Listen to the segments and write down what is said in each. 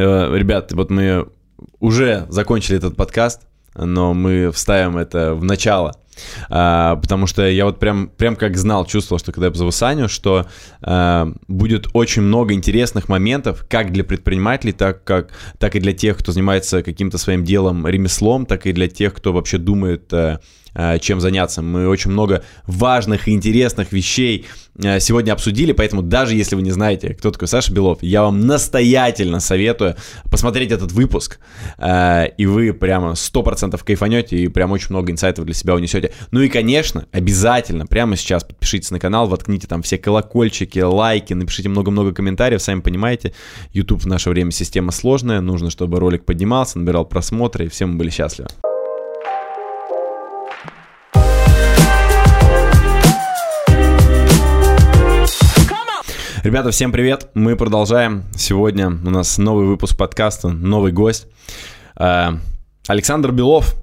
Э, ребят, вот мы уже закончили этот подкаст, но мы вставим это в начало. А, потому что я вот прям, прям как знал, чувствовал, что когда я позову Саню, что а, будет очень много интересных моментов, как для предпринимателей, так, как, так и для тех, кто занимается каким-то своим делом, ремеслом, так и для тех, кто вообще думает... А, чем заняться. Мы очень много важных и интересных вещей э, сегодня обсудили, поэтому даже если вы не знаете, кто такой Саша Белов, я вам настоятельно советую посмотреть этот выпуск, э, и вы прямо 100% кайфанете и прям очень много инсайтов для себя унесете. Ну и, конечно, обязательно прямо сейчас подпишитесь на канал, воткните там все колокольчики, лайки, напишите много-много комментариев, сами понимаете, YouTube в наше время система сложная, нужно, чтобы ролик поднимался, набирал просмотры, и все мы были счастливы. Ребята, всем привет! Мы продолжаем. Сегодня у нас новый выпуск подкаста, новый гость. Э, Александр Белов.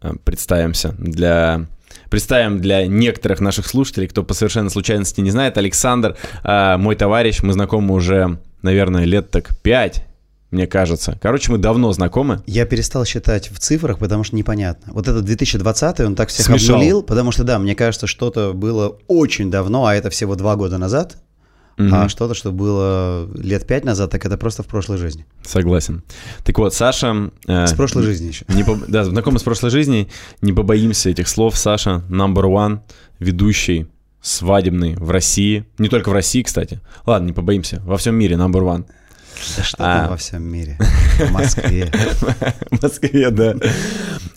Э, представимся для Представим для некоторых наших слушателей, кто по совершенно случайности не знает, Александр, э, мой товарищ, мы знакомы уже, наверное, лет так пять, мне кажется. Короче, мы давно знакомы. Я перестал считать в цифрах, потому что непонятно. Вот этот 2020 он так всех Смешал. обнулил, потому что, да, мне кажется, что-то было очень давно, а это всего два года назад угу. а что-то, что было лет пять назад, так это просто в прошлой жизни. Согласен. Так вот, Саша... Э, с прошлой жизни еще. Не по, да, знакомы с прошлой жизни, не побоимся этих слов. Саша, number one, ведущий свадебный в России. Не только в России, кстати. Ладно, не побоимся. Во всем мире number one. Да что а... там во всем мире? В Москве. В Москве, да.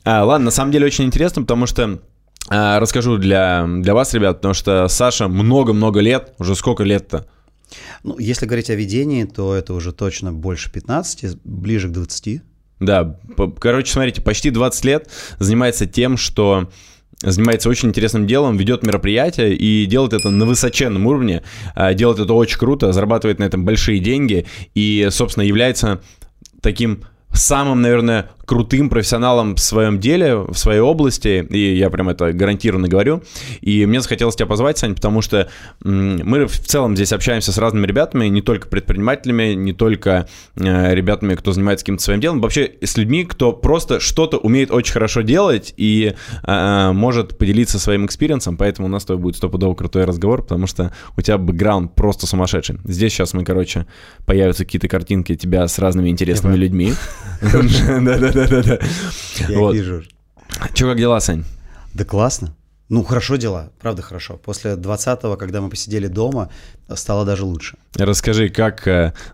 А, ладно, на самом деле очень интересно, потому что расскажу для, для вас, ребят, потому что Саша много-много лет, уже сколько лет-то? Ну, если говорить о ведении, то это уже точно больше 15, ближе к 20. Да, короче, смотрите, почти 20 лет занимается тем, что занимается очень интересным делом, ведет мероприятия и делает это на высоченном уровне, а, делает это очень круто, зарабатывает на этом большие деньги и, собственно, является таким самым, наверное, крутым профессионалом в своем деле, в своей области, и я прям это гарантированно говорю. И мне захотелось тебя позвать, Сань, потому что мы в целом здесь общаемся с разными ребятами, не только предпринимателями, не только э, ребятами, кто занимается каким-то своим делом, вообще с людьми, кто просто что-то умеет очень хорошо делать и э, может поделиться своим experience ом, поэтому у нас с тобой будет стопудово крутой разговор, потому что у тебя бэкграунд просто сумасшедший. Здесь сейчас мы, короче, появятся какие-то картинки тебя с разными интересными людьми. Да-да-да да-да-да. Я вот. вижу. Че, как дела, Сань? Да классно. Ну, хорошо дела, правда хорошо. После 20-го, когда мы посидели дома, стало даже лучше. Расскажи, как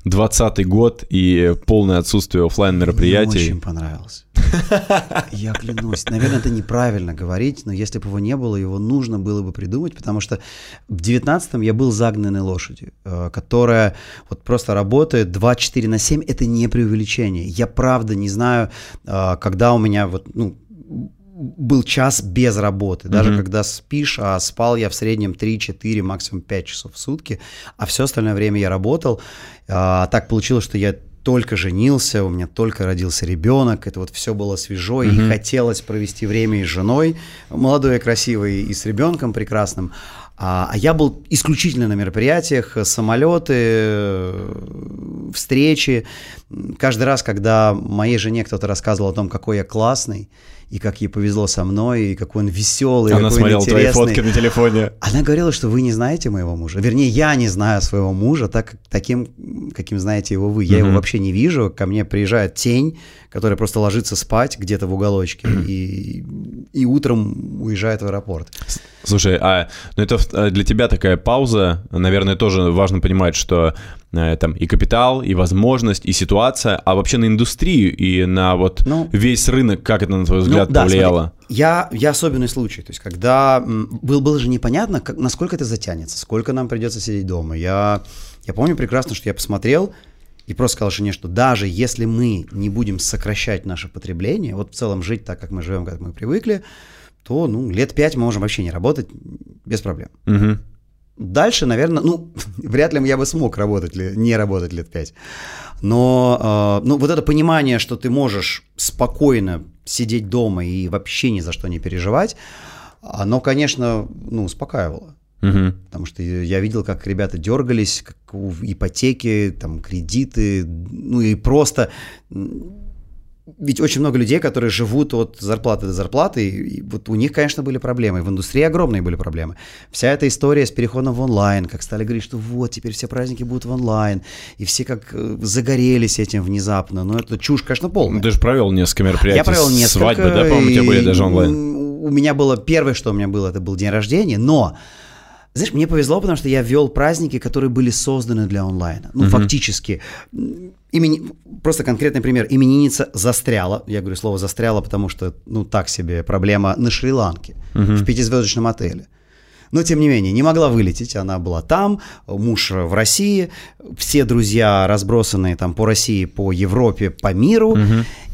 20-й э, год и полное отсутствие офлайн мероприятий? Мне очень понравилось. Я клянусь. Наверное, это неправильно говорить, но если бы его не было, его нужно было бы придумать, потому что в 19-м я был загнанной лошадью, э, которая вот просто работает 24 на 7. Это не преувеличение. Я правда не знаю, э, когда у меня вот, ну, был час без работы, даже mm-hmm. когда спишь, а спал я в среднем 3-4, максимум 5 часов в сутки, а все остальное время я работал. А, так получилось, что я только женился, у меня только родился ребенок, это вот все было свежо, mm-hmm. и хотелось провести время и с женой, молодой и красивой, и с ребенком прекрасным. А, а я был исключительно на мероприятиях, самолеты, встречи. Каждый раз, когда моей жене кто-то рассказывал о том, какой я классный, и как ей повезло со мной, и какой он веселый, Она какой смотрела твои фотки на телефоне. Она говорила, что вы не знаете моего мужа. Вернее, я не знаю своего мужа так, таким, каким знаете его вы. Я mm-hmm. его вообще не вижу. Ко мне приезжает тень, которая просто ложится спать где-то в уголочке mm-hmm. и, и утром уезжает в аэропорт. Слушай, а ну это э, для тебя такая пауза, наверное, тоже важно понимать, что э, там и капитал, и возможность, и ситуация, а вообще на индустрию и на вот ну, весь рынок, как это, на твой взгляд, ну, да, повлияло? Смотри, я, я особенный случай, то есть когда был, было же непонятно, как, насколько это затянется, сколько нам придется сидеть дома. Я, я помню прекрасно, что я посмотрел и просто сказал жене, что даже если мы не будем сокращать наше потребление, вот в целом жить так, как мы живем, как мы привыкли, то ну, лет пять мы можем вообще не работать без проблем. Угу. Дальше, наверное, ну, вряд ли я бы смог работать, не работать лет пять. Но э, ну, вот это понимание, что ты можешь спокойно сидеть дома и вообще ни за что не переживать, оно, конечно, ну, успокаивало. Мгм. Потому что я видел, как ребята дергались, как у- ипотеки, там, кредиты, ну и просто... Ведь очень много людей, которые живут от зарплаты до зарплаты, и, и вот у них, конечно, были проблемы. В индустрии огромные были проблемы. Вся эта история с переходом в онлайн, как стали говорить, что вот, теперь все праздники будут в онлайн, и все как э, загорелись этим внезапно. Ну, это чушь, конечно, полная. Ты же провел несколько мероприятий. Я провел несколько. Свадьбы, да, по-моему, у тебя были даже онлайн. У меня было первое, что у меня было, это был день рождения, но знаешь, мне повезло, потому что я вел праздники, которые были созданы для онлайна. Ну, фактически. М, Имени... Просто конкретный пример. Именинница застряла. Я говорю слово застряла, потому что, ну, так себе проблема на Шри-Ланке, в пятизвездочном отеле. Но, тем не менее, не могла вылететь. Она была там, муж в России, все друзья разбросанные там по России, по Европе, по миру.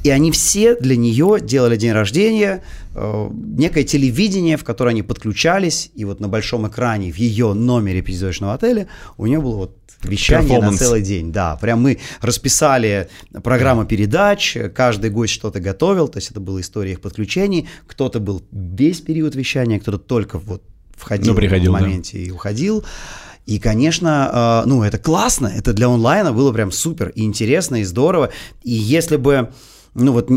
И они все для нее делали день рождения, э, некое телевидение, в которое они подключались. И вот на большом экране в ее номере пятизвездочного отеля у нее было вот вещание на целый день. Да, прям мы расписали программу передач, каждый гость что-то готовил, то есть это была история их подключений. Кто-то был весь период вещания, кто-то только вот входил Ну, приходил, в да. моменте и уходил. И, конечно, э, ну, это классно, это для онлайна было прям супер и интересно, и здорово. И если бы, ну, вот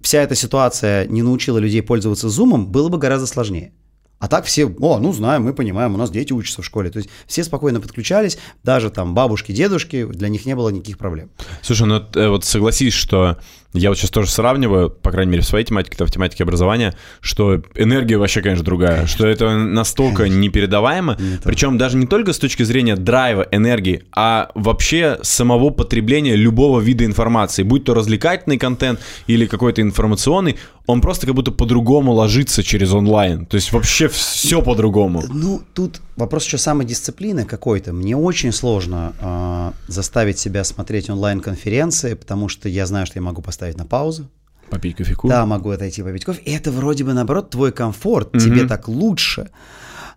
вся эта ситуация не научила людей пользоваться зумом, было бы гораздо сложнее. А так все, о, ну знаем, мы понимаем, у нас дети учатся в школе. То есть все спокойно подключались, даже там бабушки, дедушки, для них не было никаких проблем. Слушай, ну э, вот согласись, что я вот сейчас тоже сравниваю, по крайней мере, в своей тематике, то в тематике образования, что энергия вообще, конечно, другая, что это настолько непередаваемо, причем даже не только с точки зрения драйва, энергии, а вообще самого потребления любого вида информации, будь то развлекательный контент или какой-то информационный, он просто как будто по-другому ложится через онлайн, то есть вообще все по-другому. Ну, тут вопрос еще самодисциплины какой-то. Мне очень сложно э, заставить себя смотреть онлайн-конференции, потому что я знаю, что я могу поставить на паузу. Попить кофейку. Да, могу отойти попить кофе. И это вроде бы, наоборот, твой комфорт, тебе так лучше.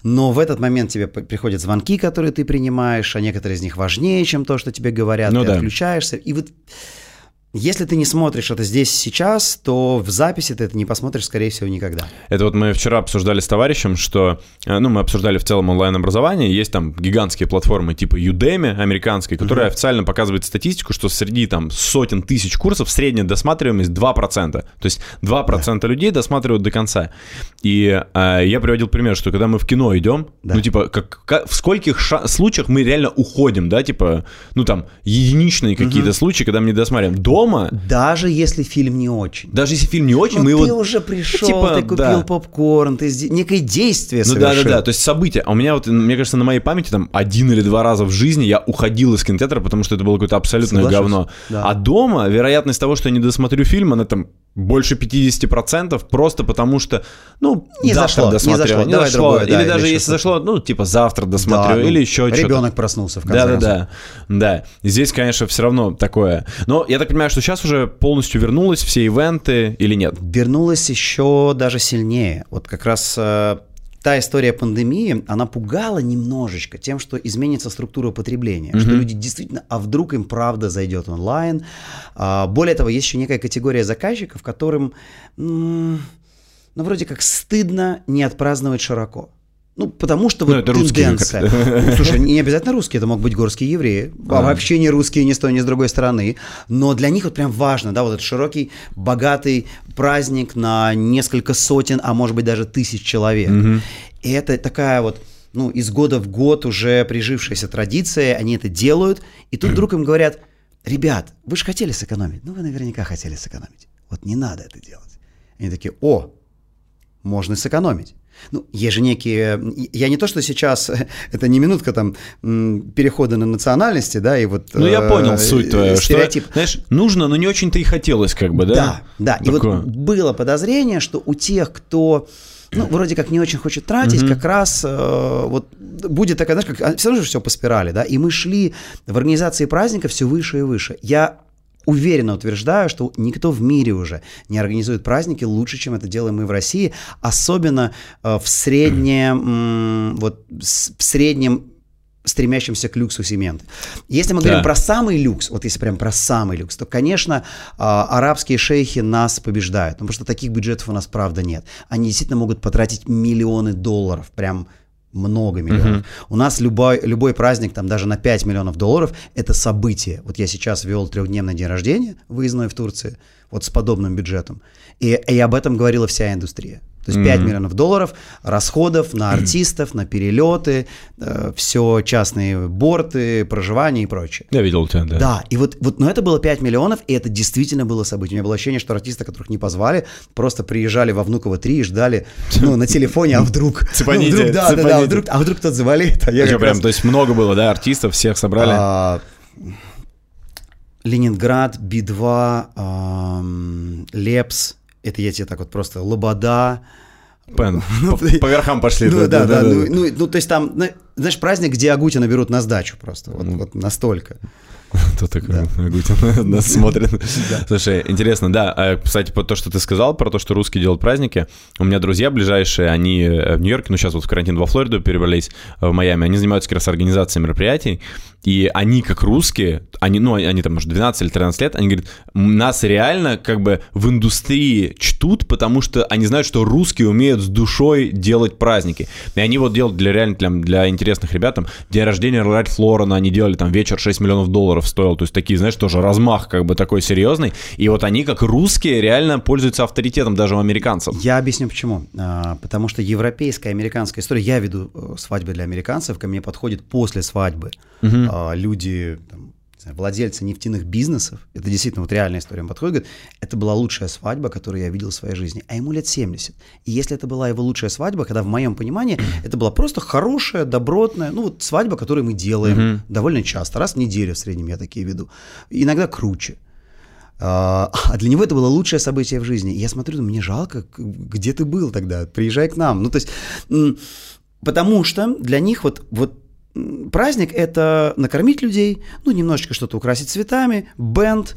Но в этот момент тебе приходят звонки, которые ты принимаешь, а некоторые из них важнее, чем то, что тебе говорят. Ну ты да. отключаешься. И вот если ты не смотришь это здесь сейчас, то в записи ты это не посмотришь, скорее всего, никогда. Это вот мы вчера обсуждали с товарищем, что, э, ну, мы обсуждали в целом онлайн-образование, есть там гигантские платформы типа Udemy американской, которая официально показывает статистику, что среди там сотен тысяч курсов средняя досматриваемость 2%. То есть 2% людей досматривают до конца. И э, я приводил пример, что когда мы в кино идем, Да. ну, типа, как, как- в скольких ша- случаях мы реально уходим, да, типа, ну, там, единичные какие-то случаи, когда мы не досматриваем. Дома, Даже если фильм не очень. даже если фильм не очень, Ну, мы ты его... уже пришел, типа, ты купил да. попкорн, ты некое действие Ну да, да, совершил. да. То есть события. А у меня вот, мне кажется, на моей памяти там один или два раза в жизни я уходил из кинотеатра, потому что это было какое-то абсолютное Соглашусь, говно. да. А дома вероятность того, что я не досмотрю фильм, она там больше 50%, просто потому что, ну, Не завтра зашло, не досмотрю. зашло, не давай зашло. другое, да, или или даже еще если зашло, ну, типа завтра Да, досмотрю, ну, или еще что-то. Ребенок проснулся в конце Да, да, концов. да, да. Здесь, конечно, все равно такое. Но я так понимаю, что сейчас уже полностью вернулось все ивенты или нет? Вернулась еще даже сильнее. Вот как раз э, та история пандемии, она пугала немножечко тем, что изменится структура потребления, что люди действительно, а вдруг им правда зайдет онлайн. А, более того, есть еще некая категория заказчиков, которым, ну, вроде как стыдно не отпраздновать широко. Ну, потому что Ну, вот это русские тенденция. Ну, слушай, не обязательно русские, это могут быть горские евреи. А вообще не русские ни с той, ни с другой стороны. Но для них вот прям важно, да, вот этот широкий, богатый праздник на несколько сотен, а может быть даже тысяч человек. И это такая вот ну, из года в год уже прижившаяся традиция, они это делают, и тут вдруг им говорят, ребят, вы же хотели сэкономить, ну вы наверняка хотели сэкономить, вот не надо это делать. Они такие, о, можно сэкономить. Ну, есть некие... Я не то, что сейчас... Это не минутка там перехода на национальности, да, и вот... Ну, я э, понял суть твою, что, Стереотип. знаешь, нужно, но не очень-то и хотелось, как бы, да? Да, да. И Такое. вот было подозрение, что у тех, кто ну, вроде как не очень хочет тратить, как раз э, вот будет такая, знаешь, как все равно же все по спирали, да, и мы шли в организации праздника все выше и выше. Я уверенно утверждаю, что никто в мире уже не организует праздники лучше, чем это делаем мы в России, особенно э, в среднем, вот с- в среднем стремящимся к люксу сегмент. Если мы Да. говорим про самый люкс, вот если прям про самый люкс, то, конечно, а, арабские шейхи нас побеждают, потому что таких бюджетов у нас, правда, нет. Они действительно могут потратить миллионы долларов, прям много миллионов. У нас любой, любой праздник, там даже на 5 миллионов долларов, это событие. Вот я сейчас вел трехдневный день рождения выездной в Турции, вот с подобным бюджетом. И, и об этом говорила вся индустрия. То есть 5 миллионов долларов расходов на артистов, на перелеты, э, все частные борты, проживание и прочее. Я видел тебя, да. Да, и вот, вот, но это было 5 миллионов, и это действительно было событие. У меня было ощущение, что артисты, которых не позвали, просто приезжали во Внуково 3 и ждали, ну, на телефоне, а вдруг... Ну, Цепаните, вдруг, да, да, да, цепаните. вдруг, а вдруг кто-то заболеет, а я А как прям, раз- то есть много было, да, артистов, всех собрали? а, Ленинград, Би-2, ам, Лепс, это я тебе так вот просто, Лобода, Понятно. по, по верхам пошли. ну, да, да, ну, ну, ну, то есть там, на- знаешь, праздник, где Агутина берут на сдачу просто, вот, вот настолько. Кто такой Агутин нас смотрит? Слушай, интересно, да. а, Кстати, по то, что ты сказал про то, что русские делают праздники. У меня друзья ближайшие, они э, в Нью-Йорке, ну сейчас вот в карантин во Флориду перебрались, э, в Майами, они занимаются как раз организацией мероприятий, и они как русские, они, ну, они там, может, 12 или 13 лет, они говорят, «М, нас реально как бы в индустрии чтут, потому что они знают, что русские умеют с душой делать праздники. И они вот делают для реально для, для интересных ребят, там, день рождения Ральф Флорена, они делали там вечер 6 миллионов долларов стоил, то есть такие, знаешь, тоже размах как бы такой серьезный. И вот они как русские реально пользуются авторитетом даже у американцев. Я объясню почему. А, Потому что европейская, американская история, я веду э, свадьбы для американцев, ко мне подходят после свадьбы а, люди, там, не знаю, владельцы нефтяных бизнесов, это действительно вот реальная история, он подходит, говорит, это была лучшая свадьба, которую я видел в своей жизни, а ему лет 70. И если это была его лучшая свадьба, когда в моем понимании это была просто хорошая, добротная, ну вот свадьба, которую мы делаем довольно часто, раз в неделю в среднем я такие веду, иногда круче. А а для него это было лучшее событие в жизни. И я смотрю, мне жалко, где ты был тогда? Приезжай к нам. Ну, то есть, потому что для них вот, вот праздник – это накормить людей, ну, немножечко что-то украсить цветами, бенд,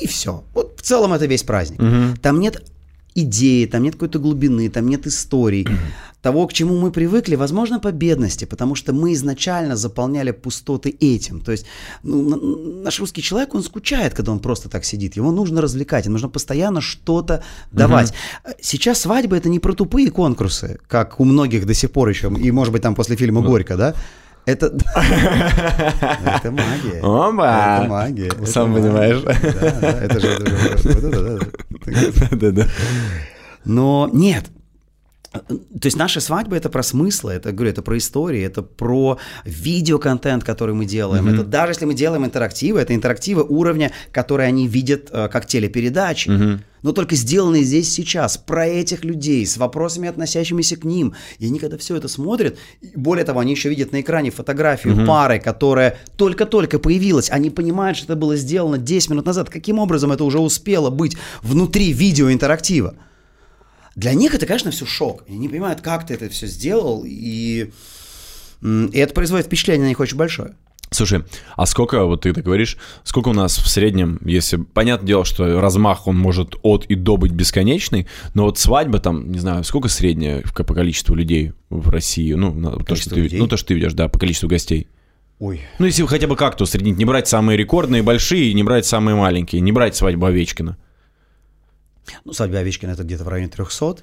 и все. Вот в целом это весь праздник. Там нет идеи, там нет какой-то глубины, там нет историй. Того, к чему мы привыкли, возможно, по бедности, потому что мы изначально заполняли пустоты этим. То есть ну, наш русский человек, он скучает, когда он просто так сидит. Его нужно развлекать, ему нужно постоянно что-то давать. Сейчас свадьба – это не про тупые конкурсы, как у многих до сих пор еще, и, может быть, там после фильма «Горько», да? Это, это магия. Опа! Это магия. это Сам магия. понимаешь. Да, да, это же, это же- вот это, да. Да-да. Но нет. То есть наши свадьбы это про смыслы, это говорю, это про истории, это про видеоконтент, который мы делаем. Это даже если мы делаем интерактивы, это интерактивы уровня, которые они видят э, как телепередачи. Но только сделанные здесь сейчас, про этих людей, с вопросами, относящимися к ним. И они, когда все это смотрят, более того, они еще видят на экране фотографию пары, которая только-только появилась. Они понимают, что это было сделано 10 минут назад. Каким образом это уже успело быть внутри видеоинтерактива? Для них это, конечно, все шок. Они не понимают, как ты это все сделал, и, и это производит впечатление на них очень большое. Слушай, а сколько, вот ты так говоришь, сколько у нас в среднем, если... Понятное дело, что размах, он может от и до быть бесконечный, но вот свадьба там, не знаю, сколько средняя по количеству людей в России? Ну, то, что ты, людей? ну, то, что ты видишь, да, по количеству гостей. Ой. Ну, если хотя бы как-то усреднить, не брать самые рекордные большие, не брать самые маленькие, не брать свадьбу Овечкина. Ну, свадьба Овечкина это где-то в районе 300.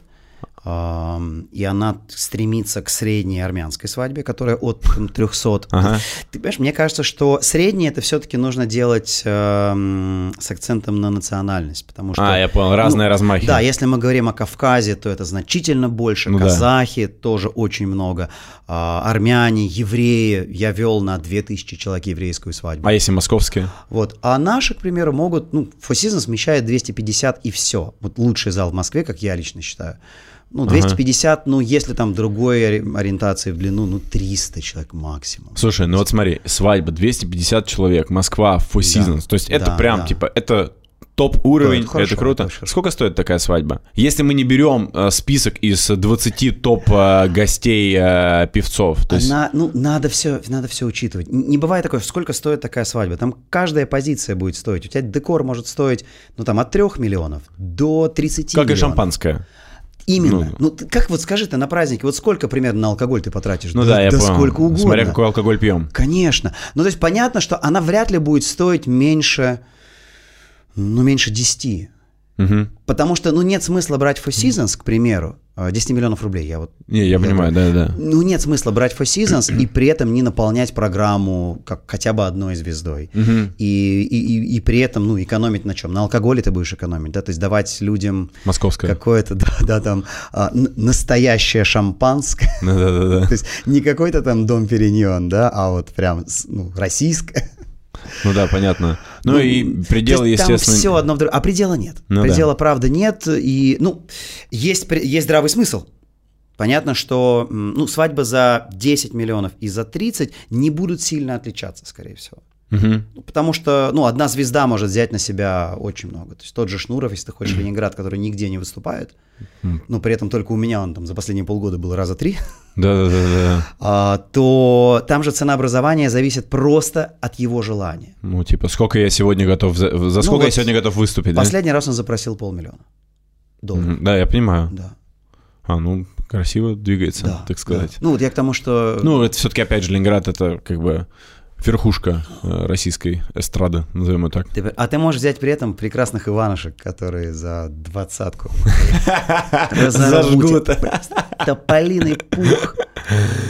И она стремится к средней армянской свадьбе, которая от там, 300. Ага. Ты понимаешь, мне кажется, что среднее это все-таки нужно делать ам, с акцентом на национальность, потому что... А, я понял, разные размахи. Да, если мы говорим о Кавказе, то это значительно больше. Ну да. Казахи тоже очень много. А, армяне, евреи. Я вел на 2000 человек еврейскую свадьбу. А если московские? Вот. А наши, к примеру, могут, ну, Four Seasons вмещает 250 и все. Вот лучший зал в Москве, как я лично считаю. Ну, 250, ну, если там другой ори- ориентации в длину, ну, 300 человек максимум. Слушай, ну вот смотри, свадьба 250 человек, Москва, Four Seasons. То есть это Да, прям да. типа, это топ уровень, Да, это хорошо, это круто. это хорошо. Сколько стоит такая свадьба? Если мы не берем э, список из 20 топ э, э, певцов, то есть Она, ну, надо все, надо все учитывать. Не бывает такое, сколько стоит такая свадьба. Там каждая позиция будет стоить. У тебя декор может стоить, ну, там, от 3 миллионов до 30 как и миллионов. шампанское. Именно. Ну, Ну, ты как вот скажи ты на празднике, вот сколько примерно на алкоголь ты потратишь? Ну да, я понял. сколько угодно. Смотря какой алкоголь пьем. Конечно. Ну, то есть понятно, что она вряд ли будет стоить меньше, ну, меньше 10. Мгм. Потому что, ну, нет смысла брать Four Seasons, к примеру, 10 миллионов рублей, я вот... Не, я, понимаю, да-да. Ну, нет смысла брать Four Seasons и при этом не наполнять программу как хотя бы одной звездой. Мгм. И, и, и, и при этом, ну, экономить на чем? На алкоголе ты будешь экономить, да? То есть давать людям Московская. какое-то, да, да, там, а, настоящее шампанское. Да-да-да. То есть не какой-то там дом Периньон, да, а вот прям ну, российское. Ну да, понятно. Ну и предел, То есть естественно... Там все одно в друг- А предела нет. Ну да. предела, правда, нет. И, ну, есть, есть здравый смысл. Понятно, что ну, свадьба за 10 миллионов и за 30 не будут сильно отличаться, скорее всего. Ну, Потому что, ну, одна звезда может взять на себя очень много. То есть тот же Шнуров, если ты хочешь Ленинград, который нигде не выступает, но при этом только у меня он там за последние полгода был раза три, Да-да-да. а, то там же ценообразование зависит просто от его желания. Ну, типа, сколько я сегодня готов... За, за сколько я сегодня готов выступить? Последний раз он запросил полмиллиона долларов. Да, я понимаю. Да, А, ну, красиво двигается, да, так сказать. да. Ну вот я к тому, что... Ну, это все-таки, опять же, Ленинград — это как бы верхушка э, российской эстрады, назовем ее так. Ты- а ты можешь взять при этом прекрасных Иванушек, которые за двадцатку разорвут. Тополиный пух.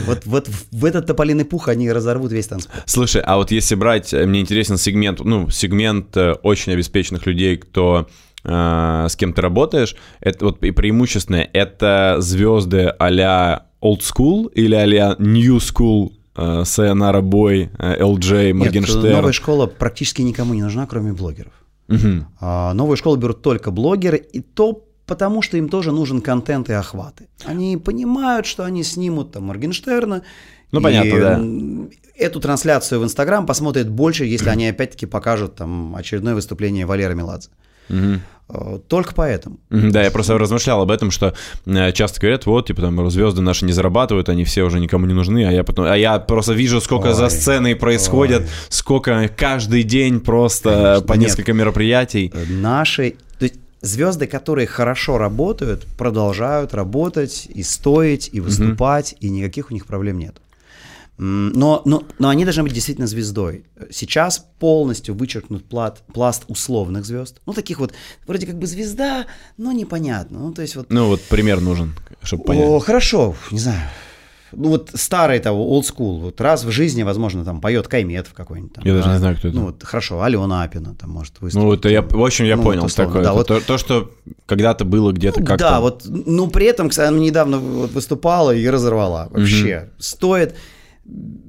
Вот, вот в- этот тополиный пух они разорвут весь танцпол. Слушай, а вот если брать, э, мне интересен сегмент, ну, сегмент э, очень обеспеченных людей, кто с кем ты работаешь, это вот и преимущественное, это звезды а-ля old school или а-ля new school, Sayonara Boy, э, LJ, Нет, Моргенштерн? новая школа практически никому не нужна, кроме блогеров. Мгм. А, новую школу берут только блогеры, и то потому, что им тоже нужен контент и охваты. Они понимают, что они снимут там Моргенштерна. Ну, и, понятно, да. Эту трансляцию в Инстаграм посмотрят больше, если они опять-таки покажут там очередное выступление Валеры Меладзе. Мгм. А, Только поэтому. Да, я просто размышлял об этом, что э, часто говорят, вот, типа, там, звезды наши не зарабатывают, они все уже никому не нужны, а я потом, а я просто вижу, сколько за Ой, сценой происходит, ой. сколько каждый день просто Конечно, по нет. несколько мероприятий. Э, Наши, то есть звезды, которые хорошо работают, продолжают работать и стоить, и выступать, и никаких у них проблем нет. Но, но, но они должны быть действительно звездой. Сейчас полностью вычеркнут плат, пласт условных звезд. Ну, таких вот, вроде как бы звезда, но непонятно. Ну, то есть вот... Ну, вот пример нужен, чтобы О, понять. хорошо, не знаю. Ну, вот старый того, old school, вот раз в жизни, возможно, там поет Кайметов какой-нибудь. Там, Я даже а, не знаю, кто это. Ну, вот, хорошо, Алена Апина там может выступить. Ну, это я, в общем, я Ну, понял вот такое. да, Это вот- то, то, что когда-то было где-то Ну, как-то... Да, вот, ну при этом, кстати, она недавно вот выступала и разорвала вообще. Стоит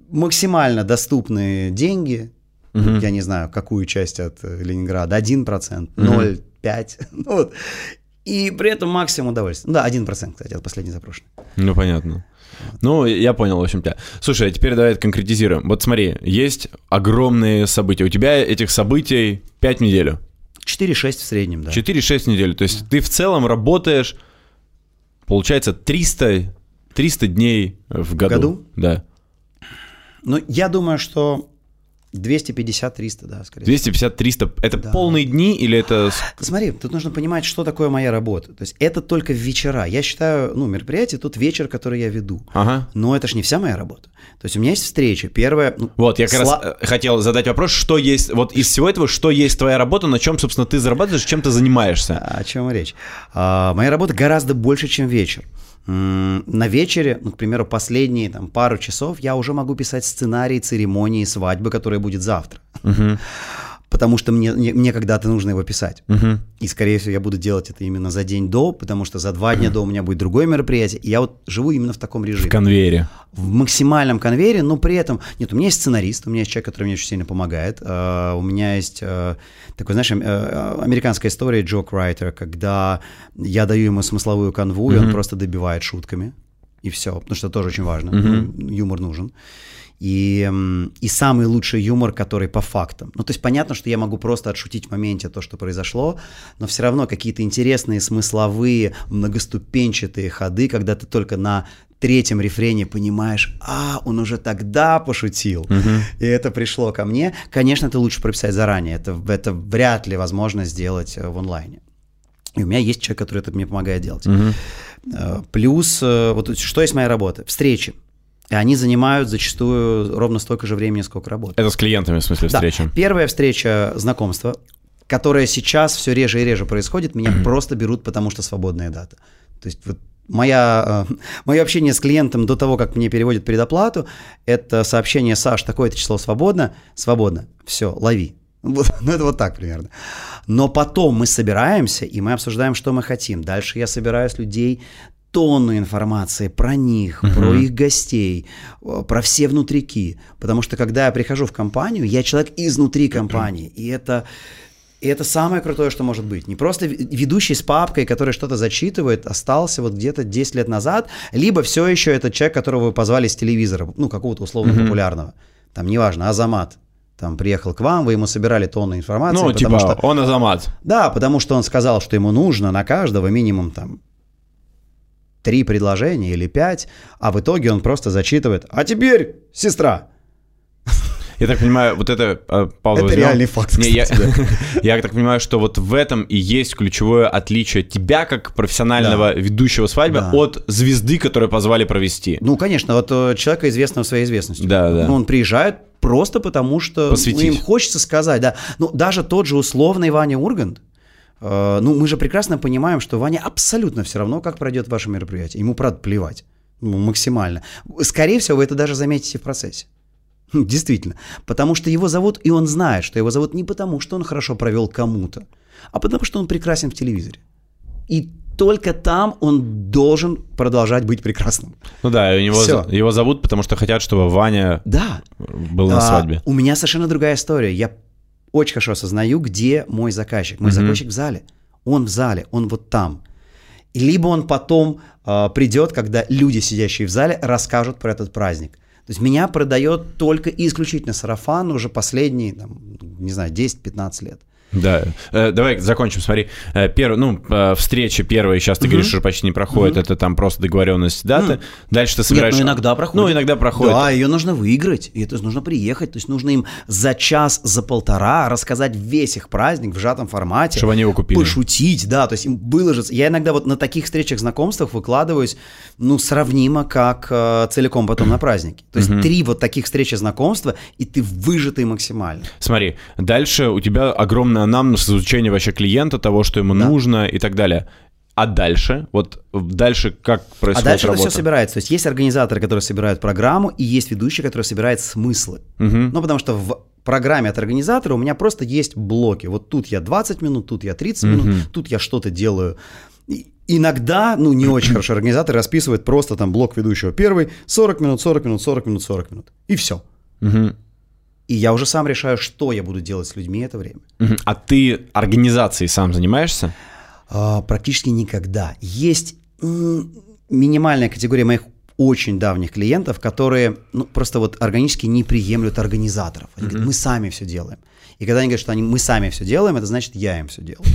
максимально доступные деньги, Мгм. я не знаю, какую часть от э, Ленинграда, 1%, 0,5%, ну вот. И при этом максимум удовольствия. Да, 1%, кстати, от последней запрошенной. Ну, понятно. Ну, я понял, в общем-то. Слушай, а теперь давай конкретизируем. Вот смотри, есть огромные события. У тебя этих событий 5 в неделю. 4,6 в среднем, да. 4-6 недель. То есть ты в целом работаешь, получается, 300, 300 дней в году. году? Да. Ну, я думаю, что 250-300, да, скорее всего. 250-300. Это Да. полные дни или это... с- Смотри, тут нужно понимать, что такое моя работа. То есть это только вечера. Я считаю, ну, мероприятие тут вечер, который я веду. Ага. Но это же не вся моя работа. То есть у меня есть встреча. Первая... ну, Вот, я как сла- раз э, хотел задать вопрос, что есть, вот из всего этого, что есть твоя работа, на чем, собственно, ты зарабатываешь, чем ты занимаешься? О чем речь? А, моя работа гораздо больше, чем вечер. На вечере, ну, к примеру, последние там, пару часов я уже могу писать сценарий церемонии свадьбы, которая будет завтра. Потому что мне, мне, мне когда-то нужно его писать. Мгм. И, скорее всего, я буду делать это именно за день до, потому что за два дня до у меня будет другое мероприятие. И я вот живу именно в таком режиме. В конвейере. в максимальном конвейере, но при этом... Нет, у меня есть сценарист, у меня есть человек, который мне очень сильно помогает. Э, у меня есть э, такой, знаешь, э, американская история Джок Райтер, когда я даю ему смысловую канву, и он просто добивает шутками, и все, потому что тоже очень важно. Ну, юмор нужен. И, и самый лучший юмор, который по фактам. Ну, то есть понятно, что я могу просто отшутить в моменте то, что произошло, но все равно какие-то интересные смысловые, многоступенчатые ходы, когда ты только на третьем рефрене понимаешь, а, он уже тогда пошутил, и это пришло ко мне. Конечно, это лучше прописать заранее, это, это вряд ли возможно сделать э, в онлайне. И у меня есть человек, который это мне помогает делать. Э, Плюс, э, вот что есть моя работа? Встречи. И они занимают зачастую ровно столько же времени, сколько работы. Это с клиентами, в смысле, Да. встреча. Первая встреча знакомства, которая сейчас все реже и реже происходит, меня просто берут, потому что свободная дата. То есть вот моя, э, мое общение с клиентом до того, как мне переводят предоплату, это сообщение, Саш, такое-то число свободно, свободно, все, лови. Вот, ну, это вот так примерно. Но потом мы собираемся, и мы обсуждаем, что мы хотим. Дальше я собираю с людей тонну информации про них, uh-huh. про их гостей, э, про все внутрики. Потому что когда я прихожу в компанию, я человек изнутри компании. И это, и это самое крутое, что может быть. Не просто ведущий с папкой, который что-то зачитывает, остался вот где-то 10 лет назад, либо все еще этот человек, которого вы позвали с телевизора, ну, какого-то условно популярного. Там, неважно, Азамат там приехал к вам, вы ему собирали тонны информации. Ну, типа, что, он Азамат. Да, потому что он сказал, что ему нужно на каждого минимум там три предложения или пять, а в итоге он просто зачитывает «А теперь, сестра!» Я так понимаю, вот это а, пауза Это возьмем. реальный факт. Не, я, я так понимаю, что вот в этом и есть ключевое отличие тебя как профессионального да. ведущего свадьбы да. от звезды, которую позвали провести. Ну, конечно, вот э, человека известного своей известностью. Да, да. Ну, он приезжает просто потому, что ну, им хочется сказать, да. Ну, даже тот же условный Ваня Ургант, э, ну, мы же прекрасно понимаем, что Ваня абсолютно все равно, как пройдет ваше мероприятие. Ему, правда, плевать. Ну, максимально. Скорее всего, вы это даже заметите в процессе. Действительно. Потому что его зовут, и он знает, что его зовут не потому, что он хорошо провел кому-то, а потому что он прекрасен в телевизоре. И только там он должен продолжать быть прекрасным. Ну да, его, его зовут, потому что хотят, чтобы Ваня да. был на свадьбе. А, у меня совершенно другая история. Я очень хорошо осознаю, где мой заказчик. Мой угу. заказчик в зале. Он в зале, он вот там. Либо он потом э, придет, когда люди, сидящие в зале, расскажут про этот праздник. То есть меня продает только и исключительно сарафан уже последние, там, не знаю, 10-15 лет. Да, э, давай закончим. Смотри, э, первый, ну, э, встреча первая, сейчас ты uh говоришь, что почти не проходит, uh это там просто договоренность даты. uh Дальше ты собираешь... Нет, ну иногда проходит. Ну, иногда проходит. Да, ее нужно выиграть, и это нужно приехать, то есть нужно им за час, за полтора рассказать весь их праздник в сжатом формате. Чтобы они его купили. Пошутить, да, то есть им выложиться. Я иногда вот на таких встречах, знакомствах выкладываюсь, ну, сравнимо как э, целиком потом на празднике. То есть uh три вот таких встречи знакомства, и ты выжатый максимально. Смотри, дальше у тебя огромная анамнез изучения вообще клиента, того, что ему да. нужно и так далее. А дальше? Вот дальше как происходит А дальше работа? это все собирается. То есть есть организаторы, которые собирают программу, и есть ведущий, который собирает смыслы. Угу. Ну, потому что в программе от организатора у меня просто есть блоки. Вот тут я 20 минут, тут я 30 угу. минут, тут я что-то делаю. Иногда, ну, не очень хорошо, организатор расписывает просто там блок ведущего первый, 40 минут, 40 минут, 40 минут, 40 минут. И все. Угу. И я уже сам решаю, что я буду делать с людьми это время. А ты организацией сам занимаешься? А, практически никогда. Есть минимальная категория моих очень давних клиентов, которые ну, просто вот органически не приемлют организаторов. Они говорят, мы сами все делаем. И когда они говорят, что они, мы сами все делаем, это значит, я им все делаю.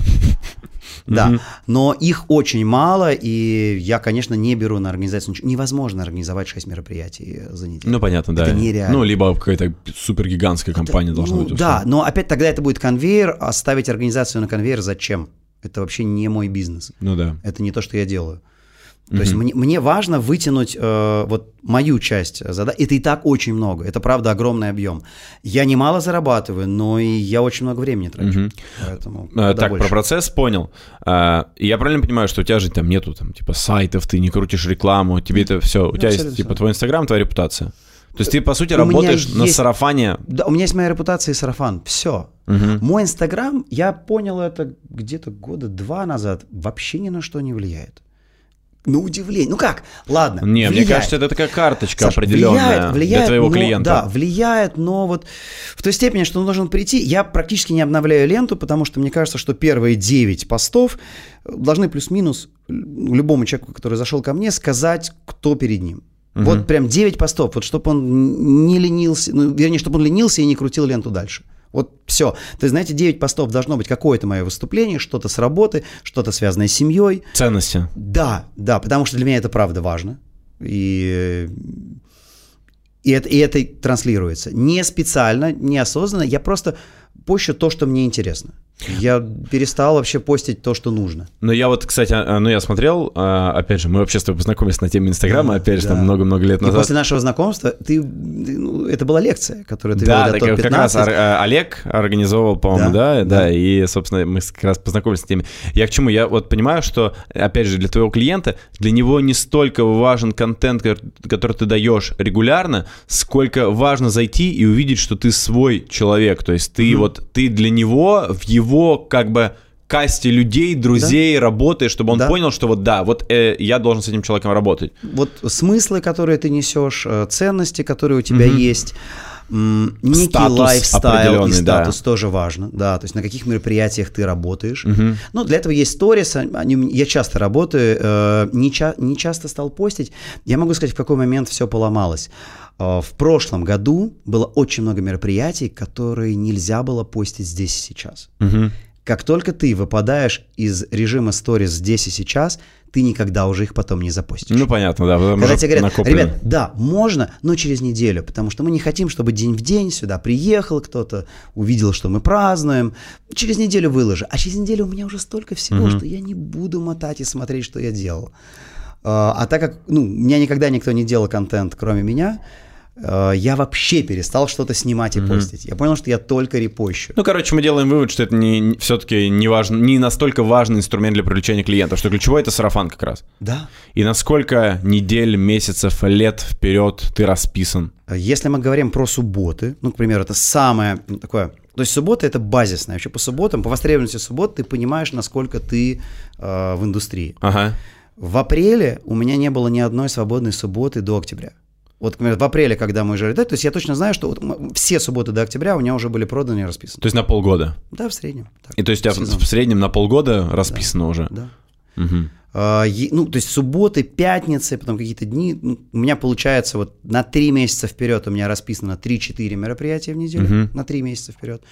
Да, но их очень мало, и я, конечно, не беру на организацию ничего. Невозможно организовать 6 мероприятий за неделю. Ну, понятно, да. Это нереально. Ну, либо какая-то супергигантская компания должна ну, быть. Да, но опять тогда это будет конвейер, а ставить организацию на конвейер зачем? Это вообще не мой бизнес. Ну да. Это не то, что я делаю. То mm есть мне, мне важно вытянуть э, вот мою часть задач. Это и так очень много. Это правда огромный объем. Я немало зарабатываю, но и я очень много времени трачу. mm Поэтому а, так, больше. про процесс понял. А, я правильно понимаю, что у тебя же там нету там типа сайтов, ты не крутишь рекламу, тебе это все. У ну, тебя есть типа твой инстаграм, твоя репутация. То есть ты, по сути, у работаешь на есть... сарафане. Да, у меня есть моя репутация и сарафан. Все. Угу. Мой инстаграм, я понял это где-то года два назад, вообще ни на что не влияет на удивление. Ну как? Ладно. Не, влияет. мне кажется, это такая карточка Саш, определенная влияет, влияет, для твоего но, клиента. Да, влияет, но вот в той степени, что он должен прийти. Я практически не обновляю ленту, потому что мне кажется, что первые 9 постов должны плюс-минус любому человеку, который зашел ко мне, сказать, кто перед ним. Угу. Вот прям 9 постов, вот чтобы он не ленился, ну, вернее, чтобы он ленился и не крутил ленту дальше. Вот все. То есть, знаете, 9 постов должно быть какое-то мое выступление, что-то с работы, что-то связанное с семьей. Ценности. Да, да, потому что для меня это правда важно. И, и, это, и это транслируется. Не специально, неосознанно. Я просто пощу то, что мне интересно. Я перестал вообще постить то, что нужно. Но я вот, кстати, а, ну я смотрел, а, опять же, мы вообще с тобой познакомились на теме Инстаграма, опять же, Да. там много-много лет И назад. после нашего знакомства ты, ну, это была лекция, которую ты Да, вел для как раз топ-15. Э, Олег организовывал, по-моему, Да, да, да, да. и, собственно, мы как раз познакомились с теми. Я к чему? Я вот понимаю, что, опять же, для твоего клиента, для него не столько важен контент, ко- который ты даешь регулярно, сколько важно зайти и увидеть, что ты свой человек, то есть ты вот, ты для него, в его, как бы, касте людей, друзей, работаешь, чтобы он Да. понял, что вот да, вот э, я должен с этим человеком работать. Вот смыслы, которые ты несешь, э, ценности, которые у тебя есть, м, некий Статус лайфстайл и определенный, да. статус тоже важно, да, то есть на каких мероприятиях ты работаешь. Ну, для этого есть сторис, они меня- я часто работаю, э, не, ча- не часто стал постить. Я могу сказать, в какой момент все поломалось. Э, В прошлом году было очень много мероприятий, которые нельзя было постить здесь и сейчас. Мгм. Как только ты выпадаешь из режима сторис здесь и сейчас, ты никогда уже их потом не запостишь. Ну, понятно, да. Когда тебе говорят, накоплено. ребят, да, можно, но через неделю, потому что мы не хотим, чтобы день в день сюда приехал кто-то, увидел, что мы празднуем. Через неделю выложи. А через неделю у меня уже столько всего, что я не буду мотать и смотреть, что я делал. А а так как, ну, меня никогда никто не делал контент, кроме меня, я вообще перестал что-то снимать и постить. Я понял, что я только репощу. Ну, короче, мы делаем вывод, что это не, все-таки не, важно, не настолько важный инструмент для привлечения клиентов, что ключевой это сарафан как раз. Да. И насколько недель, месяцев, лет вперед ты расписан. Если мы говорим про субботы, ну, к примеру, это самое ну, такое... То есть суббота это базисное. Вообще по субботам, по востребованности суббот ты понимаешь, насколько ты э, в индустрии. Ага. В апреле у меня не было ни одной свободной субботы до октября. Вот, к примеру, в апреле, когда мы уезжали, да, то есть я точно знаю, что вот все субботы до октября у меня уже были проданы и расписаны. То есть на полгода. Да, в среднем. так. И то есть тебя Сезон. в среднем на полгода расписано уже. Да. Мгм. А, ну, то есть субботы, пятницы, потом какие-то дни. Ну, у меня получается вот на три месяца вперед у меня расписано 3-4 мероприятия в неделю, Мгм. на три месяца вперед.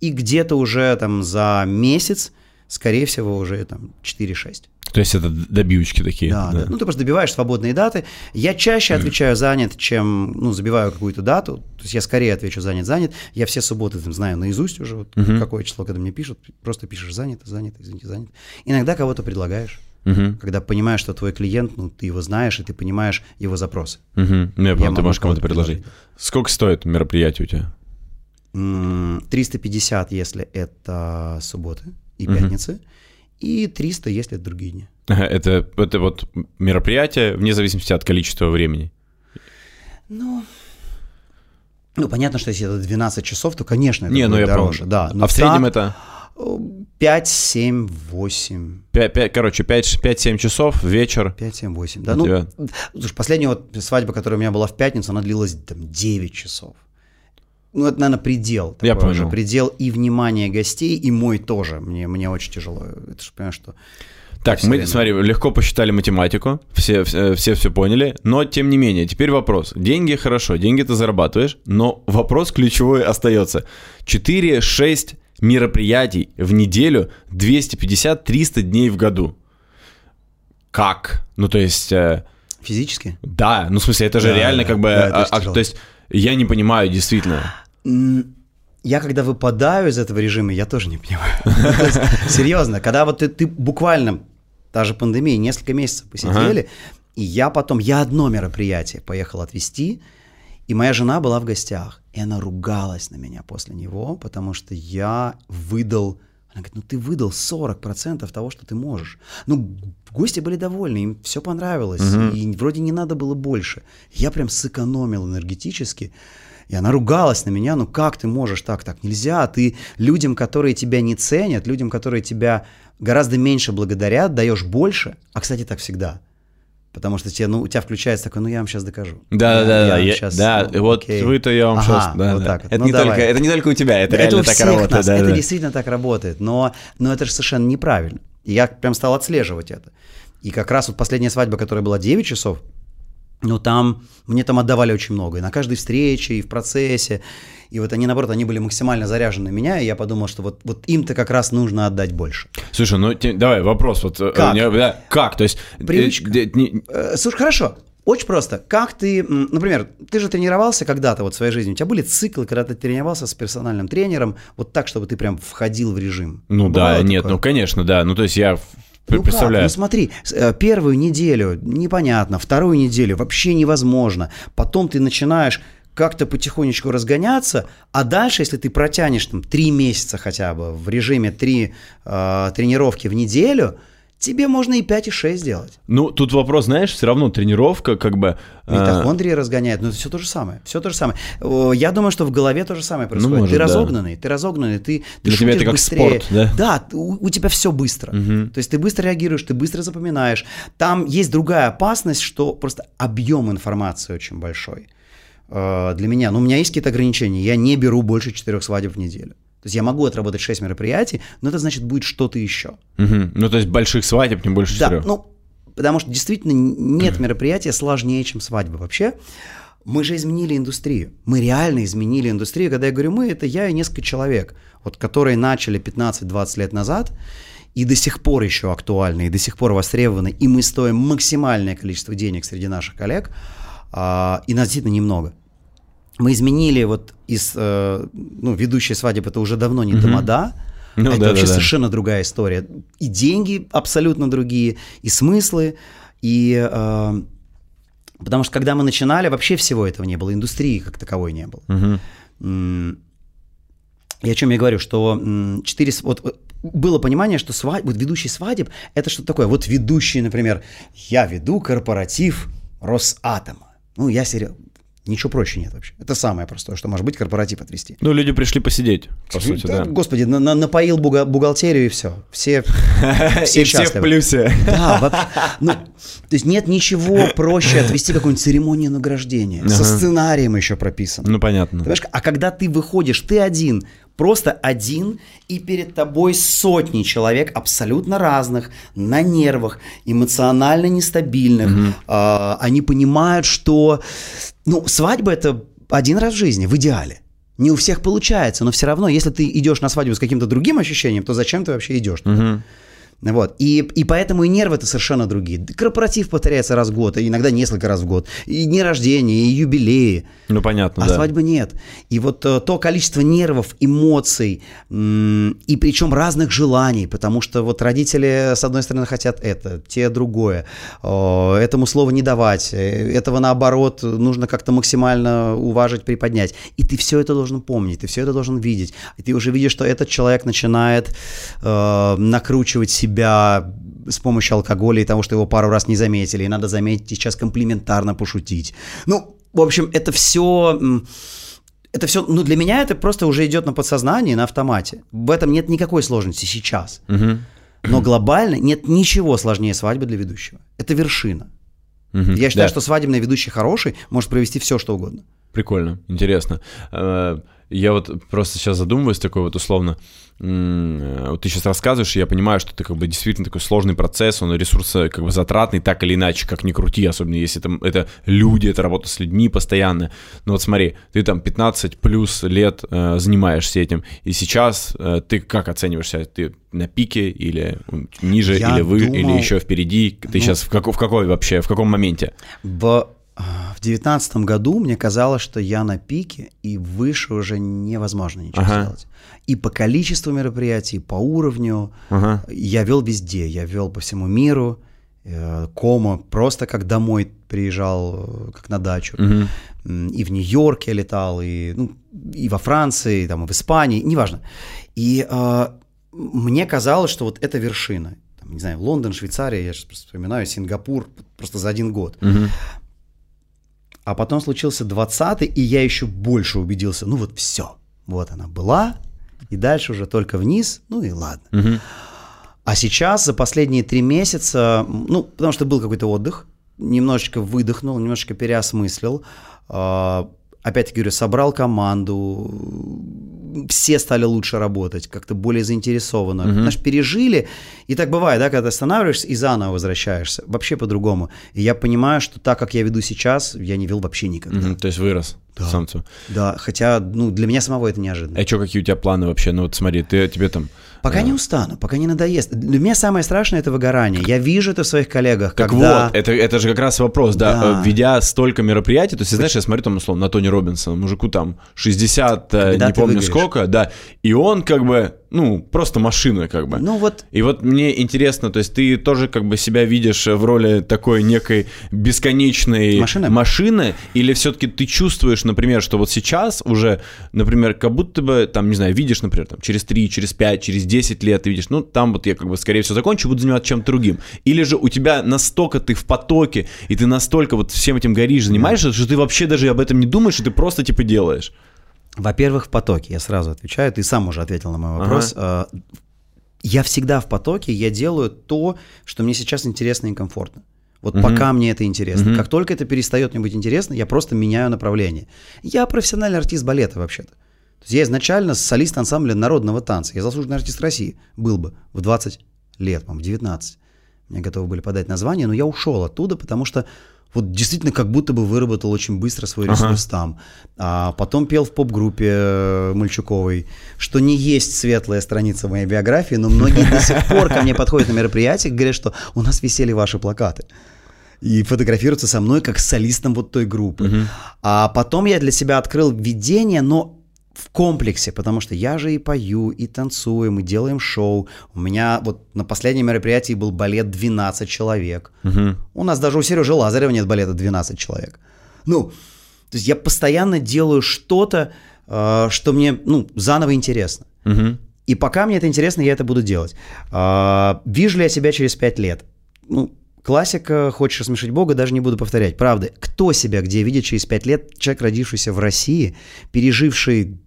И где-то уже там за месяц, скорее всего, уже там 4-6. То есть это добивочки такие. Да, да. Ну, ты просто добиваешь свободные даты. Я чаще отвечаю занят, чем, ну, забиваю какую-то дату. То есть я скорее отвечу занят, занят. Я все субботы там знаю наизусть уже, вот, какое число, когда мне пишут. Просто пишешь занят, занят, извините, занят. Иногда кого-то предлагаешь. Мгм. Когда понимаешь, что твой клиент, ну, ты его знаешь, и ты понимаешь его запросы. Ну, я понял, ты можешь кому-то кого-то предложить. Сколько стоит мероприятие у тебя? М, 350, если это субботы и пятницы, и 300, если это другие дни. Ага, Это, это вот мероприятие вне зависимости от количества времени. Ну, ну, понятно, что если это 12 часов, то, конечно, это Не, ну я дороже. помню. Да, а в среднем это 5, 7, 8. 5, короче, 5-7 часов, вечер. 5, 7, 8. Да, ну, слушай, последняя вот свадьба, которая у меня была в пятницу, она длилась там 9 часов. Ну, это, наверное, предел. Я понял. Предел и внимания гостей, и мой тоже. Мне, мне очень тяжело. Это же, понимаешь, что... Так, мы, время. смотри, легко посчитали математику, все, все, все все поняли, но тем не менее, теперь вопрос. Деньги хорошо, деньги ты зарабатываешь, но вопрос ключевой остается. 4-6 мероприятий в неделю, 250-300 дней в году. Как? Ну, то есть, э, Физически? да, ну, в смысле, это же Да, реально да, как бы... да, а- а- то есть, я не понимаю, действительно. Я когда выпадаю из этого режима, я тоже не понимаю. Есть, Серьезно, когда вот ты, буквально, та же пандемия, несколько месяцев посидели, и я потом, я одно мероприятие поехал отвести, и моя жена была в гостях, и она ругалась на меня после него, потому что я выдал, она говорит, ну ты выдал 40% того, что ты можешь. Ну, гости были довольны, им все понравилось, и вроде не надо было больше. Я прям сэкономил энергетически, и она ругалась на меня, ну как ты можешь так, так нельзя, ты людям, которые тебя не ценят, людям, которые тебя гораздо меньше благодарят, даешь больше, а, кстати, так всегда. Потому что тебе, ну, у тебя включается такой, ну я вам сейчас докажу. Да, Я- да, да, я да. я- щас, да, ну, вот окей. вы-то я вам Ага, сейчас. Да, вот да. так вот. Это, Ну, не давай. только, это не только у тебя, это Да, реально у так всех работает. нас, да, это да. действительно так работает, но, но это же совершенно неправильно. И я прям стал отслеживать это. И как раз вот последняя свадьба, которая была 9 часов, ну там, мне там отдавали очень много. И на каждой встрече, и в процессе. И вот они, наоборот, они были максимально заряжены на меня, и я подумал, что вот, вот им-то как раз нужно отдать больше. Слушай, ну те- давай вопрос. Вот, э, Как? не- да, как? То есть... э, Привычка. э, не- Э, слушай, хорошо. Очень просто. Как ты, например, ты же тренировался когда-то вот в своей жизни, у тебя были циклы, когда ты тренировался с персональным тренером, вот так, чтобы ты прям входил в режим? Ну Бывало да, нет, такое? ну конечно, да. Ну то есть я Ну как? представляю. Ну смотри, э, первую неделю непонятно, вторую неделю вообще невозможно. Потом ты начинаешь как-то потихонечку разгоняться, а дальше, если ты протянешь там три месяца хотя бы в режиме три э, тренировки в неделю, тебе можно и 5, и 6 сделать. Ну, тут вопрос, знаешь, все равно тренировка, как бы. Митохондрии разгоняет, но это все то же самое. Все то же самое. Я думаю, что в голове то же самое происходит. Ну, может, ты да. разогнанный, ты разогнанный, ты, ты Для тебя это как быстрее. спорт, да? Да, у, у тебя все быстро. То есть ты быстро реагируешь, ты быстро запоминаешь. Там есть другая опасность, что просто объем информации очень большой. Э, Для меня, ну, у меня есть какие-то ограничения. Я не беру больше четырех свадеб в неделю. То есть я могу отработать 6 мероприятий, но это значит будет что-то еще. мгм. Ну, то есть больших свадеб не больше Да, четырех. ну, потому что действительно нет мероприятия сложнее, чем свадьба вообще. Мы же изменили индустрию. Мы реально изменили индустрию. Когда я говорю мы, это я и несколько человек, вот, которые начали 15-20 лет назад и до сих пор еще актуальны, и до сих пор востребованы, и мы стоим максимальное количество денег среди наших коллег, а, и нас действительно немного. Мы изменили вот из, э, ну, ведущей свадеб, это уже давно не тамада, Ну это да, вообще да, да. совершенно другая история. И деньги абсолютно другие, и смыслы, и... э, потому что когда мы начинали, вообще всего этого не было, индустрии как таковой не было. М, И о чем я говорю, что м, четыре... с- Вот, вот было понимание, что свадьб, вот ведущий свадеб – это что такое? Вот ведущий, например, я веду корпоратив Росатома. Ну, я серьезно. Ничего проще нет вообще. Это самое простое, что может быть корпоратив отвести. Ну, люди пришли посидеть, по сути, да. Господи, на- на- напоил буга- бухгалтерию и все. Все, И все в плюсе. Да, вообще, ну, то есть нет ничего проще отвести какую-нибудь церемонию награждения. Со Ага. сценарием еще прописано. Ну, понятно. Понимаешь, а когда ты выходишь, ты один, просто один, и перед тобой сотни человек абсолютно разных, на нервах, эмоционально нестабильных, а, они понимают, что, ну, свадьба это один раз в жизни, в идеале. Не у всех получается, но все равно, если ты идешь на свадьбу с каким-то другим ощущением, то зачем ты вообще идешь? туда? Мгм. Вот. И, и поэтому и нервы-то совершенно другие. Корпоратив повторяется раз в год, и иногда несколько раз в год. И дни рождения, и юбилеи. Ну, понятно, А да. свадьбы нет. И вот э, то количество нервов, эмоций, и причем разных желаний, потому что вот родители, с одной стороны, хотят это, те другое, этому слова не давать, э, этого наоборот нужно как-то максимально уважить, приподнять. И ты все это должен помнить, ты все это должен видеть. И ты уже видишь, что этот человек начинает э, накручивать себя с помощью алкоголя и того, что его пару раз не заметили, и надо заметить, и сейчас комплиментарно пошутить. Ну, в общем, это все... Это все, ну для меня это просто уже идет на подсознании, на автомате. В этом нет никакой сложности сейчас. Мгм. Но глобально нет ничего сложнее свадьбы для ведущего. Это вершина. Мгм. Я считаю, Да. что свадебный ведущий хороший может провести все, что угодно. Прикольно, интересно. Я вот просто сейчас задумываюсь такой вот условно. Вот ты сейчас рассказываешь, и я понимаю, что это как бы действительно такой сложный процесс, он ресурсы как бы затратный, так или иначе, как ни крути, особенно если там это люди, это работа с людьми постоянно. Но вот смотри, ты там 15 плюс лет э, занимаешься этим, и сейчас э, ты как оцениваешь себя? Ты на пике или ниже, Я или вы, или думал- еще впереди? Ты Ну- сейчас в, како- в какой вообще, в каком моменте? В в девятнадцатом году мне казалось, что я на пике, и выше уже невозможно ничего Ага. сделать. И по количеству мероприятий, и по уровню. Ага. Я вел везде. Я вел по всему миру. Э, Кома просто как домой приезжал, э, как на дачу. М, И в Нью-Йорк я летал, и, ну, и во Франции, и, там, и в Испании, неважно. И э, мне казалось, что вот это вершина. Там, не знаю, Лондон, Швейцария, я сейчас просто вспоминаю, Сингапур, просто за один год. Мгм. А потом случился 20-й, и я еще больше убедился, ну вот все, вот она была, и дальше уже только вниз, ну и ладно. Мгм. А сейчас, за последние три месяца, ну, потому что был какой-то отдых, немножечко выдохнул, немножечко переосмыслил, а, опять-таки говорю, собрал команду, все стали лучше работать, как-то более заинтересованно. Знаешь, пережили, и так бывает, да, когда ты останавливаешься и заново возвращаешься, вообще по-другому. И я понимаю, что так, как я веду сейчас, я не вел вообще никогда. Мгм. То есть вырос Да. самцу. Да, хотя, ну, для меня самого это неожиданно. А что, какие у тебя планы вообще? Ну вот смотри, ты тебе там Пока не устану, пока не надоест. Для меня самое страшное это выгорание. Я вижу это в своих коллегах. Так когда... вот, это, это же как раз вопрос, да, Да. э, ведя столько мероприятий, то есть, знаешь, я смотрю там, условно, на Тони Робинсона, мужику там 60, э, Когда не ты помню выгоришь. сколько, да, и он как бы, ну, просто машина как бы. Ну вот И вот мне интересно, то есть ты тоже как бы себя видишь в роли такой некой бесконечной Машины? машины или все-таки ты чувствуешь, например, что вот сейчас уже, например, как будто бы, там, не знаю, видишь, например, там, через 3, через 5, через 10 лет ты видишь, ну, там вот я как бы, скорее всего, закончу, буду заниматься чем-то другим. Или же у тебя настолько ты в потоке, и ты настолько вот всем этим горишь, занимаешься, что ты вообще даже об этом не думаешь, и ты просто типа делаешь. Во-первых, в потоке, я сразу отвечаю, ты сам уже ответил на мой вопрос. А, Я всегда в потоке, я делаю то, что мне сейчас интересно и комфортно. Вот пока мне это интересно. Как только это перестает мне быть интересно, я просто меняю направление. Я профессиональный артист балета вообще-то. То есть я изначально солист ансамбля народного танца. Я заслуженный артист России был бы в 20 лет, по-моему, в 19. Мне готовы были подать название, но я ушел оттуда, потому что вот действительно как будто бы выработал очень быстро свой ресурс там. А потом пел в поп-группе э, Мальчуковой, что не есть светлая страница моей биографии, но многие до сих пор ко мне подходят на мероприятия и говорят, что у нас висели ваши плакаты. И фотографируются со мной как с солистом вот той группы. А потом я для себя открыл видение, но в комплексе, потому что я же и пою, и танцую, мы делаем шоу. У меня вот на последнем мероприятии был балет 12 человек. У нас даже у Сережи Лазарева нет балета 12 человек. Ну, то есть я постоянно делаю что-то, э, что мне, ну, заново интересно. Мгм. И пока мне это интересно, я это буду делать. А, вижу ли я себя через пять лет? Ну, классика «Хочешь рассмешить Бога» даже не буду повторять. Правда, кто себя где видит через пять лет? Человек, родившийся в России, переживший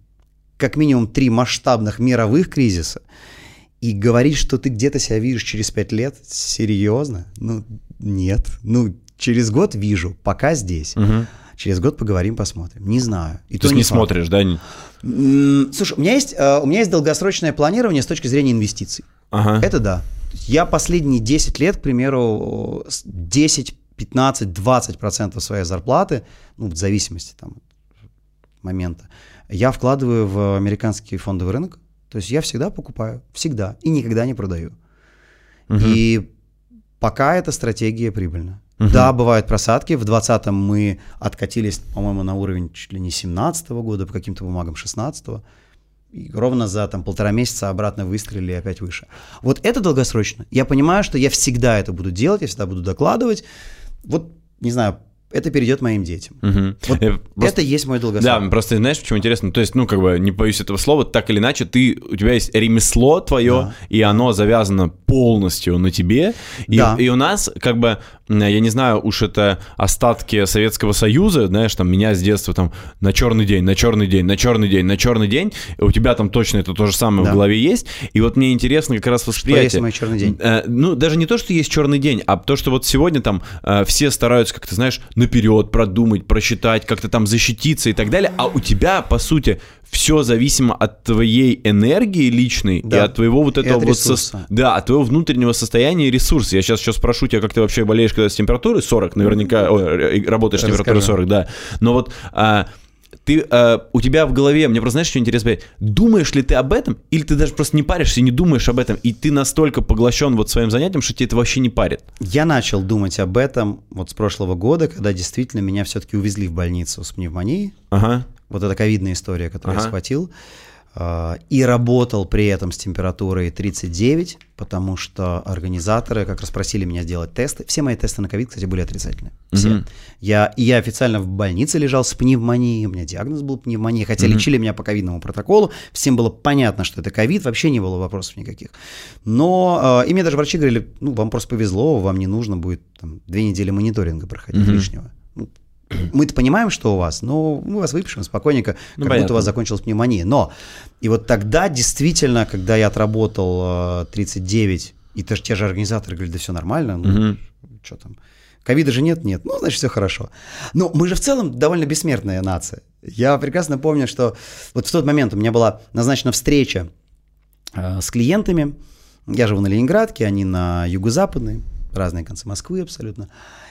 как минимум три масштабных мировых кризиса, и говорить, что ты где-то себя видишь через пять лет, серьезно? Ну, нет. Ну, через год вижу, пока здесь. Через год поговорим, посмотрим. Не знаю. И То есть не факт. смотришь, да? Слушай, у меня есть, э, у меня есть долгосрочное планирование с точки зрения инвестиций. Ага. Это да. Я последние 10 лет, к примеру, с 10, 15, 20 процентов своей зарплаты, ну, в зависимости там момента, я вкладываю в американский фондовый рынок. То есть я всегда покупаю, всегда, и никогда не продаю. И пока эта стратегия прибыльна. Да, бывают просадки. В 2020 мы откатились, по-моему, на уровень чуть ли не 17 года, по каким-то бумагам 16 и ровно за там, полтора месяца обратно выстрелили и опять выше. Вот это долгосрочно. Я понимаю, что я всегда это буду делать, я всегда буду докладывать. Вот, не знаю, это перейдет моим детям. Мгм. Вот Я просто- Это есть мой Да, долгосрочный. просто знаешь, почему интересно? То есть, ну, как бы, не боюсь этого слова, так или иначе, ты, у тебя есть ремесло твое, Да. и оно завязано полностью на тебе. И, Да. и у нас, как бы, я не знаю, уж это остатки Советского Союза, знаешь, там, меня с детства там на черный день, на черный день, на черный день, на черный день. У тебя там точно это то же самое Да. в голове есть. И вот мне интересно как раз Что восприятие. есть мой черный день? Э, ну, даже не то, что есть черный день, а то, что вот сегодня там э, все стараются, как ты знаешь, наперед продумать, просчитать, как-то там защититься и так далее, а у тебя, по сути, все зависимо от твоей энергии личной и Да. от твоего вот И этого от вот... ресурса. Да, от твоего внутреннего состояния и ресурса. Я сейчас еще спрошу тебя, как ты вообще болеешь, когда с температурой 40, наверняка, ой, э, работаешь с температурой Расскажу. 40, да. Но вот... а, ты, э, у тебя в голове, мне просто знаешь, что интересно, понять, думаешь ли ты об этом, или ты даже просто не паришься и не думаешь об этом, и ты настолько поглощен вот своим занятием, что тебе это вообще не парит. Я начал думать об этом вот с прошлого года, когда действительно меня все-таки увезли в больницу с пневмонией. Ага. Вот эта ковидная история, которую я Ага. схватил. А, И работал при этом с температурой 39, потому что организаторы как раз просили меня сделать тесты. Все мои тесты на ковид, кстати, были отрицательные. Все. Мгм. Я, я официально в больнице лежал с пневмонией, у меня диагноз был пневмония, хотя лечили меня по ковидному протоколу, всем было понятно, что это ковид, вообще не было вопросов никаких. Но, э, и мне даже врачи говорили, ну, вам просто повезло, вам не нужно будет там, две недели мониторинга проходить Мгм. лишнего. Ну, Мы-то понимаем, что у вас, но мы вас выпишем спокойненько, Ну, как понятно. будто у вас закончилась пневмония. Но, и вот тогда действительно, когда я отработал э, 39, и те, же- те же организаторы говорили, да все нормально, ну, Мгм. что там, ковида же нет? Нет. Ну, значит, все хорошо. Но мы же в целом довольно бессмертная нация. Я прекрасно помню, что вот в тот момент у меня была назначена встреча э, с клиентами. Я живу на Ленинградке, они на юго-западной. разные концы Москвы абсолютно.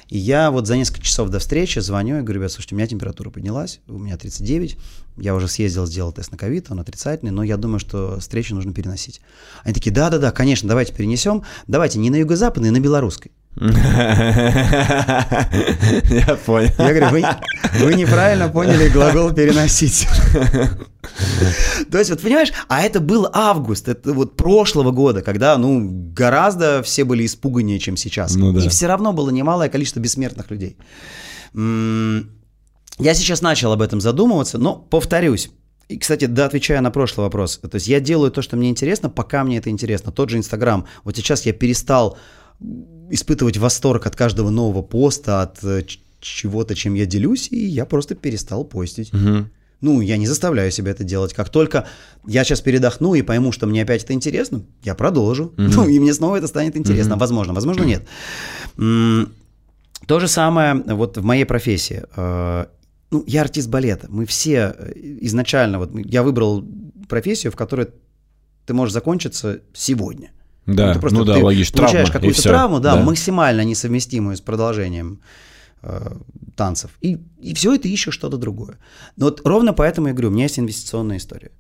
И я вот за несколько часов до встречи звоню и говорю, ребят, слушайте, у меня температура поднялась, у меня 39, я уже съездил, сделал тест на ковид, он отрицательный, но я думаю, что встречу нужно переносить. Они такие, да-да-да, конечно, давайте перенесем, давайте не на юго-западной, а на белорусской. Я понял. Я говорю, вы, вы неправильно поняли глагол «переносить». То есть, вот понимаешь, а это был август, это вот прошлого года, когда, ну, гораздо все были испуганнее, чем сейчас. Ну да. И все равно было немалое количество бессмертных людей. Я сейчас начал об этом задумываться, но повторюсь. И, кстати, да, отвечая на прошлый вопрос, то есть я делаю то, что мне интересно, пока мне это интересно. Тот же Инстаграм. Вот сейчас я перестал испытывать восторг от каждого нового поста, от э, чего-то, чем я делюсь, и я просто перестал постить. Мгм. Ну, я не заставляю себя это делать. Как только я сейчас передохну и пойму, что мне опять это интересно, я продолжу. Ну, и мне снова это станет интересно. Возможно, возможно, нет. То же самое вот в моей профессии. Э, Ну, я артист балета. Мы все э, изначально, вот я выбрал профессию, в которой ты можешь закончиться сегодня. Да, ты просто ну да, ты логично. Получаешь какую-то травму, да, Да. максимально несовместимую с продолжением э, танцев. И, и все это ищешь что-то другое. Но вот ровно поэтому я говорю, у меня есть инвестиционная история.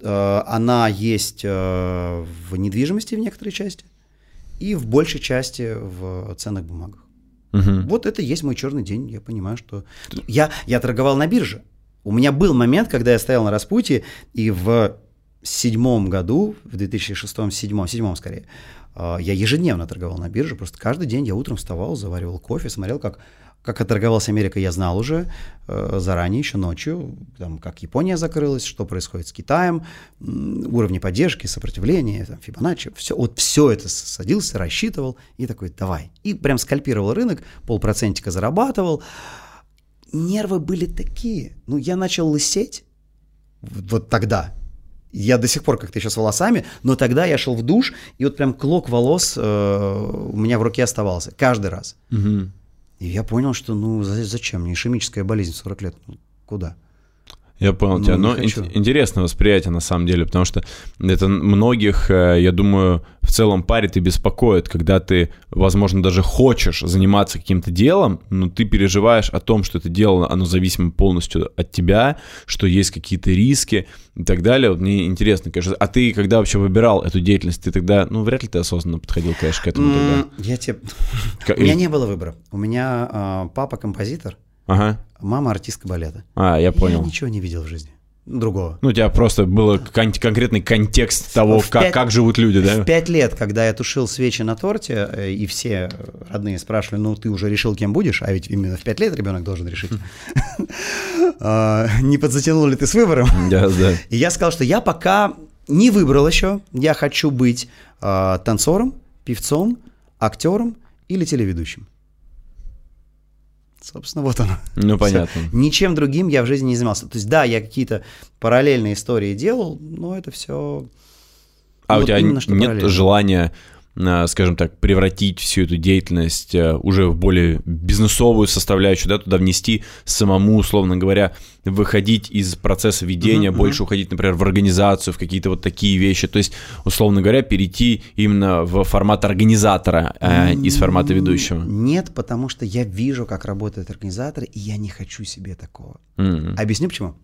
Э, она есть э, в недвижимости в некоторой части и в большей части в ценных бумагах. Мгм. Вот это и есть мой черный день. Я понимаю, что я, я торговал на бирже. У меня был момент, когда я стоял на распутье, и в седьмом году, в 2006, седьмом, седьмом скорее, э, я ежедневно торговал на бирже. Просто каждый день я утром вставал, заваривал кофе, смотрел, как, как отторговалась Америка, я знал уже э, заранее, еще ночью, там, как Япония закрылась, что происходит с Китаем, уровни поддержки, сопротивления, там, Фибоначчи, все, вот все это садился, рассчитывал и такой, давай. И прям скальпировал рынок, полпроцентика зарабатывал. Нервы были такие. Ну, я начал лысеть вот тогда. Я до сих пор как-то еще с волосами, но тогда я шел в душ, и вот прям клок волос э, у меня в руке оставался каждый раз. Мгм. И я понял, что ну за- зачем мне ишемическая болезнь в 40 лет? Ну, куда? Я понял Ну, тебя. Но ин- интересное восприятие на самом деле, потому что это многих, э, я думаю, в целом парит и беспокоит, когда ты, возможно, даже хочешь заниматься каким-то делом, но ты переживаешь о том, что это дело, оно зависимо полностью от тебя, что есть какие-то риски и так далее. Вот мне интересно, конечно, а ты когда вообще выбирал эту деятельность, ты тогда, ну, вряд ли ты осознанно подходил, конечно, к этому тогда. Я тебе... У меня не было выбора. У меня а, папа композитор, Ага. мама артистка балета. А, я понял. Я ничего не видел в жизни. Другого. Ну, у тебя просто был кон- конкретный контекст того, В как, пять- как живут люди, да? В пять лет, когда я тушил свечи на торте, э, и все родные спрашивали, ну ты уже решил, кем будешь, а ведь именно в пять лет ребенок должен решить. А, Не подзатянул ли ты с выбором? Да, да. И я сказал, что я пока не выбрал еще, я хочу быть а, танцором, певцом, актером или телеведущим. Собственно, вот оно. Ну, понятно. Ничем другим я в жизни не занимался. То есть, да, я какие-то параллельные истории делал, но это все... А у Вот тебя нет желания, скажем так, превратить всю эту деятельность а, уже в более бизнесовую составляющую, да, туда внести самому, условно говоря, выходить из процесса ведения, Мгм, больше уходить, например, в организацию, в какие-то вот такие вещи, то есть, условно говоря, перейти именно в формат организатора а, из формата ведущего. Нет, потому что я вижу, как работают организаторы, и я не хочу себе такого. М, Объясню почему.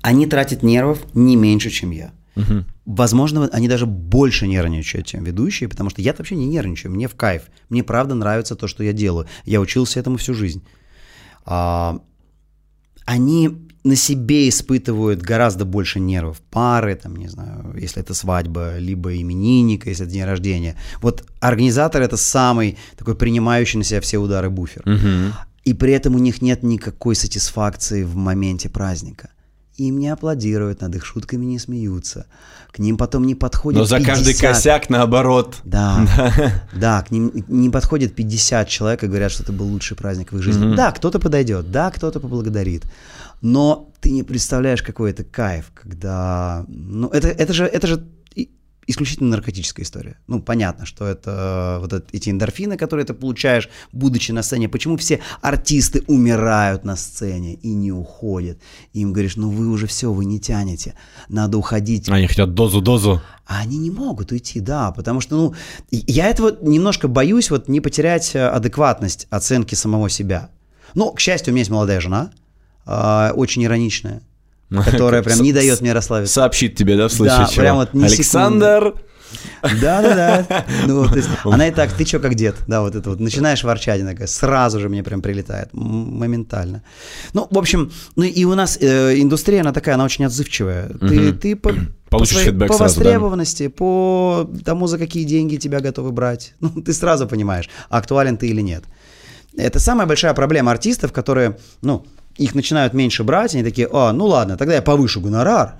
Они тратят нервов не меньше, чем я. Мгм. Возможно, они даже больше нервничают, чем ведущие, потому что я вообще не нервничаю, мне в кайф. Мне правда нравится то, что я делаю. Я учился этому всю жизнь. А, они на себе испытывают гораздо больше нервов. Пары, там, не знаю, если это свадьба, либо именинника, если это день рождения. Вот организатор — это самый такой принимающий на себя все удары буфер. Мгм. И при этом у них нет никакой сатисфакции в моменте праздника. Им не аплодируют, над их шутками не смеются. К ним потом не подходит Но за каждый 50 косяк, наоборот. Да, да, к ним не подходит 50 человек и говорят, что это был лучший праздник в их жизни. Да, кто-то подойдет, да, кто-то поблагодарит. Но ты не представляешь, какой это кайф, когда... Ну, это, это же, это же исключительно наркотическая история. Ну, понятно, что это э, вот эти эндорфины, которые ты получаешь, будучи на сцене. Почему все артисты умирают на сцене и не уходят? И им говоришь, ну вы уже все, вы не тянете, надо уходить. Они хотят дозу-дозу. А они не могут уйти, да, потому что, ну, я этого немножко боюсь, вот не потерять э, адекватность оценки самого себя. Ну, к счастью, у меня есть молодая жена, э, очень ироничная, которая прям не дает мне расслабиться. Сообщит тебе, да, в случае Да, чего? прям вот ни Александр! Да-да-да. Ну, то есть она и так, ты чё, как дед? Да, вот это вот. Начинаешь ворчать, она такая, сразу же мне прям прилетает, моментально. Ну, в общем, ну и у нас э, индустрия, она такая, она очень отзывчивая. Ты, ты по, по, Получишь своей- фидбэк по сразу, да? востребованности, по тому, за какие деньги тебя готовы брать. Ну, ты сразу понимаешь, актуален ты или нет. Это самая большая проблема артистов, которые, ну, их начинают меньше брать, они такие, а, ну ладно, тогда я повышу гонорар,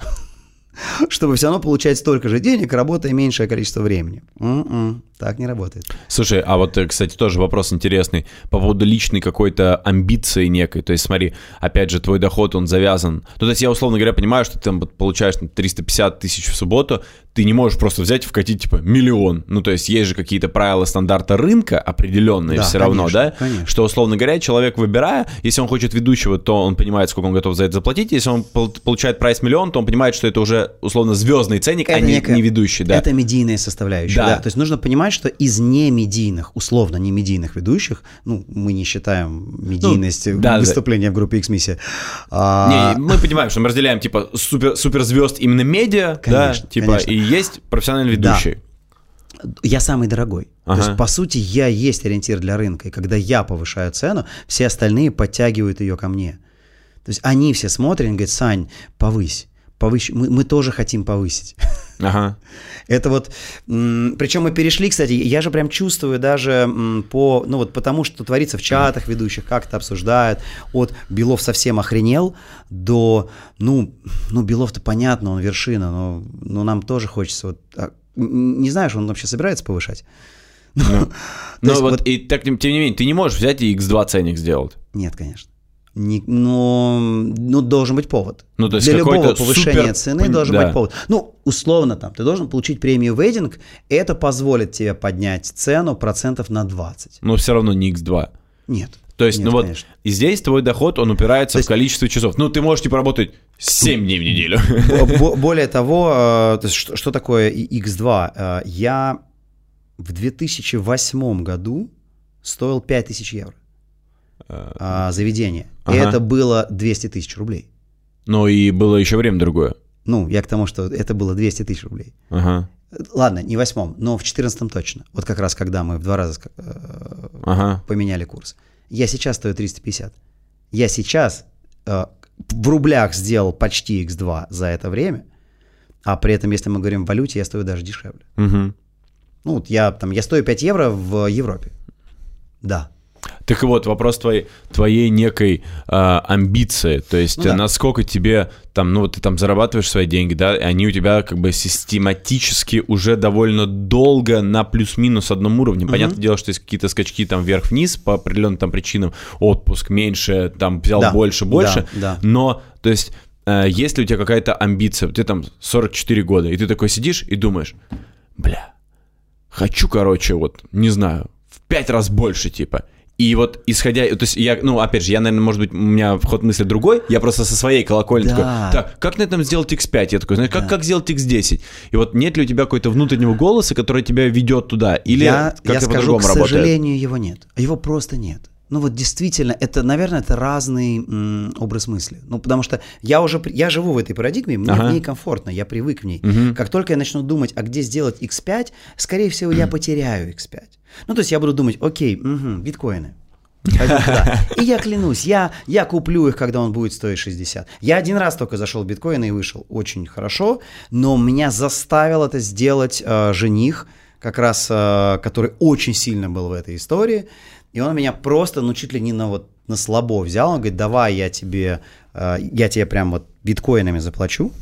чтобы все равно получать столько же денег, работая меньшее количество времени. М-м, так не работает. Слушай, а вот, э, кстати, тоже вопрос интересный по поводу личной какой-то амбиции некой. То есть, смотри, опять же, твой доход, он завязан. Ну, то есть, я, условно говоря, понимаю, что ты там получаешь там, 350 тысяч в субботу, ты не можешь просто взять и вкатить, типа, миллион. Ну, то есть, есть же какие-то правила стандарта рынка определенные Да, все равно, конечно, да? конечно. Что, условно говоря, человек, выбирая, если он хочет ведущего, то он понимает, сколько он готов за это заплатить. Если он пол- получает прайс миллион, то он понимает, что это уже, условно, звездный ценник, а Это не, некая- не ведущий, да. Это медийная составляющая, Да. да. То есть нужно понимать, что из немедийных, условно немедийных ведущих, ну, мы не считаем медийность Ну, да, да. выступления в группе X-Миссия. а, Не, мы понимаем, что мы разделяем, типа, супер, суперзвезд именно медиа, Конечно, да, типа, конечно. и есть профессиональный Да. ведущий. я самый дорогой. Ага. То есть, по сути, я есть ориентир для рынка. И когда я повышаю цену, все остальные подтягивают ее ко мне. То есть они все смотрят и говорят, Сань, повысь. Повысь. Мы, мы тоже хотим повысить. Ага. Это вот, причем мы перешли, кстати, я же прям чувствую даже по, ну вот потому, что творится в чатах ведущих, как это обсуждают, от Белов совсем охренел до, ну, ну Белов-то понятно, он вершина, но, но нам тоже хочется вот, а, не знаешь, он вообще собирается повышать? Ну, Но есть вот, вот- и так, тем не менее, ты не можешь взять и X2 ценник сделать. Нет, конечно. Не, но, ну, должен быть повод. Ну, то есть Для любого повышения супер- цены должен да. быть повод. Ну, условно там, ты должен получить премию вейдинг, это позволит тебе поднять цену процентов на 20. Но все равно не X2. Нет. То есть, Нет, ну вот, конечно. и здесь твой доход, он упирается То есть- в количество часов. Ну, ты можешь, типа, работать 7 дней в неделю. Бо- бо- Более того, э, то есть что, что такое и- X2? Э, Я в 2008 году стоил 5000 евро а, заведение. И Ага. это было 200 тысяч рублей. Ну, и было еще время другое. Ну, я к тому, что это было 200 тысяч рублей. Ага. Ладно, не в восьмом, но в четырнадцатом точно. Вот как раз, когда мы в два раза э, Ага. поменяли курс. Я сейчас стою 350. Я сейчас э, в рублях сделал почти X2 за это время, а при этом, если мы говорим в валюте, я стою даже дешевле. Мгм. Ну, вот я там, я стою 5 евро в Европе. Да. Так вот, вопрос твоей, твоей некой а, амбиции, то есть Ну да. э, насколько тебе там, ну вот ты там зарабатываешь свои деньги, да, и они у тебя как бы систематически уже довольно долго на плюс-минус одном уровне. Понятное дело, что есть какие-то скачки там вверх-вниз по определенным там причинам, отпуск меньше, там взял Да, больше, больше, да, да. но, то есть, э, если у тебя какая-то амбиция, ты там 44 года, и ты такой сидишь и думаешь, бля, хочу, короче, вот, не знаю, в пять раз больше, типа. И вот исходя, то есть я, ну, опять же, я, наверное, может быть, у меня ход мысли другой, я просто со своей колокольни Да. такой, так, как на этом сделать X5? Я такой, знаешь, как, как сделать X10? И вот нет ли у тебя какой-то внутреннего голоса, который тебя ведет туда? Или я, как я скажу, к работает? сожалению, его нет. Его просто нет. Ну вот действительно, это, наверное, это разный м, образ мысли. Ну потому что я уже, я живу в этой парадигме, мне Ага. в ней комфортно, я привык к ней. Мгм. Как только я начну думать, а где сделать X5, скорее всего, я потеряю X5. Ну то есть я буду думать, окей, мгм, биткоины. И я клянусь, я, я куплю их, когда он будет стоить 60. Я один раз только зашел в биткоин и вышел. Очень хорошо, но меня заставил это сделать э, жених, как раз, э, который очень сильно был в этой истории. И он меня просто, ну, чуть ли не на вот на слабо взял. Он говорит, давай я тебе, э, я тебе прям вот биткоинами заплачу.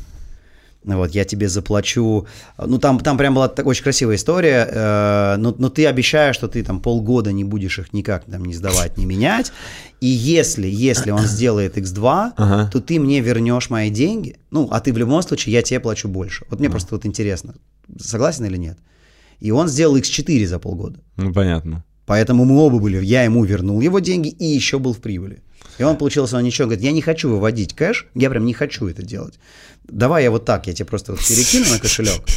Вот, я тебе заплачу, ну, там, там прям была очень красивая история, э, но, но ты обещаешь, что ты там полгода не будешь их никак там не сдавать, не менять, и если, если он сделает X2, ага. то ты мне вернешь мои деньги, ну, а ты в любом случае, я тебе плачу больше. Вот мне ага. просто вот интересно, согласен или нет? И он сделал X4 за полгода. Ну, понятно. Поэтому мы оба были, я ему вернул его деньги и еще был в прибыли. И он получился, он ничего, говорит, я не хочу выводить кэш, я прям не хочу это делать. Давай я вот так, я тебе просто вот перекину на кошелек.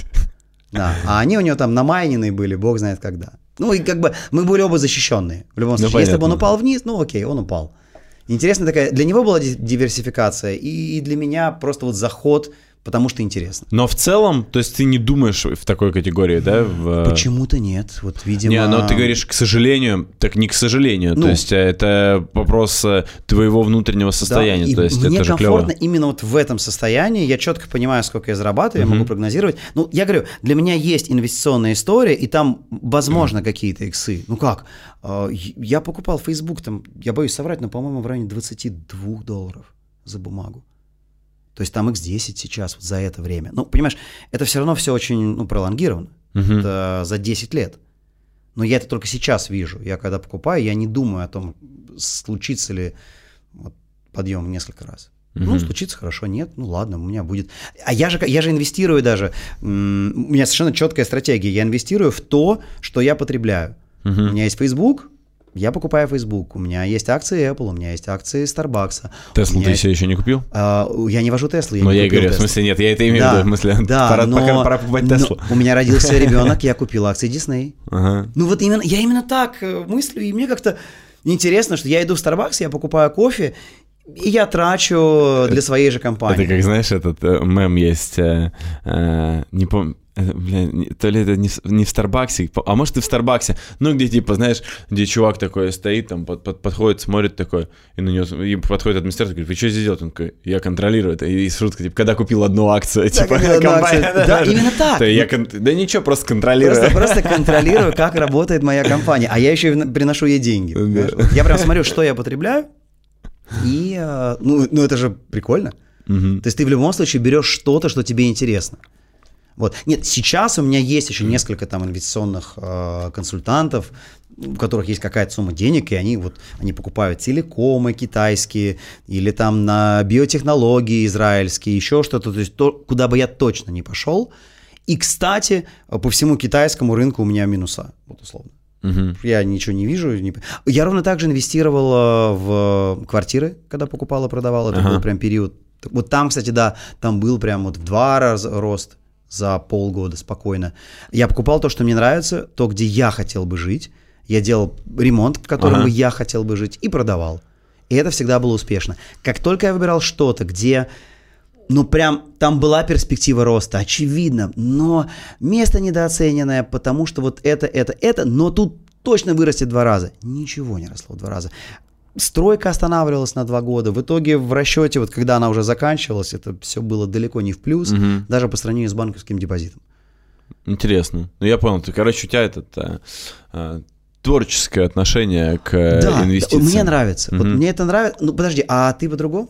Да, а они у него там намайненные были, бог знает когда. Ну и как бы мы были оба защищенные. В любом ну, случае, ну, если бы он упал вниз, ну окей, он упал. Интересная такая, для него была диверсификация, и для меня просто вот заход потому что интересно. Но в целом, то есть ты не думаешь в такой категории, да? В... Почему-то нет, вот видимо... Не, но ты говоришь, к сожалению, так не к сожалению, ну, то есть э, это вопрос э, твоего внутреннего состояния, да, то есть мне это же комфортно клево. именно вот в этом состоянии, я четко понимаю, сколько я зарабатываю, mm-hmm. я могу прогнозировать. Ну, я говорю, для меня есть инвестиционная история, и там, возможно, mm-hmm. какие-то иксы. Ну как? А, я покупал Facebook, там, я боюсь соврать, но, по-моему, в районе 22 долларов за бумагу. То есть там X10 сейчас вот за это время. Ну, понимаешь, это все равно все очень ну, пролонгировано. Uh-huh. Это за 10 лет. Но я это только сейчас вижу. Я когда покупаю, я не думаю о том, случится ли вот, подъем несколько раз. Uh-huh. Ну, случится хорошо, нет, ну ладно, у меня будет. А я же, я же инвестирую даже. У меня совершенно четкая стратегия. Я инвестирую в то, что я потребляю. Uh-huh. У меня есть Facebook, я покупаю Facebook, у меня есть акции Apple, у меня есть акции Starbucks. Теслу ты есть... себе еще не купил? А, я не вожу Теслу. Я но я говорю, Tesla. в смысле нет, я это имею да, в виду, в смысле, да, пора, но, пора, пора покупать Теслу. У меня родился ребенок, я купил акции Disney. Ага. Ну вот именно, я именно так э, мыслю, и мне как-то интересно, что я иду в Starbucks, я покупаю кофе, и я трачу для своей же компании. Это как, знаешь, этот э, мем есть, э, э, не помню, Бля, то ли это не в, не в Старбаксе, а может и в Старбаксе, ну где типа, знаешь, где чувак такой стоит, там под, под, подходит, смотрит такой, и на него и подходит администратор, говорит, вы что здесь делаете? Он такой, я контролирую это. И шутка, типа, когда купил одну акцию, типа, компания. Да, именно так. Да ничего, просто контролирую. Просто контролирую, как работает моя компания, а я еще приношу ей деньги. Я прям смотрю, что я потребляю, и, э, ну, ну это же прикольно. То есть ты в любом случае берешь что-то, что тебе интересно. Вот. Нет, сейчас у меня есть еще несколько там инвестиционных э, консультантов, у которых есть какая-то сумма денег, и они вот они покупают телекомы китайские или там на биотехнологии израильские, еще что-то, то есть то, куда бы я точно не пошел. И, кстати, по всему китайскому рынку у меня минуса, вот условно. Угу. Я ничего не вижу. Не... Я ровно так же инвестировал э, в квартиры, когда покупал и продавал. Это ага. был прям период. Вот там, кстати, да, там был прям вот в два раза рост за полгода спокойно. Я покупал то, что мне нравится, то, где я хотел бы жить. Я делал ремонт, в котором ага. я хотел бы жить, и продавал. И это всегда было успешно. Как только я выбирал что-то, где ну прям там была перспектива роста, очевидно, но место недооцененное, потому что вот это, это, это, но тут точно вырастет два раза. Ничего не росло два раза стройка останавливалась на два года. В итоге в расчете, вот когда она уже заканчивалась, это все было далеко не в плюс, угу. даже по сравнению с банковским депозитом. Интересно. Ну, я понял. Ты, короче, у тебя этот а, а, творческое отношение к да, инвестициям. Мне нравится. Угу. Вот мне это нравится. Ну, подожди, а ты по-другому?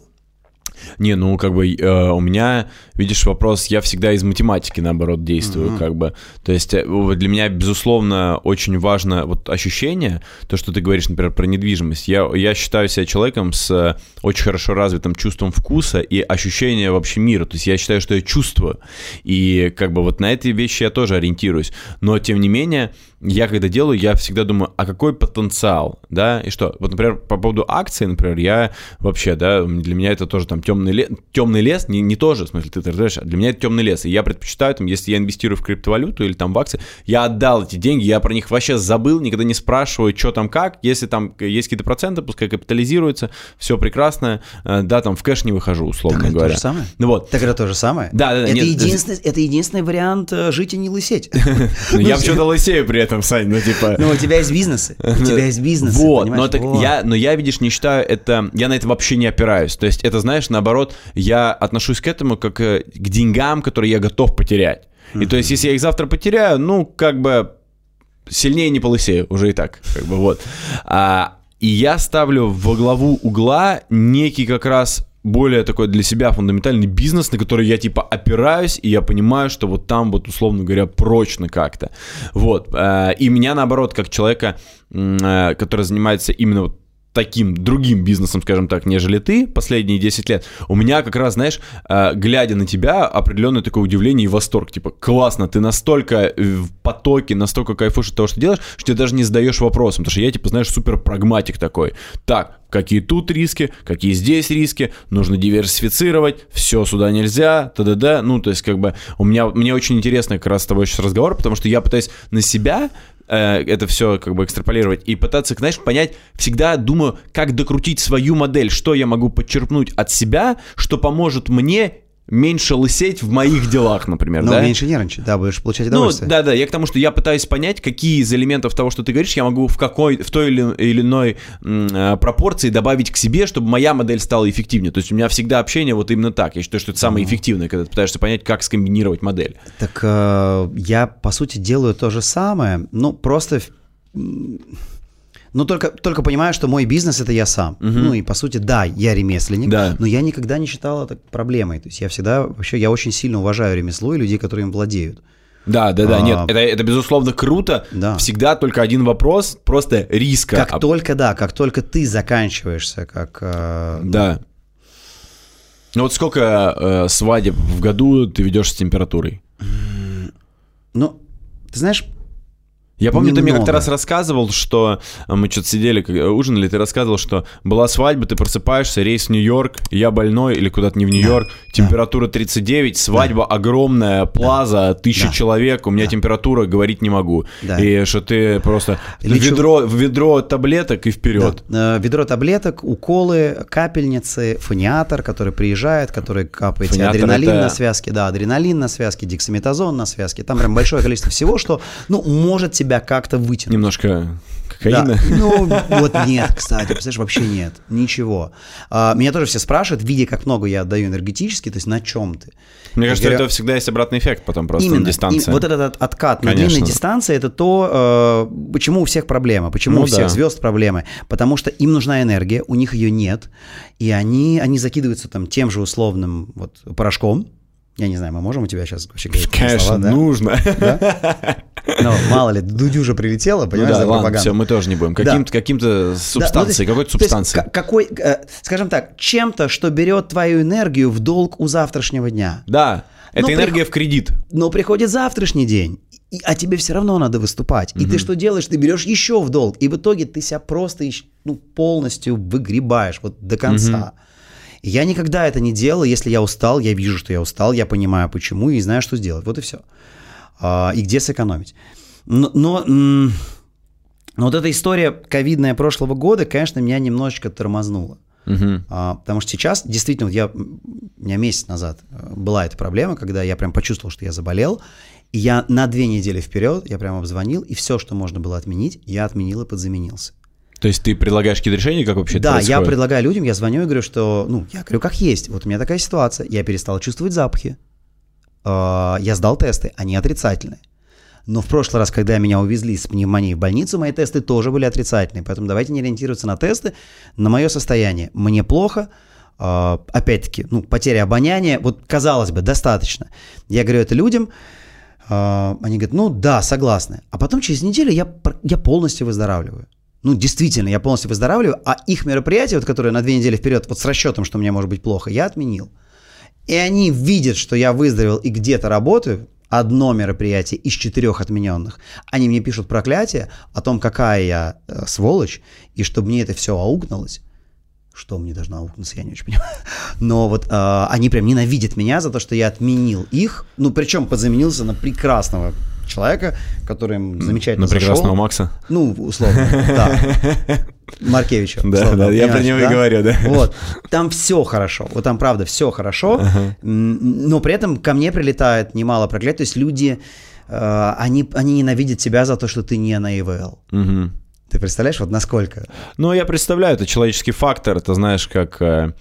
Не, ну как бы э, у меня, видишь, вопрос, я всегда из математики, наоборот, действую, mm-hmm. как бы. То есть э, для меня, безусловно, очень важно вот ощущение, то, что ты говоришь, например, про недвижимость. Я, я считаю себя человеком с э, очень хорошо развитым чувством вкуса и ощущения вообще мира. То есть я считаю, что я чувствую. И как бы вот на эти вещи я тоже ориентируюсь. Но, тем не менее, я когда делаю, я всегда думаю, а какой потенциал, да, и что? Вот, например, по поводу акций, например, я вообще, да, для меня это тоже там темный, лес, темный лес, не, не тоже, в смысле, ты разрешаешь, а для меня это темный лес, и я предпочитаю, там, если я инвестирую в криптовалюту или там в акции, я отдал эти деньги, я про них вообще забыл, никогда не спрашиваю, что там как, если там есть какие-то проценты, пускай капитализируется, все прекрасно, э, да, там в кэш не выхожу, условно так говоря. Это то же самое? Ну вот. Так это то же самое? Да, да, да. Это, нет, единственный, это единственный вариант э, жить и не лысеть. Ну, я почему-то лысею при этом, Сань, ну типа... Ну, у тебя есть бизнесы, у тебя есть бизнес. Вот, но, так я, но я, видишь, не считаю это... Я на это вообще не опираюсь. То есть это, знаешь, наоборот, я отношусь к этому как э, к деньгам, которые я готов потерять. И то есть, если я их завтра потеряю, ну, как бы сильнее не полысею, уже и так, как бы вот. А, и я ставлю во главу угла некий как раз более такой для себя фундаментальный бизнес, на который я типа опираюсь, и я понимаю, что вот там вот, условно говоря, прочно как-то. Вот. Э, и меня, наоборот, как человека, э, который занимается именно вот таким другим бизнесом, скажем так, нежели ты последние 10 лет, у меня как раз, знаешь, э, глядя на тебя, определенное такое удивление и восторг. Типа, классно, ты настолько в потоке, настолько кайфуешь от того, что делаешь, что ты даже не задаешь вопросом. Потому что я, типа, знаешь, супер прагматик такой. Так, какие тут риски, какие здесь риски, нужно диверсифицировать, все сюда нельзя, т.д. Ну, то есть, как бы, у меня, мне очень интересно как раз с тобой сейчас разговор, потому что я пытаюсь на себя э, это все как бы экстраполировать и пытаться, знаешь, понять, всегда думаю, как докрутить свою модель, что я могу подчерпнуть от себя, что поможет мне меньше лысеть в моих делах, например, Но да? меньше нервничать, да, будешь получать Ну, удовольствие. да, да, я к тому, что я пытаюсь понять, какие из элементов того, что ты говоришь, я могу в какой, в той или, или иной м, э, пропорции добавить к себе, чтобы моя модель стала эффективнее. То есть у меня всегда общение вот именно так. Я считаю, что это самое эффективное, когда ты пытаешься понять, как скомбинировать модель. Так э, я, по сути, делаю то же самое, ну, просто... в- Ну, только, только понимаю, что мой бизнес это я сам. Ну и по сути, да, я ремесленник, Да. но я никогда не считал это проблемой. То есть я всегда, вообще, я очень сильно уважаю ремесло и людей, которые им владеют. Да, да, да, А. нет, это, это безусловно круто. Да. Всегда только один вопрос, просто риска. Как А- только, да, как только ты заканчиваешься, как... э, Да. Ну вот сколько э, свадеб в году ты ведешь с температурой? Ну, ты знаешь, Я помню, ты мне как-то Немного. раз рассказывал, что э, мы что-то сидели, как- ужинали, ты рассказывал, что была свадьба, ты просыпаешься, рейс в Нью-Йорк, я больной или куда-то не в Нью-Йорк, температура 39, свадьба огромная, плаза, тысяча Да. человек, у меня температура, говорить не могу. Да. И что ты просто Лечу- ведро, ведро таблеток и вперед. Да. Э, Ведро таблеток, уколы, капельницы, фониатор, который приезжает, который капает тебе Фониатор адреналин это- на связке, да, адреналин на связке, дексаметазон на связке. Там прям большое количество всего, что, ну, может тебя как-то вытянуть. Немножко Да. кокаина. Ну, вот нет, кстати, представляешь, вообще нет, ничего. А, меня тоже все спрашивают, видя, как много я отдаю энергетически, то есть на чем ты? Мне Я кажется, говорю, это всегда есть обратный эффект потом просто Именно. на дистанции. И вот этот от- откат на Конечно. длинной дистанции это то, э, почему у всех проблемы, почему Ну у всех да. звезд проблемы. Потому что им нужна энергия, у них ее нет, и они, они закидываются там тем же условным вот, порошком. Я не знаю, мы можем у тебя сейчас вообще говорить Конечно, слова, да? нужно. Ну, мало ли, Дудю уже прилетела, Ну понимаешь, да, за ладно, все, мы тоже не будем. Да. Каким-то, каким-то Да, ну, то субстанцией, есть- какой-то то есть субстанцией. к- какой, э, скажем так, чем-то, что берет твою энергию в долг у завтрашнего дня. Да, это Ну, энергия в кредит. Но приходит завтрашний день, и- а тебе все равно надо выступать. И ты что делаешь? Ты берешь еще в долг. И в итоге ты себя просто ну, полностью выгребаешь вот до конца. И Я никогда это не делал. Если я устал, я вижу, что я устал, я понимаю, почему, и знаю, что сделать. Вот и все. и где сэкономить. Но, но, но вот эта история ковидная прошлого года, конечно, меня немножечко тормознула. А, потому что сейчас, действительно, вот я, у меня месяц назад э, была эта проблема, когда я прям почувствовал, что я заболел, и я на две недели вперед, я прям обзвонил, и все, что можно было отменить, я отменил и подзаменился. То есть ты предлагаешь какие-то решения, как вообще да, я предлагаю людям, я звоню и говорю, что, ну, я говорю, как есть, вот у меня такая ситуация, я перестал чувствовать запахи, А, я сдал тесты, они отрицательные. Но в прошлый раз, когда меня увезли с пневмонией в больницу, мои тесты тоже были отрицательные. Поэтому давайте не ориентироваться на тесты, на мое состояние. Мне плохо, а, опять-таки, ну, потеря обоняния, вот казалось бы, достаточно. Я говорю это людям, а, они говорят, ну да, согласны. А потом через неделю я, я полностью выздоравливаю. Ну, действительно, я полностью выздоравливаю, а их мероприятие, вот, которое на две недели вперед, вот с расчетом, что мне может быть плохо, я отменил. И они видят, что я выздоровел и где-то работаю, одно мероприятие из четырех отмененных, они мне пишут проклятие о том, какая я э, сволочь, и чтобы мне это все аукнулось. Что мне должно аукнуться, я не очень понимаю. Но вот э, они прям ненавидят меня за то, что я отменил их, ну причем подзаменился на прекрасного человека, который замечательно На прекрасного зашел. Макса. Ну, условно, да. Маркевича. Да, да, я про него и да? говорю, да. Вот. Там все хорошо. Вот там, правда, все хорошо. Но при этом ко мне прилетает немало проклятий. То есть люди, э, они, они ненавидят тебя за то, что ты не на ИВЛ. Ты представляешь, вот насколько? Ну, я представляю, это человеческий фактор, это знаешь, как... э,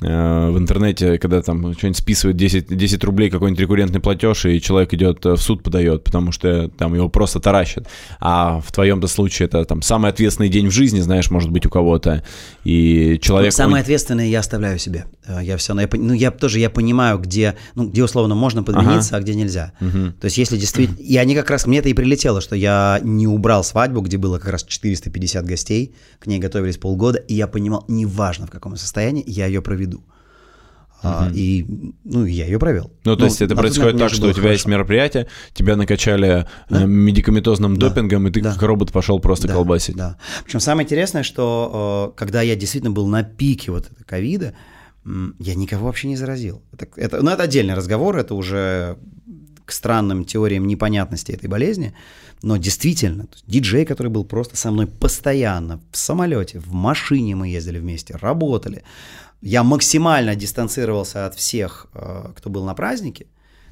в интернете, когда там что-нибудь списывают 10, 10 рублей какой-нибудь рекуррентный платеж, и человек идет э, в суд подает, потому что там его просто таращат. А в твоем-то случае это там самый ответственный день в жизни, знаешь, может быть у кого-то, и человек... Самое ответственное я оставляю себе. Э, я все, я, ну я тоже я понимаю, где, ну где условно можно подмениться, ага. а где нельзя. Угу. То есть если действительно, и они как раз мне это и прилетело, что я не убрал свадьбу, где было как раз 450 гостей, к ней готовились полгода, и я понимал, неважно в каком состоянии, я ее проведу. А, и, ну, я ее провел. Ну, то ну, есть это происходит так, что у тебя хорошо. есть мероприятие, тебя накачали да? Э, медикаментозным да. допингом, и ты да. как робот пошел просто да. колбасить. Да. Причем самое интересное, что э, когда я действительно был на пике вот этого ковида, я никого вообще не заразил. Это, это, ну, это отдельный разговор, это уже к странным теориям непонятности этой болезни. Но действительно, диджей, который был просто со мной постоянно в самолете, в машине мы ездили вместе, работали. Я максимально дистанцировался от всех, э, кто был на празднике.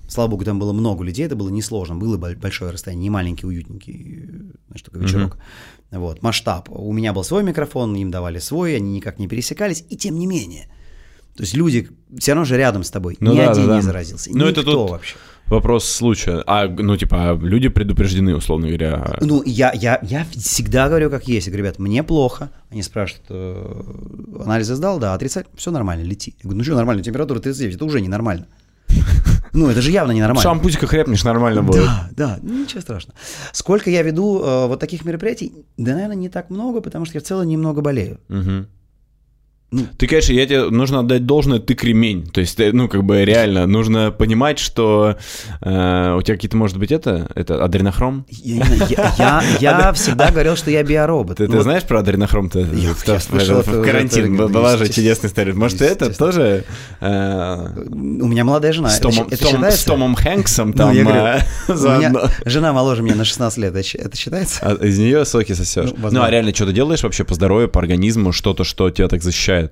Слава богу, там было много людей, это было несложно. Было большое расстояние, не маленький, уютненький, знаешь, такой вечерок. Mm-hmm. Вот, масштаб. У меня был свой микрофон, им давали свой, они никак не пересекались. И тем не менее, то есть люди все равно же рядом с тобой. Ну, Ни да, один да, не заразился. Ну, Никто это тут вообще. Вопрос случая. А, ну, типа, люди предупреждены, условно говоря. Ну, я, я, я всегда говорю, как есть. Я говорю, ребят, мне плохо. Они спрашивают, э, анализы сдал? Да, отрицательно. Все нормально, лети. Я говорю, ну что нормально, температура 39, это уже ненормально. Ну, это же явно ненормально. Шампусика хрепнешь, нормально будет. Да, да, ничего страшного. Сколько я веду э, вот таких мероприятий? Да, наверное, не так много, потому что я в целом немного болею. Угу. Ну, ты, конечно, я тебе нужно отдать должное, ты кремень. То есть, ну, как бы реально, нужно понимать, что э, у тебя какие-то, может быть, это, это адренохром? Я, я, я, я всегда говорил, что я биоробот. Ты, ну, ты вот... знаешь про адренохром-то? Я, я слышал, в карантин это, была же чудесная история. Может, это тоже... Э, у меня молодая жена. С Томом, это, Том, с Томом Хэнксом там ну, говорю, э, меня жена моложе меня на 16 лет. Это считается? А из нее соки сосешь? Ну, ну, а реально, что ты делаешь вообще по здоровью, по организму, что-то, что тебя так защищает?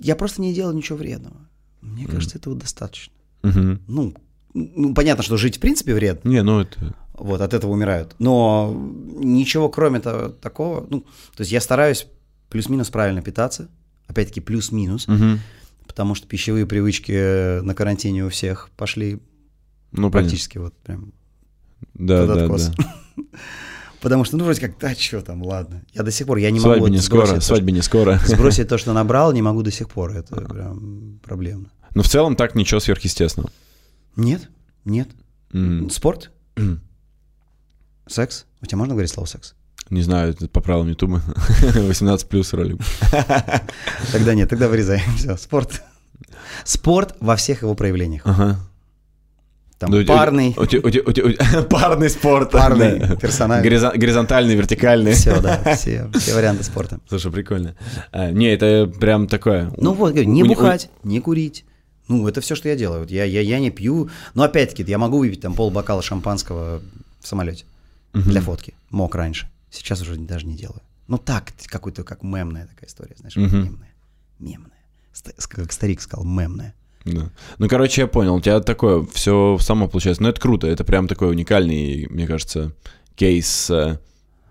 Я просто не делал ничего вредного. Мне mm. кажется, этого достаточно. Mm-hmm. Ну, ну, понятно, что жить в принципе вредно. Не, ну это... Вот, от этого умирают. Но ничего кроме того, такого... Ну, то есть я стараюсь плюс-минус правильно питаться. Опять-таки плюс-минус. Угу. Потому что пищевые привычки на карантине у всех пошли ну, практически понятно. вот прям да, да, да. Потому что, ну, вроде как, да, что там, ладно. Я до сих пор, я не свадьбе могу... Не скоро, свадьбе не скоро. Сбросить то, что набрал, не могу до сих пор. Это прям проблемно. Но в целом так ничего сверхъестественного. Нет, нет. Mm. Спорт? Mm. Секс? У тебя можно говорить слово секс? Не знаю, это по правилам Ютуба. 18 плюс ролик. Тогда нет, тогда вырезаем. Все, спорт. Спорт во всех его проявлениях. Ага. Там ну, парный. У, у, у, парный спорт. Парный, да. персональный. Горизонтальный, вертикальный. Все, да, все, все варианты спорта. Слушай, прикольно. А, не, это прям такое... Ну вот, не бухать, не курить. Ну, это все, что я делаю. Вот я, я, я не пью. Но опять-таки, я могу выпить там пол бокала шампанского в самолете угу. для фотки. Мог раньше. Сейчас уже даже не делаю. Ну так, какой-то как мемная такая история, знаешь, угу. мемная. Мемная. Как старик сказал, мемная. Да. Ну, короче, я понял, у тебя такое все само получается. Ну, это круто, это прям такой уникальный, мне кажется, кейс. Э,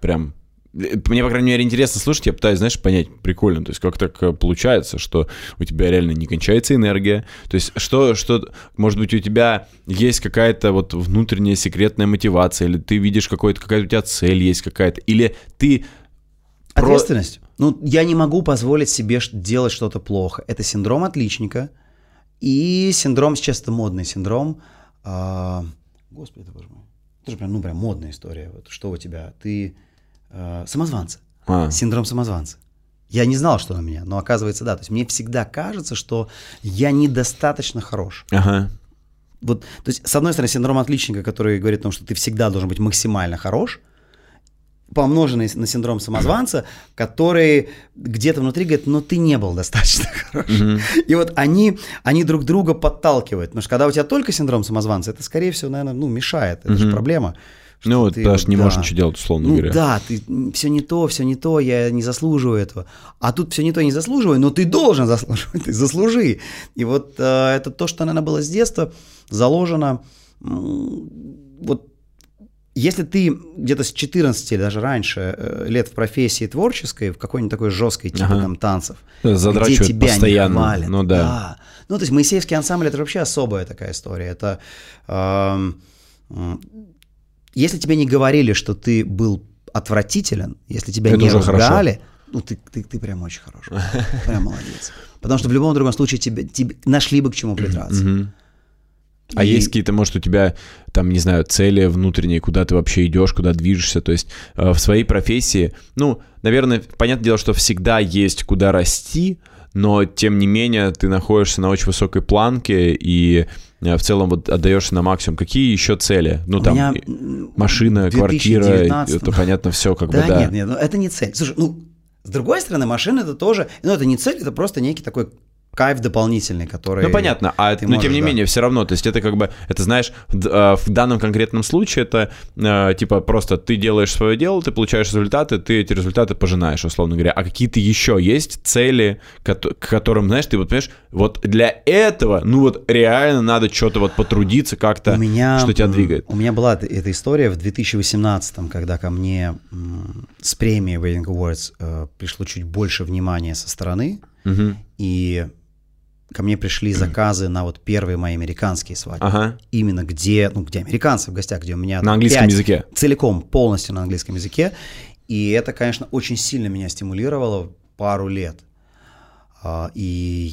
прям мне, по крайней мере, интересно слушать, я пытаюсь, знаешь, понять, прикольно, то есть как так э, получается, что у тебя реально не кончается энергия, то есть что, что, может быть, у тебя есть какая-то вот внутренняя секретная мотивация, или ты видишь какой-то, какая-то у тебя цель есть какая-то, или ты... Ответственность. Про... Ну, я не могу позволить себе делать что-то плохо. Это синдром отличника, и синдром, сейчас это модный синдром. А, господи, это боже мой. Это же прям, ну, прям модная история. Вот что у тебя? Ты а, самозванца. А. Синдром самозванца. Я не знал, что на меня, но оказывается, да. То есть мне всегда кажется, что я недостаточно хорош. Ага. Вот, то есть, с одной стороны, синдром отличника, который говорит о том, что ты всегда должен быть максимально хорош, помноженный на синдром самозванца, который где-то внутри говорит, но ты не был достаточно хорош. Mm-hmm. И вот они, они друг друга подталкивают. Потому что когда у тебя только синдром самозванца, это, скорее всего, наверное, ну, мешает. Это mm-hmm. же проблема. Ну, вот даже вот, не да, можешь ничего делать, условно ну, говоря. Да, ты все не то, все не то, я не заслуживаю этого. А тут все не то, не заслуживаю, но ты должен заслуживать, ты заслужи. И вот э, это то, что, наверное, было с детства заложено. Вот если ты где-то с 14 или даже раньше э, лет в профессии творческой, в какой-нибудь такой жесткой типа Ага. там танцев, Задрачивают где тебя постоянно. не хвалят. Ну да. Ну, то есть Моисеевский ансамбль это вообще особая такая история. Это м, если тебе не говорили, что ты был отвратителен, если тебя Это не уже хорошо. ругали, ну ты, ты, ты прям очень хороший. Прям молодец. Потому что в любом другом случае тебе, тебе нашли бы к чему придраться. А И- есть какие-то, может, у тебя, там, не знаю, цели внутренние, куда ты вообще идешь, куда движешься? То есть э, в своей профессии, ну, наверное, понятное дело, что всегда есть куда расти, но, тем не менее, ты находишься на очень высокой планке и э, в целом вот отдаешься на максимум. Какие еще цели? Ну, У там, меня, машина, в квартира, 2019 это понятно все, как Да, бы, да. нет, нет, ну это не цель. Слушай, ну, с другой стороны, машина это тоже, ну, это не цель, это просто некий такой кайф дополнительный, который... Ну понятно, а ты но можешь, тем не да. менее все равно, то есть это как бы, это знаешь, в, э, в данном конкретном случае это э, типа просто ты делаешь свое дело, ты получаешь результаты, ты эти результаты пожинаешь, условно говоря. А какие-то еще есть цели, к которым, знаешь, ты вот понимаешь, вот для этого, ну вот реально надо что-то вот потрудиться как-то, у меня, что тебя двигает. У меня была эта- история в 2018, когда ко мне с премии Wedding Awards э, пришло чуть больше внимания со стороны, Мгм. и ко мне пришли заказы на вот первые мои американские свадьбы. Ага. Именно где, ну, где американцы в гостях, где у меня На английском языке. целиком, полностью на английском языке. И это, конечно, очень сильно меня стимулировало пару лет. А, И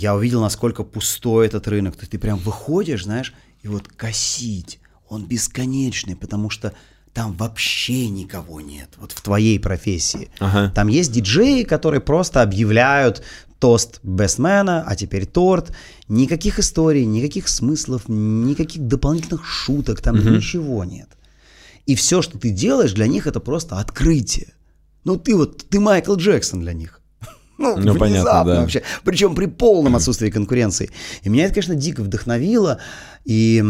я увидел, насколько пустой этот рынок. То есть ты прям выходишь, знаешь, и вот косить, он бесконечный, потому что там вообще никого нет, вот в твоей профессии. Ага. Там есть диджеи, которые просто объявляют тост бестмена, а теперь торт. Никаких историй, никаких смыслов, никаких дополнительных шуток, там ничего нет. И все, что ты делаешь для них, это просто открытие. Ну ты вот, ты Майкл Джексон для них. Ну, Ну, понятно, да. вообще. Причем при полном отсутствии конкуренции. И меня это, конечно, дико вдохновило, и,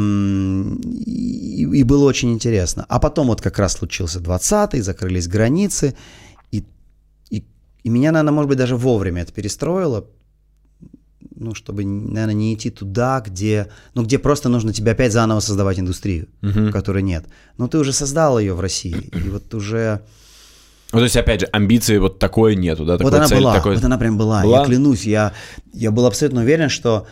и, и было очень интересно. А потом вот как раз случился 20-й, закрылись границы, и, меня, наверное, может быть, даже вовремя это перестроило, ну, чтобы, наверное, не идти туда, где, ну, где просто нужно тебе опять заново создавать индустрию, Мгм. которой нет. Но ты уже создал ее в России, и вот уже... Ну, то есть, опять же, амбиции вот такой нету, да? вот такой она цель, была, такой- вот она прям была. Была? Я клянусь, я, я был абсолютно уверен, что...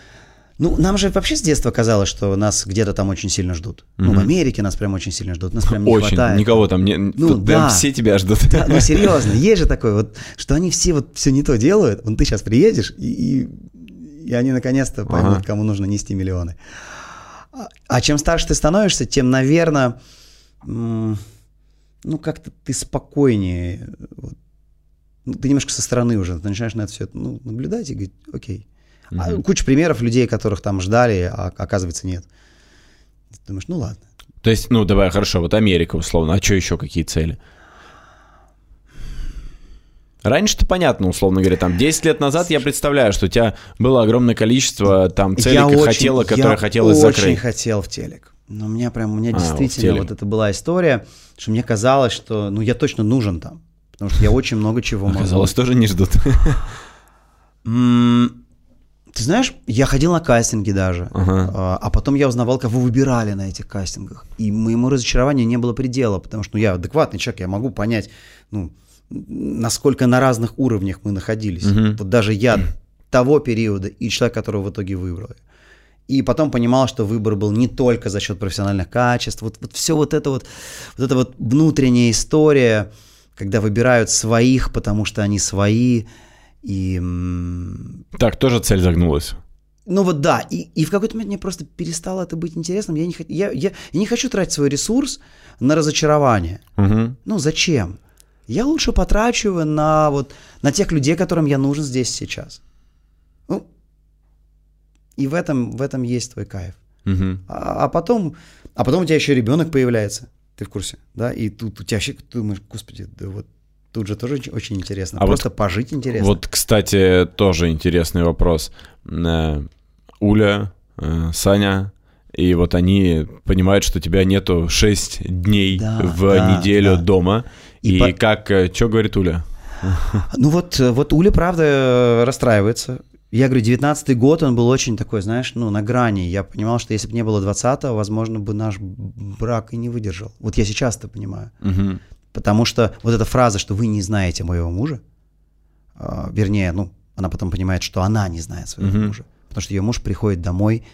Ну, нам же вообще с детства казалось, что нас где-то там очень сильно ждут. Ну, в Америке нас прям очень сильно ждут, нас прям не Очень, хватает. никого там не... Ну, тут прям да. все тебя ждут. Да, ну серьезно, есть же такое вот, что они все вот все не то делают. Вон ты сейчас приедешь, и, и, и они наконец-то поймут, Ага. кому нужно нести миллионы. А, а чем старше ты становишься, тем, наверное, ну как-то ты спокойнее. вот. Ну, ты немножко со стороны уже, ты начинаешь на это все ну, наблюдать и говорить, окей. А Мгм. куча примеров людей, которых там ждали, а оказывается нет. Ты думаешь, ну ладно. То есть, ну, давай, хорошо, вот Америка, условно. А что еще, какие цели? Раньше-то понятно, условно говоря, там 10 лет назад я представляю, что у тебя было огромное количество там целей, я очень, хотела, которые я хотелось очень закрыть. хотел в телек. Но у меня прям, у меня А, действительно телек. вот это была история, что мне казалось, что, ну, я точно нужен там. Потому что я очень много чего могу. Оказалось, тоже не ждут. Ты знаешь, я ходил на кастинги даже, Ага. а, а потом я узнавал, кого выбирали на этих кастингах. И моему разочарованию не было предела, потому что ну, я адекватный человек, я могу понять, ну, насколько на разных уровнях мы находились. Мгм. Вот даже я того периода и человек, которого в итоге выбрали. И потом понимал, что выбор был не только за счет профессиональных качеств. Вот, вот все вот это вот, вот эта вот внутренняя история, когда выбирают своих, потому что они свои. И, Так, тоже цель загнулась. ну вот да, и, и в какой-то момент мне просто перестало это быть интересным. Я не, я, я, я не хочу тратить свой ресурс на разочарование. Мгм. Ну зачем? Я лучше потрачу на, вот, на тех людей, которым я нужен здесь сейчас. Ну, и в этом, в этом есть твой кайф. Мгм. А, а потом, а потом у тебя еще ребенок появляется, ты в курсе, да? И тут у тебя вообще ты думаешь, господи, да вот тут же тоже очень, интересно. А Просто пожить интересно. Вот, кстати, тоже интересный вопрос. Э, Уля, э, Саня, и вот они понимают, что тебя нету 6 дней Да, в да, неделю да. дома. И И, по- как, что говорит Уля? Ну вот, э, вот Уля, правда, э, расстраивается. я говорю, 19 год, он был очень такой, знаешь, ну, на грани. Я понимал, что если бы не было 20-го, возможно, бы наш брак и не выдержал. Вот я сейчас это понимаю. Мгм. Потому что вот эта фраза, что вы не знаете моего мужа, а, вернее, ну, она потом понимает, что она не знает своего Мгм. мужа. Потому что ее муж приходит домой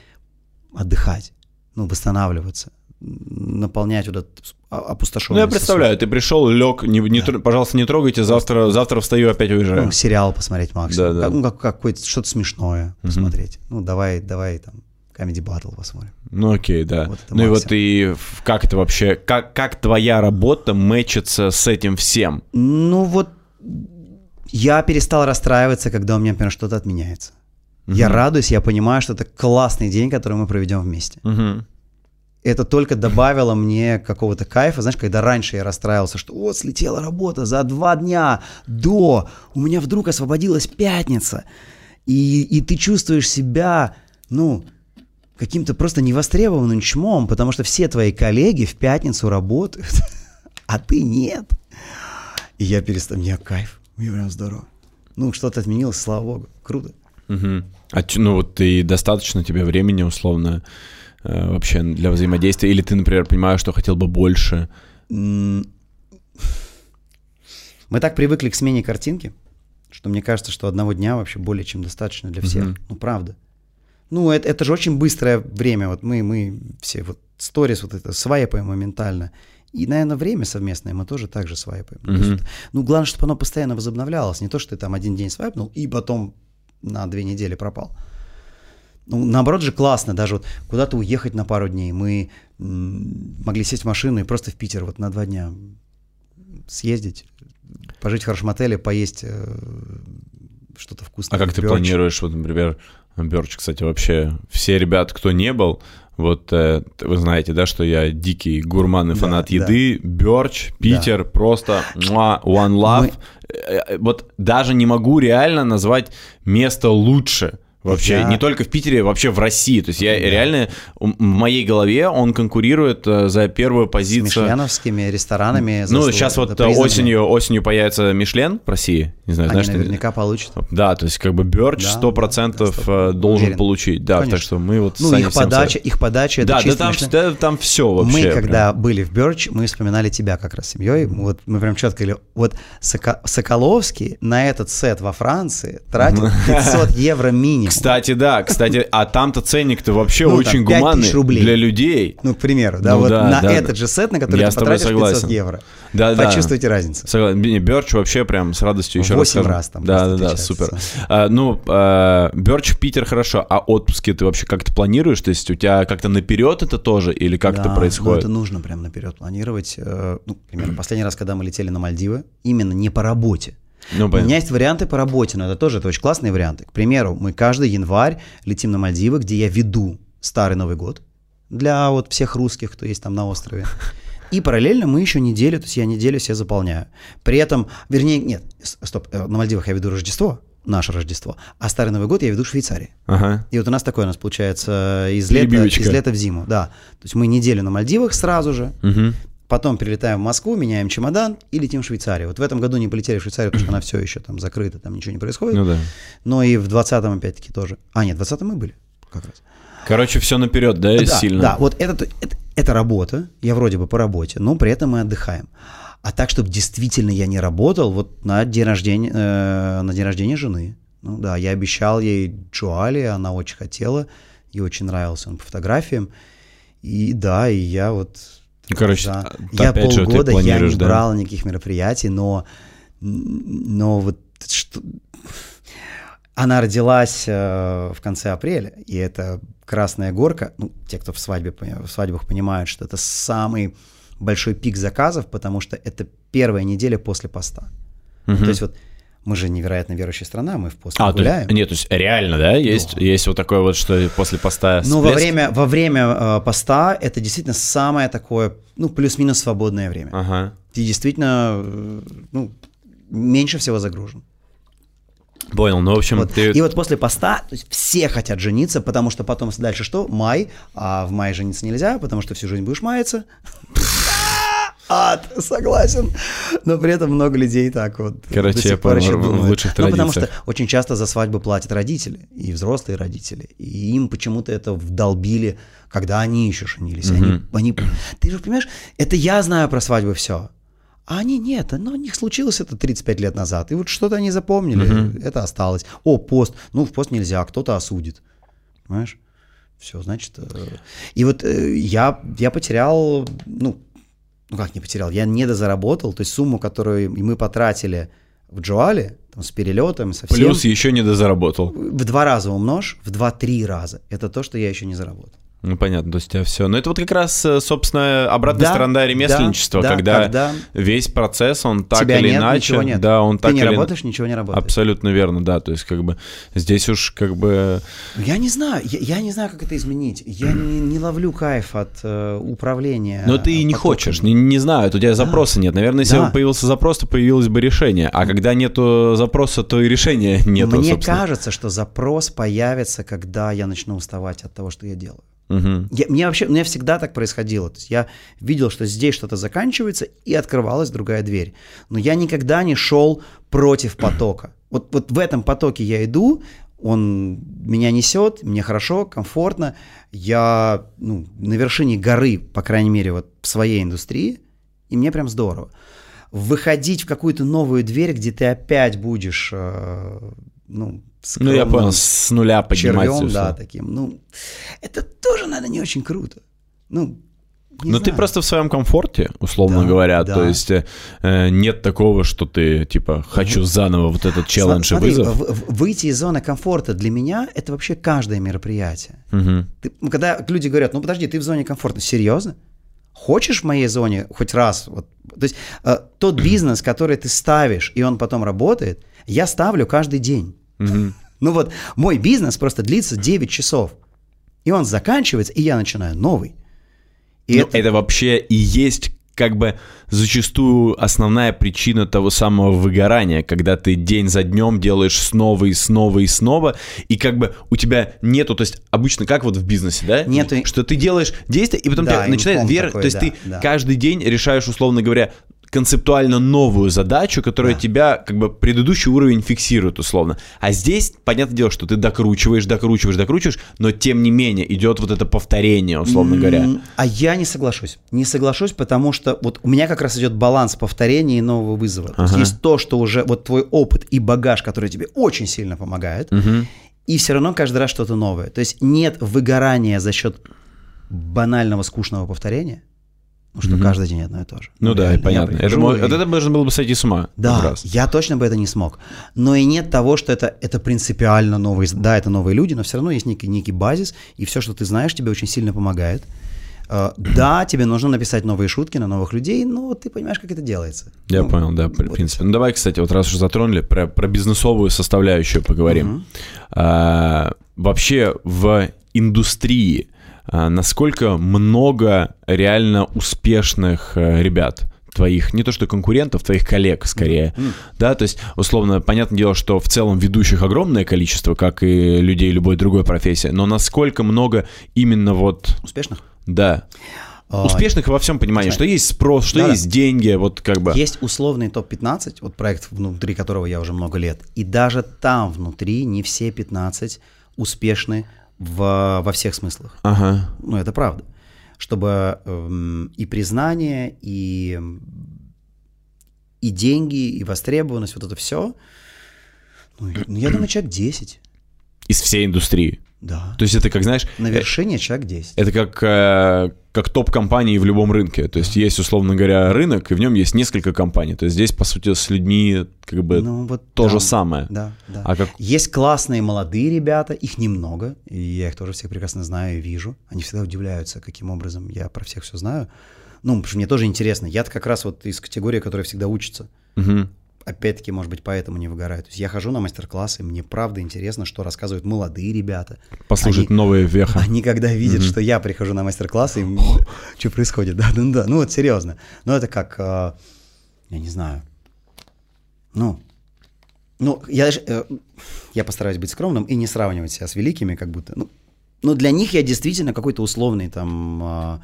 отдыхать, ну, восстанавливаться, наполнять вот этот а- опустошенный Ну, я представляю, ты пришел, лег, не, не тр- пожалуйста, не трогайте, завтра, завтра встаю, опять уезжаю. Ну, сериал посмотреть максимум. Да, да. Как- ну, как, какое-то что-то смешное посмотреть. Ну, давай, давай там Comedy Battle посмотрим. Ну окей, да. Вот ну и вот и как это вообще, как, как твоя работа мэчится с этим всем? Ну вот я перестал расстраиваться, когда у меня, например, что-то отменяется. Я радуюсь, я понимаю, что это классный день, который мы проведем вместе. Мгм. Это только добавило мне какого-то кайфа. Знаешь, когда раньше я расстраивался, что вот слетела работа за два дня до, у меня вдруг освободилась пятница. И, и ты чувствуешь себя, ну, каким-то просто невостребованным чмом, потому что все твои коллеги в пятницу работают, а ты нет. И я перестал, мне кайф, мне прям здорово. Ну, что-то отменилось, слава богу, круто. Мгм. А ну вот и достаточно тебе времени условно э, вообще для взаимодействия? Или ты, например, понимаешь, что хотел бы больше? Мы так привыкли к смене картинки, что мне кажется, что одного дня вообще более чем достаточно для всех. Мгм. Ну, правда. Ну, это, это же очень быстрое время. Вот мы, мы все вот сторис вот это свайпаем моментально. И, наверное, время совместное мы тоже так же свайпаем. То есть ну, главное, чтобы оно постоянно возобновлялось. Не то, что ты там один день свайпнул и потом на две недели пропал. Ну, наоборот же классно, даже вот куда-то уехать на пару дней. Мы могли сесть в машину и просто в Питер вот на два дня съездить, пожить в хорошем отеле, поесть э, что-то вкусное. А как ты Бёрч. планируешь, вот, например, Берч, кстати, вообще все ребята, кто не был, вот э, вы знаете, да, что я дикий гурман и Да, фанат да. еды, Берч, Питер, просто муа, one love. Мы- Э, э, Вот даже не могу реально назвать место лучше. Вообще, Я- не только в Питере, вообще в России. То есть я Да. реально, в моей голове он конкурирует э, за первую С позицию. мишленовскими ресторанами. Ну, сейчас вот да, э, признанными. осенью, осенью появится Мишлен в России. Не знаю, Они знаешь, ты- наверняка получат. да, то есть как бы Бёрч Да, 100% да, да, э, должен уверен. получить. Да, Конечно. так что мы вот с Ну, их подача, их подача, это Да, да чисто там, Мишлен. да, там все вообще. Мы, прям. когда были в Бёрч, мы вспоминали тебя как раз с семьей. Вот мы прям четко говорили, вот Сока- Соколовский на этот сет во Франции тратил 500 евро минимум. Кстати, да, кстати, а там-то ценник-то вообще Ну, там, очень 5000 гуманный рублей. для людей. Ну, к примеру, да, Ну вот да, на да, этот да. же сет, на который Я ты потратишь 500 согласен. евро. Да, да. Почувствуйте разницу. Согла- не, Бёрч вообще прям с радостью еще раз Восемь скажу. раз там Да, да, да, супер. А, ну, а, Бёрч в Питер хорошо, а отпуски ты вообще как-то планируешь? То есть у тебя как-то наперед это тоже или как Да, это ну, происходит? это нужно прям наперед планировать. Э, Ну, к примеру, последний раз, когда мы летели на Мальдивы, именно не по работе. Ну, У меня есть варианты по работе, но это тоже это очень классные варианты. К примеру, мы каждый январь летим на Мальдивы, где я веду Старый Новый год для вот всех русских, кто есть там на острове. И параллельно мы еще неделю, то есть я неделю все заполняю. При этом, вернее, нет, стоп, э, на Мальдивах я веду Рождество, наше Рождество, а Старый Новый год я веду в Швейцарии. Ага. И вот у нас такое у нас получается из лета, из лета в зиму, да. То есть мы неделю на Мальдивах сразу же, Мгм. Потом прилетаем в Москву, меняем чемодан и летим в Швейцарию. Вот в этом году не полетели в Швейцарию, потому что она все еще там закрыта, там ничего не происходит. Ну да. Но и в 20-м опять-таки тоже. А, нет, в 20-м мы были как раз. Короче, все наперед, да, да, сильно? да, вот это, это, это работа, я вроде бы по работе, но при этом мы отдыхаем. А так, чтобы действительно я не работал, вот на день рождения, э, на день рождения жены. Ну да, я обещал ей Джоали, она очень хотела, ей очень нравился он по фотографиям. И да, и я вот... Ну, короче, да. я опять же, полгода я не да? брал никаких мероприятий, но, но вот что... Она родилась э, в конце апреля, и это Красная Горка. Ну, те, кто в, свадьбе, в свадьбах понимают, что это самый большой пик заказов, потому что это первая неделя после поста. Мгм. То есть вот мы же невероятно верующая страна, мы в пост А, то гуляем. есть, нет, то есть реально, да, есть, есть вот такое вот, что после поста Но во время, во время э, поста это действительно самое такое, ну, плюс-минус свободное время. Ага. Ты действительно, э, ну, меньше всего загружен. Понял, ну, в общем, Вот. ты... И вот после поста то есть все хотят жениться, потому что потом дальше что? Май, а в мае жениться нельзя, потому что всю жизнь будешь маяться. ад, согласен. Но при этом много людей так вот. Короче, я понял, в- лучших Ну, потому что традициях. очень часто за свадьбу платят родители, и взрослые родители. И им почему-то это вдолбили, когда они еще женились. Они, они, ты же понимаешь, это я знаю про свадьбу все. А они нет, но у них случилось это 35 лет назад. И вот что-то они запомнили, это осталось. О, пост. Ну, в пост нельзя, кто-то осудит. Понимаешь? Все, значит... э, И вот э, я, я потерял, ну, ну как не потерял, я недозаработал, то есть сумму, которую мы потратили в Джоале, там, с перелетом, со всем, Плюс еще не дозаработал. в два раза умножь, в два-три раза. Это то, что я еще не заработал. Ну, понятно, то есть у тебя все. Но это вот как раз, э, собственно, обратная Да, сторона ремесленничества, да, да, когда, когда весь процесс, он так Тебя или нет, иначе... ничего нет. Да, он Ты так не или... работаешь, ничего не работает. Абсолютно верно, да. То есть, как бы, здесь уж как бы... Я не знаю, я, я не знаю, как это изменить. Я не, не ловлю кайф от э, управления. Но ты и не хочешь, не, не знаю, у тебя запроса нет. Наверное, если Да. бы появился запрос, то появилось бы решение. А когда нету запроса, то и решения нету, Мне собственно. кажется, что запрос появится, когда я начну уставать от того, что я делаю. Мгм. Я, мне вообще, у меня всегда так происходило. То есть я видел, что здесь что-то заканчивается, и открывалась другая дверь. Но я никогда не шел против потока. Вот, вот в этом потоке я иду, он меня несет, мне хорошо, комфортно. Я ну, на вершине горы, по крайней мере, вот в своей индустрии, и мне прям здорово. Выходить в какую-то новую дверь, где ты опять будешь, э, ну, Ну, я скромным понял, с нуля поднимать червем, да, таким. Ну, это тоже, наверное, не очень круто. Ну, не Но ты знаю. просто в своем комфорте, условно Да, говоря. да. То есть э, нет такого, что ты типа хочу заново вот этот челлендж и Смотри, вызов. в- в- выйти из зоны комфорта для меня это вообще каждое мероприятие. Мгм. Ты- ну, когда люди говорят, ну подожди, ты в зоне комфорта, серьезно? Хочешь в моей зоне хоть раз? Вот, то есть э, тот бизнес, который ты ставишь, и он потом работает, я ставлю каждый день. Ну вот, мой бизнес просто длится 9 часов. И он заканчивается, и я начинаю новый. И Ну, это... вообще и есть как бы зачастую основная причина того самого выгорания, когда ты день за днем делаешь снова и снова и снова, и как бы у тебя нету, то есть обычно как вот в бизнесе, да? Нету. Что ты делаешь действия, и потом Да, инком вера, такой, то есть да, ты да. каждый день решаешь, условно говоря, концептуально новую задачу, которая Да. тебя как бы предыдущий уровень фиксирует условно. А здесь, понятное дело, что ты докручиваешь, докручиваешь, докручиваешь, но тем не менее идет вот это повторение, условно говоря. М, А я не соглашусь. Не соглашусь, потому что вот у меня как раз идет баланс повторения и нового вызова. То есть Ага. есть то, что уже вот твой опыт и багаж, который тебе очень сильно помогает, Мгм. и все равно каждый раз что-то новое. То есть нет выгорания за счет банального скучного повторения, ну что каждый день одно и то же. Ну да, реально, я понятно. Это, прихожу мо- и- это можно было бы сойти с ума. Да, раз. я точно бы это не смог. Но и нет того, что это, это принципиально новые... Да, это новые люди, но все равно есть некий, некий базис, и все, что ты знаешь, тебе очень сильно помогает. Э, Да, тебе нужно написать новые шутки на новых людей, но ты понимаешь, как это делается. Я Ну, понял, да, в вот принципе. Ну давай, кстати, вот раз уже затронули, про, про бизнесовую составляющую поговорим. А, вообще в индустрии насколько много реально успешных э, ребят? твоих, не то что конкурентов, твоих коллег скорее, да, то есть, условно, понятное дело, что в целом ведущих огромное количество, как и людей любой другой профессии, но насколько много именно вот, Успешных? да, А, успешных во всем понимании, что есть спрос, что Да-да. есть деньги, вот как бы. Есть условный топ-15, вот проект, внутри которого я уже много лет, и даже там внутри не все 15 успешны в, во всех смыслах. Ага. Ну, это правда. Чтобы эм, и признание, и, и деньги, и востребованность, вот это все, ну, ну, я думаю, человек 10. Из всей индустрии. Да. То есть это как, знаешь, На вершине человек 10. это как, э, как топ-компании в любом рынке. То есть есть, условно говоря, рынок, и в нем есть несколько компаний. То есть здесь, по сути, с людьми как бы Ну, вот то да. же самое. Да, да. А как... Есть классные молодые ребята, их немного, и я их тоже всех прекрасно знаю и вижу. Они всегда удивляются, каким образом я про всех все знаю. Ну, потому что мне тоже интересно. Я-то как раз вот из категории, которая всегда учится. Мгм. Опять-таки, может быть, поэтому не выгораю. То есть я хожу на мастер-классы, мне правда интересно, что рассказывают молодые ребята. Послушать Они- новые веха. Они когда видят, что я прихожу на мастер-классы, им, что происходит, да, да, да, ну вот серьезно. Ну это как, э, я не знаю, ну, ну я э, я постараюсь быть скромным и не сравнивать себя с великими, как будто, ну, ну для них я действительно какой-то условный там, э,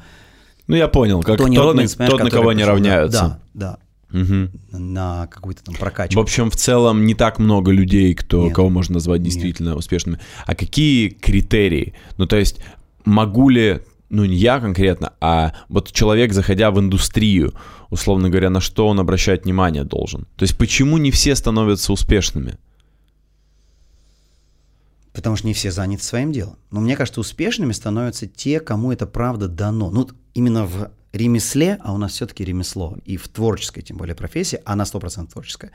Ну, я понял, как Тони тот, на, тот, кого не пришел, да, равняются. Да, Да, на какую-то там В прокачку. общем, в целом не так много людей, кто, Нет. кого можно назвать Нет. действительно успешными. А какие критерии? Ну, то есть, могу ли, ну, не я конкретно, а вот человек, заходя в индустрию, условно говоря, на что он обращать внимание должен? То есть, почему не все становятся успешными? Потому что не все заняты своим делом. Но мне кажется, успешными становятся те, кому это правда дано. Ну, именно в ремесле, а у нас все-таки ремесло, и в творческой, тем более, профессии, она 100% творческая,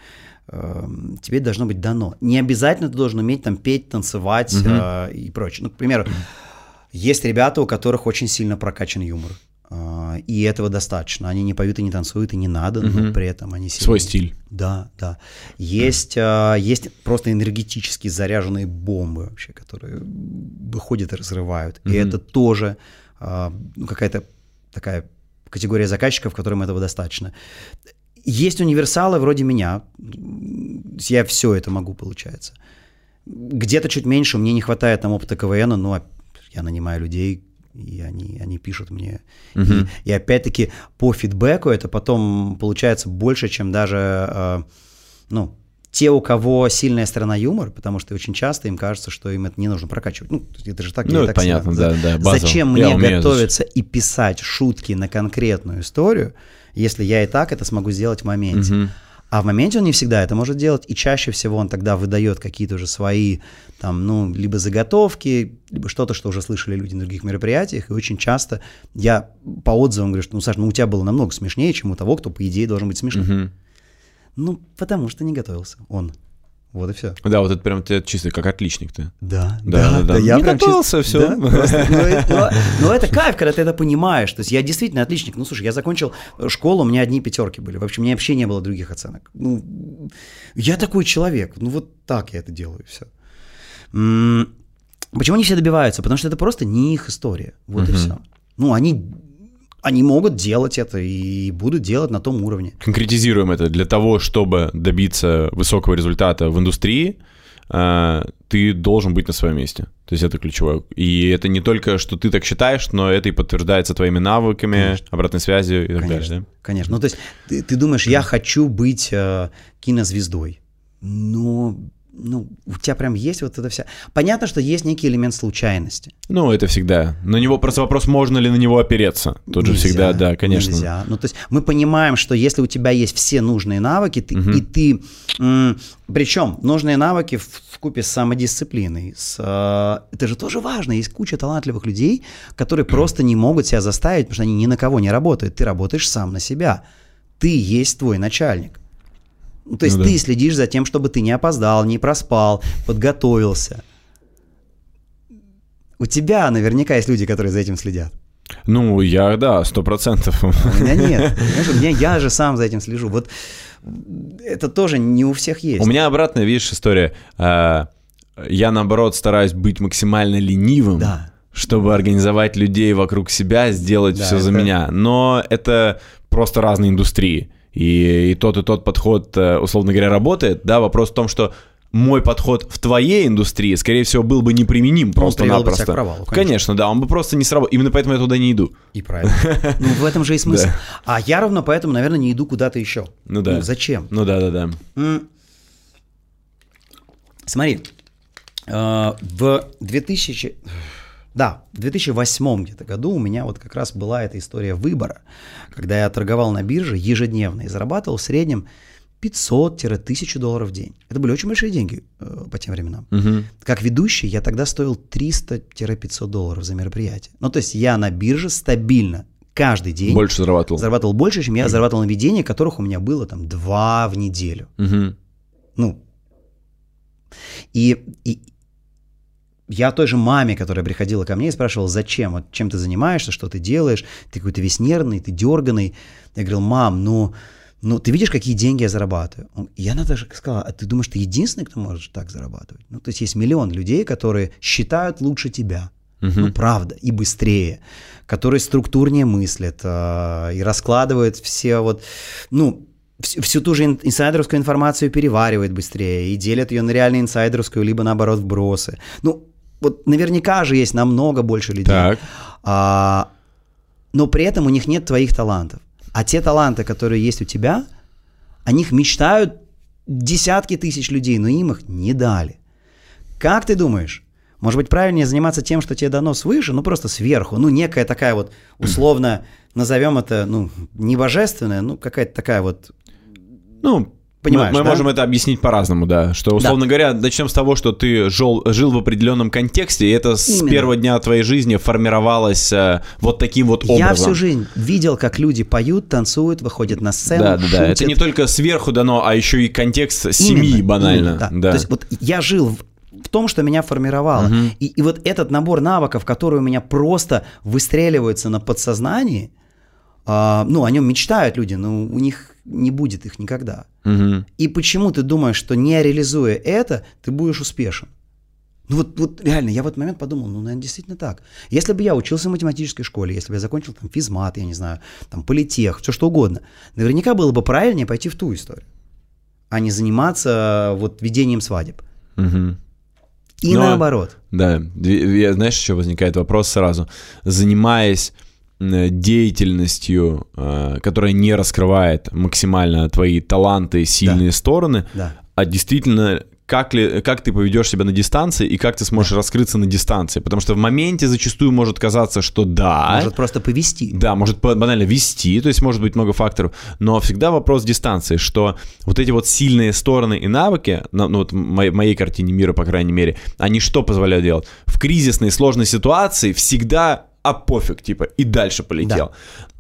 эм, тебе должно быть дано. Не обязательно ты должен уметь там петь, танцевать э, и прочее. Ну, к примеру, есть ребята, у которых очень сильно прокачан юмор. э, И этого достаточно. Они не поют и не танцуют, и не надо, но при этом они сильно... Свой стиль. Да, да. Есть, а, есть просто энергетически заряженные бомбы вообще, которые выходят и разрывают. И это тоже а, ну, какая-то такая категория заказчиков, которым этого достаточно. Есть универсалы вроде меня. Я все это могу, получается. Где-то чуть меньше, мне не хватает там опыта КВН, но я нанимаю людей, и они, они пишут мне. И, и опять-таки по фидбэку это потом получается больше, чем даже э, ну, те, у кого сильная сторона юмор, потому что очень часто им кажется, что им это не нужно прокачивать. Ну, это же так Ну, это так понятно, да, да, базово. Зачем Я мне умею готовиться и писать шутки на конкретную историю, если я и так это смогу сделать в моменте? А в моменте он не всегда это может делать, и чаще всего он тогда выдает какие-то уже свои, там, ну, либо заготовки, либо что-то, что уже слышали люди на других мероприятиях, и очень часто я по отзывам говорю, что, ну, Саш, ну, у тебя было намного смешнее, чем у того, кто, по идее, должен быть смешным. Мгм. Ну, потому что не готовился он. Вот и все. Да, вот это прям ты чисто как отличник ты. Да, Да, да, да. я Не прям готовился, чис- всё. да, просто, это- но, но это кайф, когда ты это понимаешь. То есть я действительно отличник. Ну, слушай, я закончил школу, у меня одни пятерки были. Вообще, у меня вообще не было других оценок. Ну, я такой человек. Ну, вот так я это делаю, все. Почему не все добиваются? Потому что это просто не их история. Вот и все. Ну, они, они могут делать это и будут делать на том уровне. Конкретизируем это. Для того, чтобы добиться высокого результата в индустрии, э, ты должен быть на своем месте. То есть это ключевое. И это не только, что ты так считаешь, но это и подтверждается твоими навыками, Конечно. обратной связью и так Конечно, далее. конечно. Ну, то есть ты, ты думаешь, я хочу быть э, кинозвездой. Но ну, у тебя прям есть вот это вся... Понятно, что есть некий элемент случайности. Ну, это всегда. На него просто вопрос, можно ли на него опереться. Тут же Нельзя, всегда, да, конечно. Нельзя. Ну, то есть мы понимаем, что если у тебя есть все нужные навыки, ты, и ты... причем нужные навыки в купе с самодисциплиной. С, э, это же тоже важно. Есть куча талантливых людей, которые просто не могут себя заставить, потому что они ни на кого не работают. Ты работаешь сам на себя. Ты есть твой начальник. Ну, то есть Ну да. ты следишь за тем, чтобы ты не опоздал, не проспал, подготовился. У тебя наверняка есть люди, которые за этим следят. Ну, я, да, сто процентов. У меня нет. У меня, я же сам за этим слежу. Вот это тоже не у всех есть. У меня обратная, видишь, история. А, Я, наоборот, стараюсь быть максимально ленивым, Да. чтобы организовать людей вокруг себя, сделать Да, все за это- меня. Но это просто разные индустрии. И, и тот, и тот подход, э, условно говоря, работает. Да, вопрос в том, что мой подход в твоей индустрии, скорее всего, был бы неприменим тебя просто-напросто. провалу, конечно. конечно, да, он бы просто не сработал. Именно поэтому я туда не иду. И правильно. Ну, в этом же и смысл. А я ровно поэтому, наверное, не иду куда-то еще. Ну да. зачем? Ну да, да, да. Смотри, э, в 2000... Да, в 2008 где-то году у меня вот как раз была эта история выбора, когда я торговал на бирже ежедневно и зарабатывал в среднем 500-1000 долларов в день. Это были очень большие деньги э, по тем временам. Мгм. Как ведущий я тогда стоил 300-500 долларов за мероприятие. Ну, то есть я на бирже стабильно каждый день Больше зарабатывал. зарабатывал больше, чем я зарабатывал на ведении, которых у меня было там два в неделю. Мгм. Ну, и, и я той же маме, которая приходила ко мне и спрашивала, зачем, вот чем ты занимаешься, что ты делаешь, ты какой-то весь нервный, ты дерганый. Я говорил, мам, ну, ну ты видишь, какие деньги я зарабатываю? И она даже сказала, а ты думаешь, ты единственный, кто может так зарабатывать? Ну, то есть есть миллион людей, которые считают лучше тебя. Ну, правда, и быстрее, которые структурнее мыслят э, и раскладывают все вот, ну, вс- всю ту же ин- инсайдерскую информацию переваривают быстрее и делят ее на реально инсайдерскую, либо наоборот вбросы. Ну, вот наверняка же есть намного больше людей. Так. А, но при этом у них нет твоих талантов. А те таланты, которые есть у тебя, о них мечтают десятки тысяч людей, но им их не дали. Как ты думаешь, может быть, правильнее заниматься тем, что тебе дано свыше, ну просто сверху, ну некая такая вот условно, назовем это, ну, не божественная, ну какая-то такая вот... Ну, Понимаешь, мы, мы да? можем это объяснить по-разному, да. Что, условно говоря, начнем с того, что ты жил, жил в определенном контексте, и это с Именно. первого дня твоей жизни формировалось э, вот таким вот образом. Я всю жизнь видел, как люди поют, танцуют, выходят на сцену, Да, да, да. Это не только сверху дано, а еще и контекст семьи Именно, банально. именно, да. да. То есть вот я жил в, в том, что меня формировало. И, и вот этот набор навыков, которые у меня просто выстреливаются на подсознании, а, ну, о нем мечтают люди, но у них не будет их никогда. Мгм. И почему ты думаешь, что не реализуя это, ты будешь успешен? Ну вот, вот реально, я в этот момент подумал, ну, наверное, действительно так. Если бы я учился в математической школе, если бы я закончил там физмат, я не знаю, там политех, все что угодно, наверняка было бы правильнее пойти в ту историю, а не заниматься вот ведением свадеб. Мгм. И Но- наоборот. Да, я- знаешь, еще возникает вопрос сразу. Занимаясь деятельностью, э, которая не раскрывает максимально твои таланты, сильные стороны, Да. а действительно, как, ли, как ты поведешь себя на дистанции и как ты сможешь раскрыться на дистанции. Потому что в моменте зачастую может казаться, что да, Может просто повести. да, может ба- банально вести, то есть может быть много факторов, но всегда вопрос дистанции, что вот эти вот сильные стороны и навыки, на- ну вот в моей, моей картине мира, по крайней мере, они что позволяют делать? В кризисной, сложной ситуации всегда а пофиг, типа, и дальше полетел.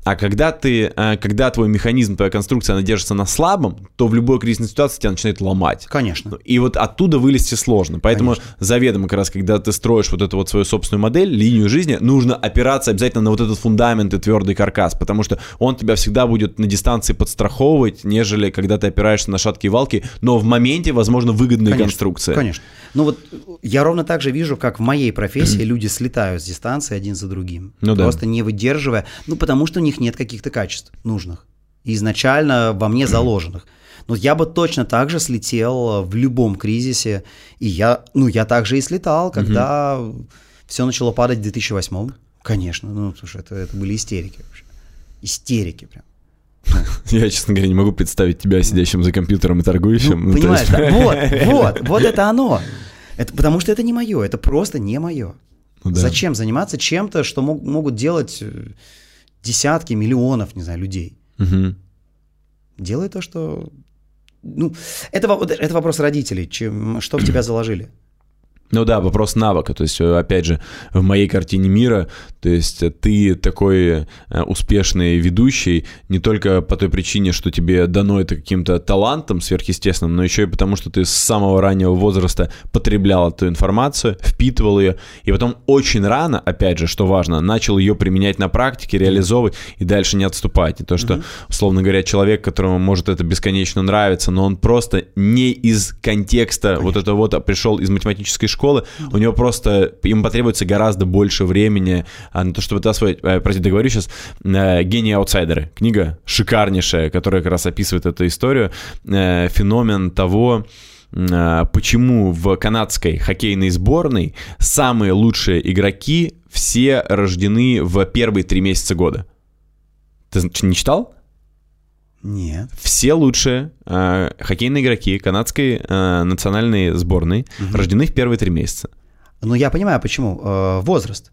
А когда ты, э, когда твой механизм, твоя конструкция, она держится на слабом, то в любой кризисной ситуации тебя начинает ломать. Конечно. И вот оттуда вылезти сложно. Поэтому заведомо как раз, когда ты строишь вот эту вот свою собственную модель, линию жизни, нужно опираться обязательно на вот этот фундамент и твердый каркас, потому что он тебя всегда будет на дистанции подстраховывать, нежели когда ты опираешься на шаткие валки, но в моменте, возможно, выгодная Конечно, конструкция. Конечно. Ну вот я ровно так же вижу, как в моей профессии люди слетают с дистанции один за другим. Ну да. просто не выдерживая. Ну потому что у них нет каких-то качеств нужных. Изначально во мне заложенных. Но я бы точно так же слетел в любом кризисе. И я, ну я также и слетал, когда все начало падать в 2008 Конечно. Ну, слушай, это, это были истерики вообще. Истерики прям. Я, честно говоря, не могу представить тебя сидящим за компьютером и торгующим. Ну, Ну, понимаешь, есть- да? Вот, вот, вот это оно. Это, потому что это не мое, это просто не мое. Ну да. Зачем заниматься чем-то, что мог- могут делать э, десятки, миллионов, не знаю, людей? Мгм. Делай то, что... Ну, это, это вопрос родителей, чем, что в тебя заложили. Ну да, вопрос навыка. То есть, э, опять же, в моей картине мира, то есть э, ты такой э, успешный ведущий не только по той причине, что тебе дано это каким-то талантом сверхъестественным, но еще и потому, что ты с самого раннего возраста потреблял эту информацию, впитывал ее, и потом очень рано, опять же, что важно, начал ее применять на практике, реализовывать и дальше не отступать. И то, что, условно говоря, человек, которому может это бесконечно нравиться, но он просто не из контекста вот это вот а пришел из математической школы, у него просто, ему потребуется гораздо больше времени а, на то, чтобы это освоить. Э, Прости, договорю сейчас. Э, «Гении аутсайдеры». Книга шикарнейшая, которая как раз описывает эту историю. Э, Феномен того, почему в канадской хоккейной сборной самые лучшие игроки все рождены в первые три месяца года. Ты не читал? Нет. Все лучшие э, хоккейные игроки канадской э, национальной сборной рождены в первые три месяца. Ну, я понимаю, почему. Э, возраст.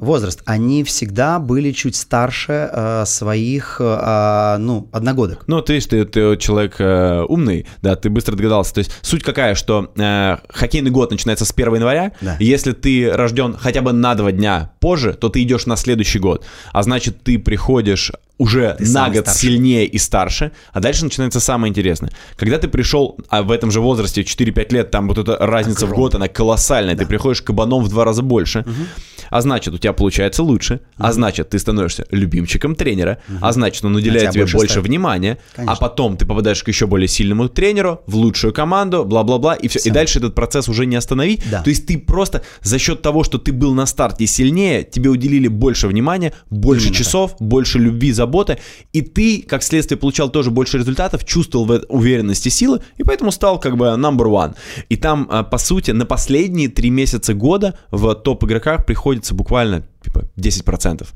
Возраст. Они всегда были чуть старше э, своих, э, а, ну, одногодок. Ну, ты, ты, ты человек э, умный, да, ты быстро догадался. То есть суть какая, что э, хоккейный год начинается с 1 января. Да. Если ты рожден хотя бы на два дня позже, то ты идешь на следующий год. А значит, ты приходишь уже Ты на год старший. сильнее и старше, а дальше начинается самое интересное. Когда ты пришел а в этом же возрасте, в 4-5 лет, там вот эта разница в год, она колоссальная, ты приходишь кабаном в два раза больше, а значит, у тебя получается лучше, а значит, ты становишься любимчиком тренера, а значит, он уделяет тебе больше больше ставит. внимания, а Конечно. потом ты попадаешь к еще более сильному тренеру, в лучшую команду, бла-бла-бла, и все. И Всё. дальше этот процесс уже не остановить. Да. То есть ты просто за счет того, что ты был на старте сильнее, тебе уделили больше внимания, больше Именно часов, больше любви, заботы, и ты, как следствие, получал тоже больше результатов, чувствовал в уверенности силы, и поэтому стал как бы number one. И там, а, по сути, на последние три месяца года в топ-игроках приходится буквально типа 10%.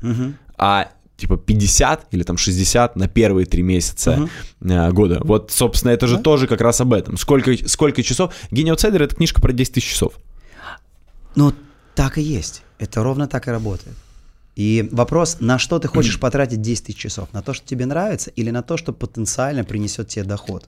а типа 50 или там 60 на первые три месяца uh года. Вот, собственно, это же да? тоже как раз об этом. Сколько, сколько часов? Гений аутсайдер — это книжка про 10 тысяч часов. Ну, так и есть. Это ровно так и работает. И вопрос, на что ты хочешь потратить 10 тысяч часов? На то, что тебе нравится, или на то, что потенциально принесет тебе доход?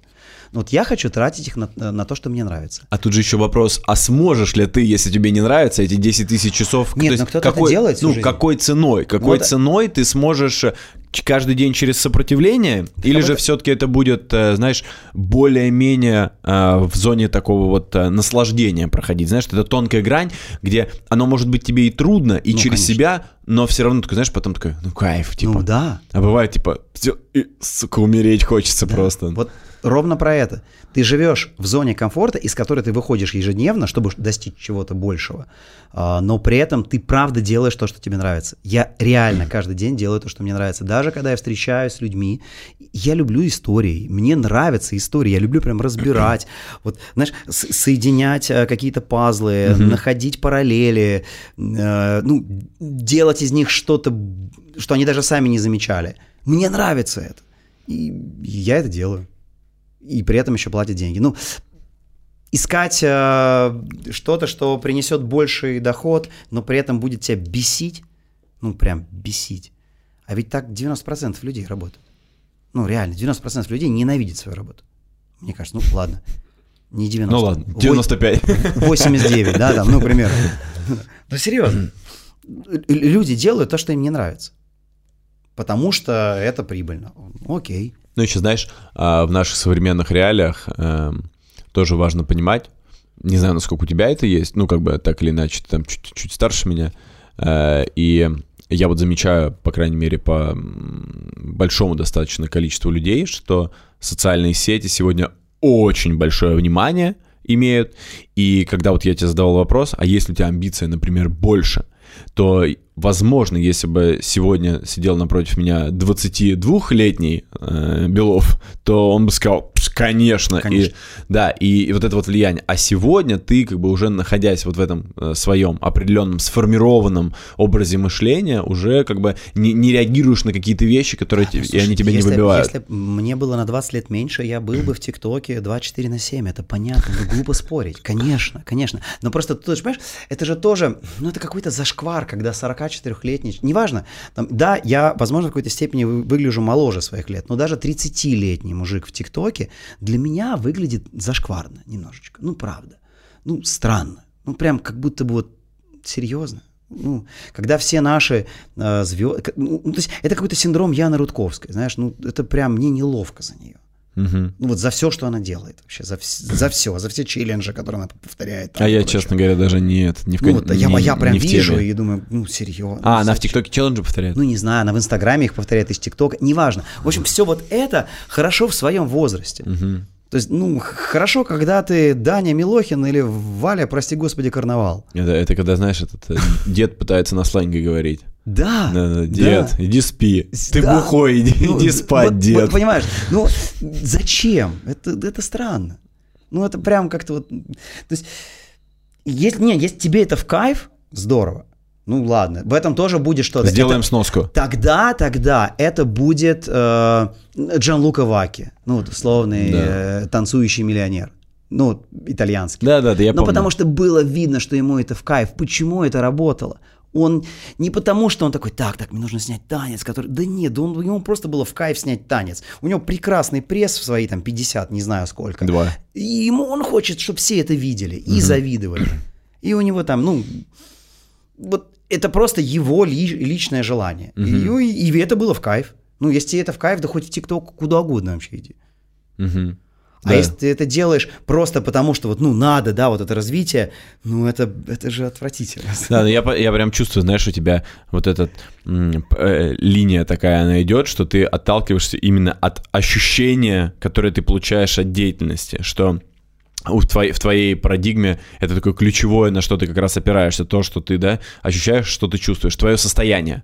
Ну, вот я хочу тратить их на, на то, что мне нравится. А тут же еще вопрос, а сможешь ли ты, если тебе не нравится, эти 10 тысяч часов? Нет, но ну, кто-то какой, это делает Ну, жизнь. какой ценой? Какой вот. ценой ты сможешь э, каждый день через сопротивление, или же все-таки это будет, э, знаешь, более-менее э, в зоне такого вот наслаждения проходить, знаешь, это тонкая грань, где оно может быть тебе и трудно, и ну, через конечно. себя, но все равно такой, знаешь, потом такой, ну кайф, типа. Ну да. А бывает типа, все, и, сука, умереть хочется да. просто. Вот ровно про это. Ты живешь в зоне комфорта, из которой ты выходишь ежедневно, чтобы достичь чего-то большего, а, но при этом ты правда делаешь то, что тебе нравится. Я реально каждый день делаю то, что мне нравится. Даже когда я встречаюсь с людьми, я люблю истории, мне нравятся истории, я люблю прям разбирать, вот, знаешь, соединять э, какие-то пазлы, находить параллели, э, ну, делать из них что-то, что они даже сами не замечали. Мне нравится это. И я это делаю и при этом еще платят деньги. Ну, искать э, что-то, что принесет больший доход, но при этом будет тебя бесить, ну, прям бесить. А ведь так 90% людей работают. Ну, реально, 90% людей ненавидят свою работу. Мне кажется, ну, ладно, не 90. Ну, ладно, 95. 89, да, там, ну, примерно. Ну, серьезно. Люди делают то, что им не нравится. Потому что это прибыльно. Окей. Ну, еще знаешь, а, в наших современных реалиях эм, тоже важно понимать, не знаю, насколько у тебя это есть, ну, как бы так или иначе, ты там чуть-чуть старше меня, э, и я вот замечаю, по крайней мере, по большому достаточно количеству людей, что социальные сети сегодня очень большое внимание имеют, и когда вот я тебе задавал вопрос, а есть ли у тебя амбиция, например, больше, то возможно, если бы сегодня сидел напротив меня 22-летний э, Белов, то он бы сказал, конечно. конечно. И, да, и, и вот это вот влияние. А сегодня ты, как бы уже находясь вот в этом э, своем определенном сформированном образе мышления, уже как бы не, не реагируешь на какие-то вещи, которые а, слушай, и они тебя если, не выбивают. Если мне было на 20 лет меньше, я был бы в ТикТоке 24 на 7, это понятно, ну, глупо спорить. Конечно, конечно. Но просто ты понимаешь, это же тоже, ну это какой-то зашквар, когда 44-летний, неважно, там, да, я, возможно, в какой-то степени выгляжу моложе своих лет, но даже 30-летний мужик в ТикТоке для меня выглядит зашкварно немножечко. Ну, правда. Ну, странно. Ну, прям как будто бы вот серьезно. Ну, когда все наши э, звезды... Ну, то есть это какой-то синдром Яны Рудковской, знаешь, ну, это прям мне неловко за нее. Угу. Ну вот за все, что она делает вообще, за, за все, за все челленджи, которые она повторяет. Там, а я, честно говоря, даже нет, не в ну, вот, не, я, я прям не вижу и думаю, ну серьезно. А, она в ТикТоке челленджи повторяет? Ну не знаю, она в Инстаграме их повторяет из ТикТока, неважно. В общем, все вот это хорошо в своем возрасте. Угу. То есть, ну, хорошо, когда ты Даня Милохин или Валя, прости господи, карнавал. Это, это когда, знаешь, этот э, дед пытается на сленге говорить. Да, да, да, дед, да. иди спи. Ты да. бухой, иди, ну, иди спать, вот, дед. Вот, понимаешь, ну зачем? Это, это странно. Ну, это прям как-то вот... То есть, если, не, если тебе это в кайф, здорово. Ну ладно, в этом тоже будет что-то. Сделаем это, сноску. Тогда, тогда это будет э, Джан Лука Ваки, ну, условный да. э, танцующий миллионер. Ну, итальянский. Да, да, да, я Но помню. потому что было видно, что ему это в кайф. Почему это работало? Он не потому, что он такой, так, так, мне нужно снять танец, который... Да нет, он, ему просто было в кайф снять танец. У него прекрасный пресс в свои там 50, не знаю сколько. Два. И ему он хочет, чтобы все это видели и угу. завидовали. И у него там, ну, вот это просто его ли, личное желание. Угу. И, и это было в кайф. Ну, если это в кайф, да хоть в ТикТок куда угодно вообще иди. Угу. А да. если ты это делаешь просто потому, что вот, ну, надо, да, вот это развитие, ну, это, это же отвратительно. Да, я, я прям чувствую, знаешь, у тебя вот эта э, линия такая, она идет, что ты отталкиваешься именно от ощущения, которое ты получаешь от деятельности, что в твоей, в твоей парадигме это такое ключевое, на что ты как раз опираешься, то, что ты, да, ощущаешь, что ты чувствуешь, твое состояние.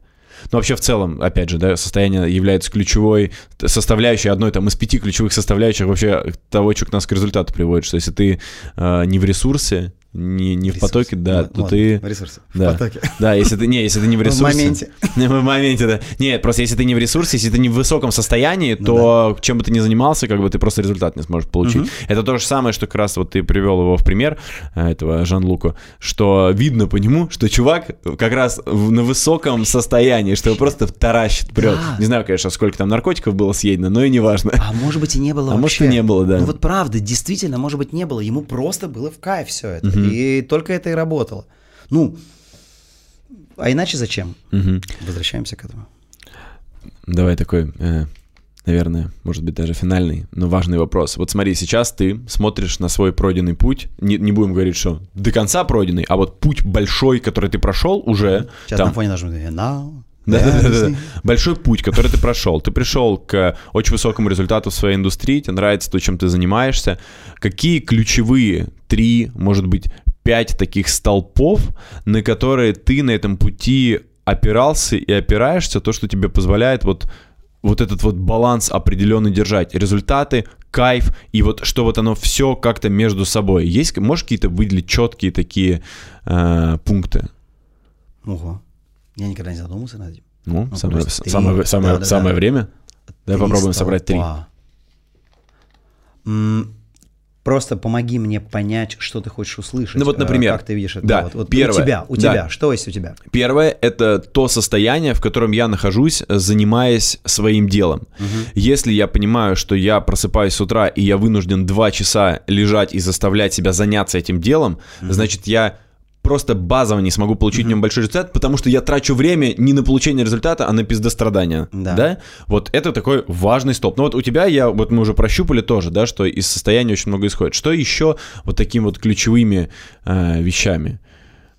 Но вообще в целом, опять же, да, состояние является ключевой составляющей, одной там из пяти ключевых составляющих вообще того, что к нас к результату приводит, что если ты э, не в ресурсе, не, не в потоке, да, Вот, то ты... Ресурсы. Да. В потоке. Да, если ты, не, если ты не в В ресурсе... моменте. В моменте, да. Нет, просто если ты не в ресурсе, если ты не в высоком состоянии, Ну то чем бы ты ни занимался, как бы ты просто результат не сможешь получить. Мгм. Это то же самое, что как раз вот ты привел его в пример, э, этого Жан-Луку, что видно по нему, что чувак как раз в- на высоком состоянии, что его просто таращит, прет. Да. Не знаю, конечно, сколько там наркотиков было съедено, но и не важно. А может быть и не было А может вообще. и не было, да. Ну вот правда, действительно, может быть не было. Ему просто было в кайф все это. И только это и работало. Ну, а иначе зачем? Возвращаемся к этому. Давай такой, э, наверное, может быть, даже финальный, но важный вопрос. Вот смотри, сейчас ты смотришь на свой пройденный путь, не, не будем говорить, что до конца пройденный, а вот путь большой, который ты прошел уже, Сейчас там, на фоне нажму «Now». Да, да, да, да. Большой путь, который ты прошел. Ты пришел к очень высокому результату в своей индустрии, тебе нравится то, чем ты занимаешься. Какие ключевые три, может быть, пять таких столпов, на которые ты на этом пути опирался и опираешься, то, что тебе позволяет вот вот этот вот баланс определенный держать. Результаты, кайф, и вот что вот оно все как-то между собой. Есть, можешь какие-то выделить четкие такие э, пункты? Ого. Я никогда не задумывался над этим. Ну, Ну, самое, просто три. самое, самое, Да, да, самое да. время. Давай попробуем собрать три. Просто помоги мне понять, что ты хочешь услышать. Ну вот, э, например, Как ты видишь это. да, вот, вот первое, У тебя, у да. тебя. Что есть у тебя? Первое — это то состояние, в котором я нахожусь, занимаясь своим делом. Если я понимаю, что я просыпаюсь с утра, и я вынужден два часа лежать и заставлять себя заняться этим делом, значит, я просто базово не смогу получить в нем большой результат, потому что я трачу время не на получение результата, а на пиздострадания. Да. Вот это такой важный стоп. Ну вот у тебя, я, вот мы уже прощупали тоже, да, что из состояния очень много исходит. Что еще вот такими вот ключевыми э, вещами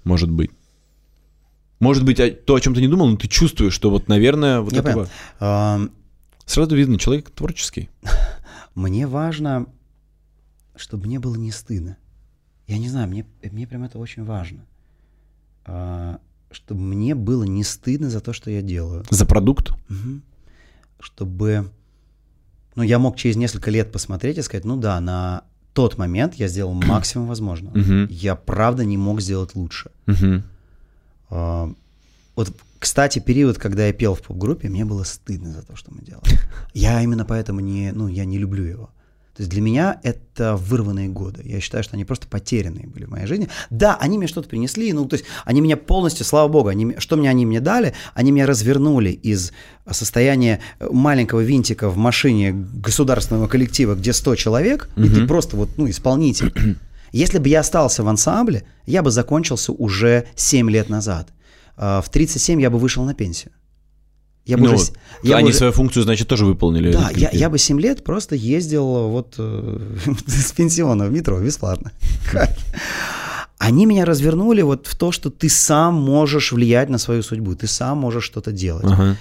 может быть? Может быть, а- то, о чем ты не думал, но ты чувствуешь, что вот, наверное, вот Я это понял. вот. Ам, Сразу видно, человек творческий. Мне важно, чтобы мне было не стыдно. Я не знаю, мне, мне прям это очень важно. А, чтобы мне было не стыдно за то, что я делаю. За продукт? Мгм. Чтобы... Ну, я мог через несколько лет посмотреть и сказать, ну да, на тот момент я сделал максимум возможного. Я правда не мог сделать лучше. А, Вот, кстати, период, когда я пел в поп-группе, мне было стыдно за то, что мы делали. Я именно поэтому не, ну, я не люблю его. То есть для меня это вырванные годы. Я считаю, что они просто потерянные были в моей жизни. Да, они мне что-то принесли, ну, то есть они меня полностью, слава богу, они, что мне они мне дали, они меня развернули из состояния э, маленького винтика в машине государственного коллектива, где 100 человек, и ты просто вот, ну, исполнитель. Если бы я остался в ансамбле, я бы закончился уже 7 лет назад. А, В 37 я бы вышел на пенсию. Я бы Ну, уже я бы они уже- свою функцию, значит, тоже выполнили. да, я, я бы 7 лет просто ездил вот э, с пенсиона в метро бесплатно. Они меня развернули вот в то, что ты сам можешь влиять на свою судьбу, ты сам можешь что-то делать. Ага.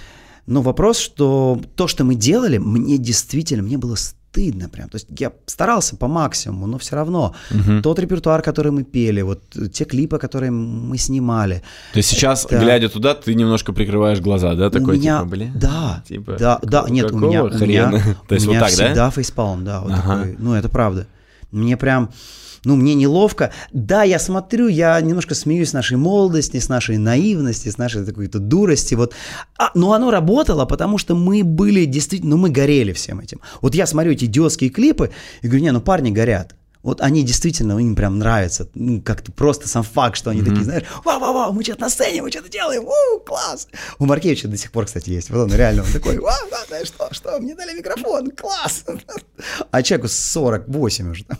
Но вопрос, что то, что мы делали, мне действительно, мне было стыдно прям. То есть я старался по максимуму, но все равно. Тот репертуар, который мы пели, вот те клипы, которые мы снимали. То есть сейчас, Это- глядя туда, ты немножко прикрываешь глаза, да? Такой, у меня, типа, блин. да, типа, да, да, нет, у меня, у какого меня, хрена? То есть у вот меня так, да? всегда фейспалм, да, вот Ага. такой, ну это правда. Мне прям, ну мне неловко. Да, я смотрю, я немножко смеюсь с нашей молодости, с нашей наивности, с нашей какой-то дурости, вот. А, но оно работало, потому что мы были действительно, ну мы горели всем этим. Вот я смотрю эти идиотские клипы и говорю, не, ну парни горят. Вот они действительно, им прям нравятся. Ну, как-то просто сам факт, что они такие, знаешь, вау-вау-вау, мы что-то на сцене, мы что-то делаем, у, класс. У Маркевича до сих пор, кстати, есть. Вот он реально, он такой, вау, да, знаешь что, что, мне дали микрофон, класс. А человеку 48 уже. там.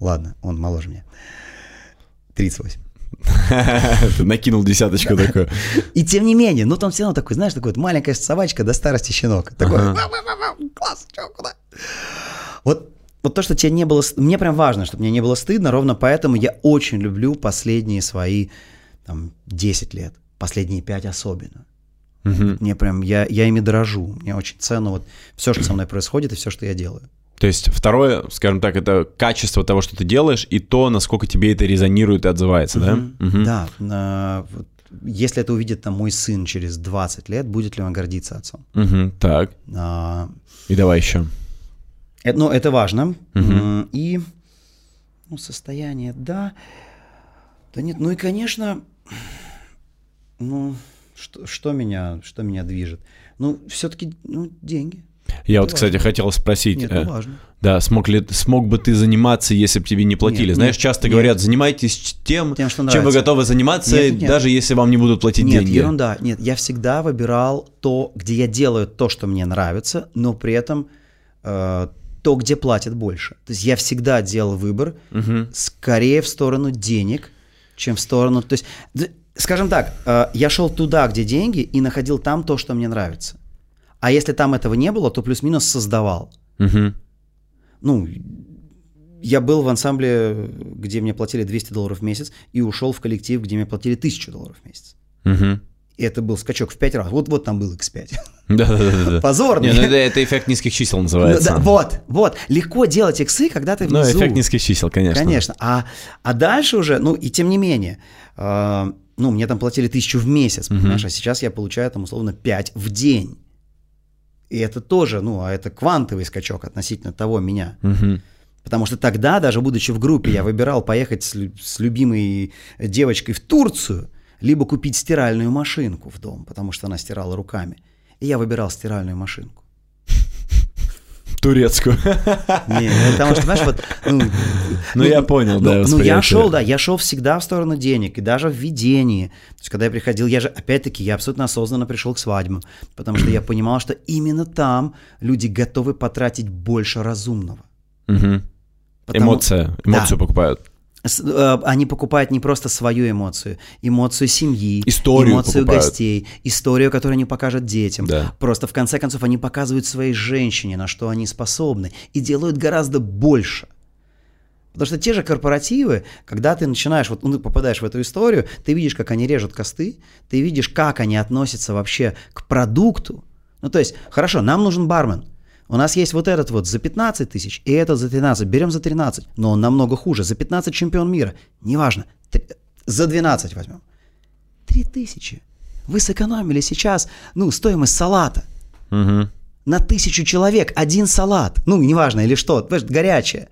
Ладно, он моложе меня. 38. Ты накинул десяточку такую. И тем не менее, ну там все равно такой, знаешь, такой вот маленькая собачка до старости щенок. Такой, Ага. «Вау-вау-вау, класс, чё, куда? Вот, вот то, что тебе не было... Мне прям важно, чтобы мне не было стыдно, ровно поэтому я очень люблю последние свои там, 10 лет, последние 5 особенно. Мгм. Мне прям, я, я ими дорожу. Мне очень ценно вот все, что со мной происходит и все, что я делаю. То есть второе, скажем так, это качество того, что ты делаешь, и то, насколько тебе это резонирует и отзывается, да? Да. вот если это увидит там мой сын через 20 лет, будет ли он гордиться отцом? Так, А, и давай еще. Это, ну, это важно. И ну, состояние, да. Да нет, ну и, конечно, ну, что, что, меня, что меня движет? Ну, все-таки, ну, деньги. Я это вот, важно. кстати, хотел спросить. Нет, это важно. Да, смог ли смог бы ты заниматься, если бы тебе не платили? Нет, Знаешь, нет, часто нет. говорят, занимайтесь тем, тем что чем вы готовы заниматься, нет, нет. даже если вам не будут платить нет, деньги. Нет, ерунда. Нет, я всегда выбирал то, где я делаю то, что мне нравится, но при этом э, то, где платят больше. То есть я всегда делал выбор угу. скорее в сторону денег, чем в сторону... То есть, скажем так, э, я шел туда, где деньги, и находил там то, что мне нравится. А если там этого не было, то плюс-минус создавал. Угу. Ну, я был в ансамбле, где мне платили 200 долларов в месяц, и ушел в коллектив, где мне платили 1000 долларов в месяц. Угу. И это был скачок в 5 раз. Вот, вот там был X5. Да-да-да. Позорный. Не, ну это, это эффект низких чисел называется. Ну, да, вот, вот. Легко делать иксы, когда ты внизу. Ну, эффект низких чисел, конечно. Конечно. А, а дальше уже, ну, и тем не менее, э, ну, мне там платили тысячу в месяц, понимаешь, а сейчас я получаю там условно 5 в день. И это тоже, ну, а это квантовый скачок относительно того меня. Угу. Потому что тогда, даже будучи в группе, я выбирал поехать с, с любимой девочкой в Турцию, либо купить стиральную машинку в дом, потому что она стирала руками. И я выбирал стиральную машинку. Турецкую. Не, ну, потому что, знаешь, вот... Ну, ну, я понял, ну, да, Ну, я шел, да, я шел всегда в сторону денег, и даже в видении. То есть, когда я приходил, я же, опять-таки, я абсолютно осознанно пришел к свадьбам, потому что я понимал, что именно там люди готовы потратить больше разумного. Угу. Потому... Эмоция, эмоцию да. покупают. Э, они покупают не просто свою эмоцию, эмоцию семьи, историю эмоцию покупают. гостей, историю, которую они покажут детям. Да. Просто в конце концов они показывают своей женщине, на что они способны, и делают гораздо больше. Потому что те же корпоративы, когда ты начинаешь, вот ну, попадаешь в эту историю, ты видишь, как они режут косты, ты видишь, как они относятся вообще к продукту. Ну, то есть, хорошо, нам нужен бармен – у нас есть вот этот вот за 15 тысяч, и этот за 13. Берем за 13, но он намного хуже. За 15 чемпион мира. Неважно. За 12 возьмем. 3 тысячи. Вы сэкономили сейчас, ну, стоимость салата. Угу. На тысячу человек один салат. Ну, неважно, или что, горячее.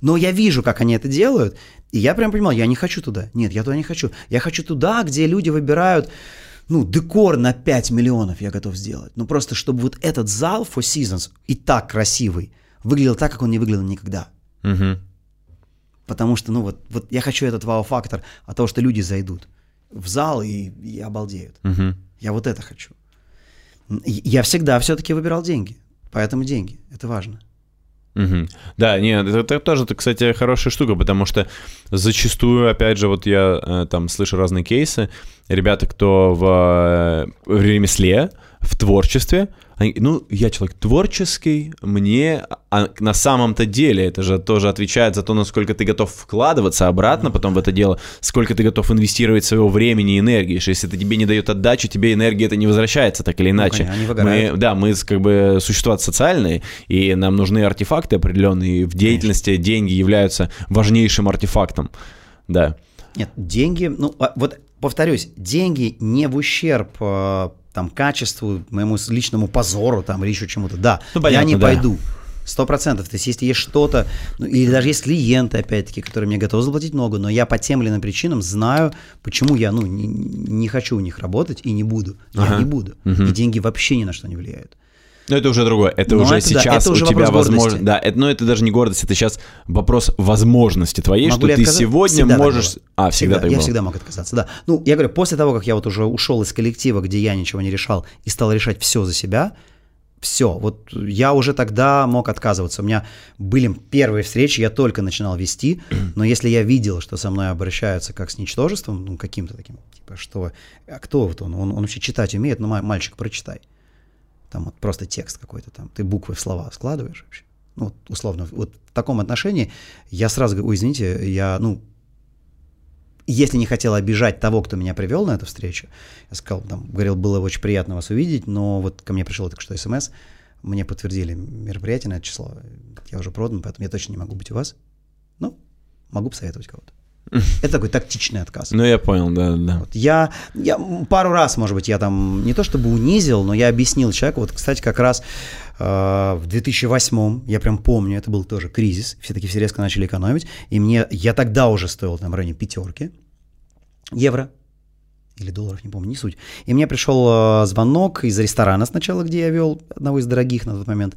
Но я вижу, как они это делают, и я прям понимал, я не хочу туда. Нет, я туда не хочу. Я хочу туда, где люди выбирают ну, декор на 5 миллионов я готов сделать. Ну, просто чтобы вот этот зал Four Seasons и так красивый выглядел так, как он не выглядел никогда. Угу. Потому что, ну, вот, вот я хочу этот вау-фактор от того, что люди зайдут в зал и, и обалдеют. Угу. Я вот это хочу. Я всегда все-таки выбирал деньги. Поэтому деньги. Это важно. Угу. Да, нет, это, это тоже, кстати, хорошая штука, потому что зачастую, опять же, вот я э, там слышу разные кейсы, ребята, кто в, э, в ремесле, в творчестве, они, ну, я человек творческий, мне, а на самом-то деле это же тоже отвечает за то, насколько ты готов вкладываться обратно потом в это дело, сколько ты готов инвестировать своего времени и энергии, что если это тебе не дает отдачу, тебе энергия это не возвращается так или ну, иначе. Ну, конечно, мы, да, мы как бы существа социальные, и нам нужны артефакты определенные, в деятельности конечно. деньги являются важнейшим артефактом, да. Нет, деньги, ну, а, вот повторюсь, деньги не в ущерб э, там качеству, моему личному позору там или еще чему-то. Да, ну, понятно, я не да. пойду. Сто процентов. То есть, если есть что-то, ну, или даже есть клиенты, опять-таки, которые мне готовы заплатить много, но я по тем или иным причинам знаю, почему я, ну, не, не хочу у них работать и не буду. Я не буду. Угу. И деньги вообще ни на что не влияют. Но это уже другое. Это но уже это, сейчас да, это уже у тебя возможно. Да, это, но это даже не гордость, это сейчас вопрос возможности твоей, Могу что ты сегодня всегда можешь. А, всегда, всегда так Я было. всегда мог отказаться, да. Ну, я говорю, после того, как я вот уже ушел из коллектива, где я ничего не решал, и стал решать все за себя, все, вот я уже тогда мог отказываться. У меня были первые встречи, я только начинал вести, но если я видел, что со мной обращаются как с ничтожеством, ну, каким-то таким, типа, что, а кто вот он, он, он вообще читать умеет, ну, мальчик, прочитай. Там вот просто текст какой-то там, ты буквы в слова складываешь вообще. Ну, вот, условно, вот в таком отношении я сразу говорю, извините, я, ну, если не хотел обижать того, кто меня привел на эту встречу, я сказал, там, говорил, было очень приятно вас увидеть, но вот ко мне пришло только что смс, мне подтвердили мероприятие на это число, я уже продан, поэтому я точно не могу быть у вас. Ну, могу посоветовать кого-то. Это такой тактичный отказ. Ну, я понял, да, да. Вот я, я пару раз, может быть, я там не то чтобы унизил, но я объяснил человеку. Вот, кстати, как раз э, в 2008, я прям помню, это был тоже кризис, все таки все резко начали экономить, и мне, я тогда уже стоил там в районе пятерки. евро или долларов, не помню, не суть. И мне пришел э, звонок из ресторана сначала, где я вел, одного из дорогих на тот момент.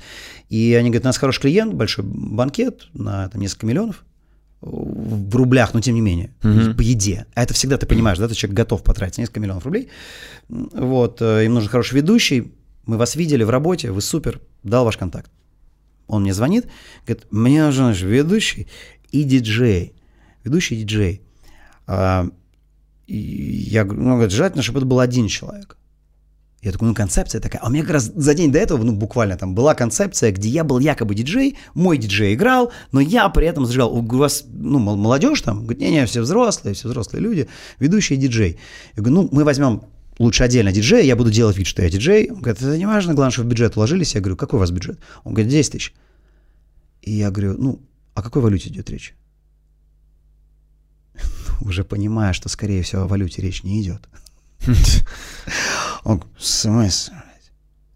И они говорят, у нас хороший клиент, большой банкет на там, несколько миллионов в рублях, но тем не менее, Мгм. по еде. А это всегда ты понимаешь, да, ты человек готов потратить несколько миллионов рублей. Вот, э, им нужен хороший ведущий, мы вас видели в работе, вы супер, дал ваш контакт. Он мне звонит, говорит, мне нужен наш ведущий и диджей. Ведущий и диджей. А, и я ну, говорит, желательно, чтобы это был один человек. Я такой, ну, концепция такая. А у меня как раз за день до этого, ну, буквально там была концепция, где я был якобы диджей, мой диджей играл, но я при этом зажигал. У вас, ну, мол- молодежь там? Говорит, не-не, все взрослые, все взрослые люди, ведущий диджей. Я говорю, ну, мы возьмем лучше отдельно диджея, я буду делать вид, что я диджей. Он говорит, это не важно, главное, чтобы в бюджет уложились. Я говорю, какой у вас бюджет? Он говорит, 10 тысяч. И я говорю, ну, о какой валюте идет речь? Уже понимая, что, скорее всего, о валюте речь не идет. Он говорит, в смысле?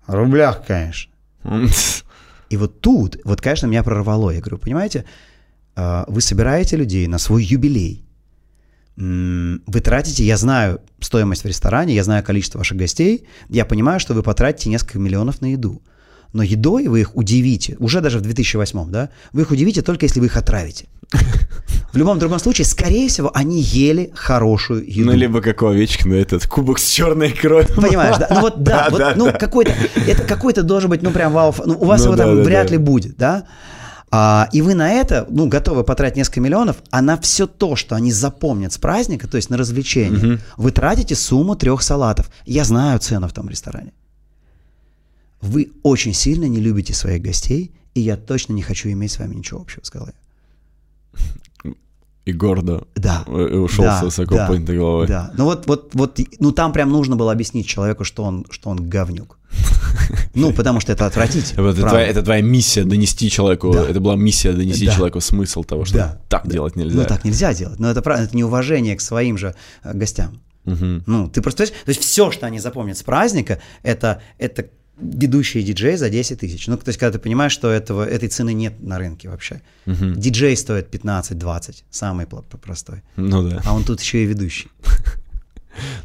рублях, конечно. И вот тут, вот, конечно, меня прорвало. Я говорю, понимаете, а, вы собираете людей на свой юбилей. Вы тратите, я знаю стоимость в ресторане, я знаю количество ваших гостей, я понимаю, что вы потратите несколько миллионов на еду. Но едой вы их удивите, уже даже в 2008, да, вы их удивите только если вы их отравите. В любом другом случае, скорее всего, они ели хорошую еду. Ну, либо как у Овечкина этот кубок с черной кровью. Понимаешь, да? Ну вот да, Да, вот, да, ну да. какой-то, это какой-то должен быть, ну прям вау, ну у вас Ну его да, там да, вряд да. ли будет, да? А, и вы на это, ну, готовы потратить несколько миллионов, а на все то, что они запомнят с праздника, то есть на развлечения, вы тратите сумму трех салатов. Я знаю цену в том ресторане. Вы очень сильно не любите своих гостей, и я точно не хочу иметь с вами ничего общего, сказал я. И гордо Да. э, ушел Да, с высоко да, поднятой головой. Да. Ну вот, вот, вот, ну там прям нужно было объяснить человеку, что он, что он говнюк. Ну, потому что это отвратительно. Это твоя, это твоя миссия донести человеку, Да. это была миссия донести Да. человеку смысл того, что Да. так делать нельзя. Ну, так нельзя делать. Но это правда, это неуважение к своим же э, гостям. Мгм. Ну, ты просто... То есть все, что они запомнят с праздника, это, это ведущий диджей за 10 тысяч. Ну, то есть, когда ты понимаешь, что этого, этой цены нет на рынке вообще. Диджей стоит 15-20, самый простой. Ну да. А он тут еще и ведущий.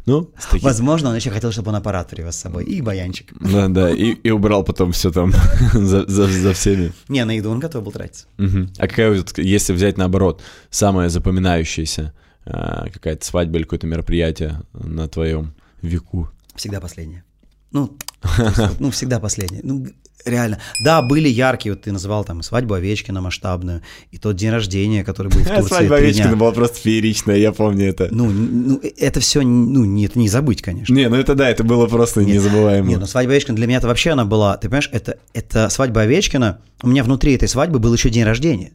Ну, таким- Возможно, он еще хотел, чтобы он аппарат привез с собой. И баянчик. Да, да, и, и убрал потом все там за, за- за всеми. Не, на еду он готов был тратиться. Мгм. А какая, вот, если взять наоборот, самая запоминающаяся а, какая-то свадьба или какое-то мероприятие на твоем веку? Всегда последняя. Ну, есть ну, всегда последняя. Ну, реально. Да, были яркие, вот ты называл там свадьбу Овечкина масштабную, и тот день рождения, который был в Турции. Свадьба Овечкина была просто фееричная, я помню это. Ну, ну, это все, ну, не, это не забыть, конечно. Не, ну это да, это было просто незабываемо. Не, ну свадьба Овечкина для меня это вообще она была, ты понимаешь, это, это свадьба Овечкина, у меня внутри этой свадьбы был еще день рождения.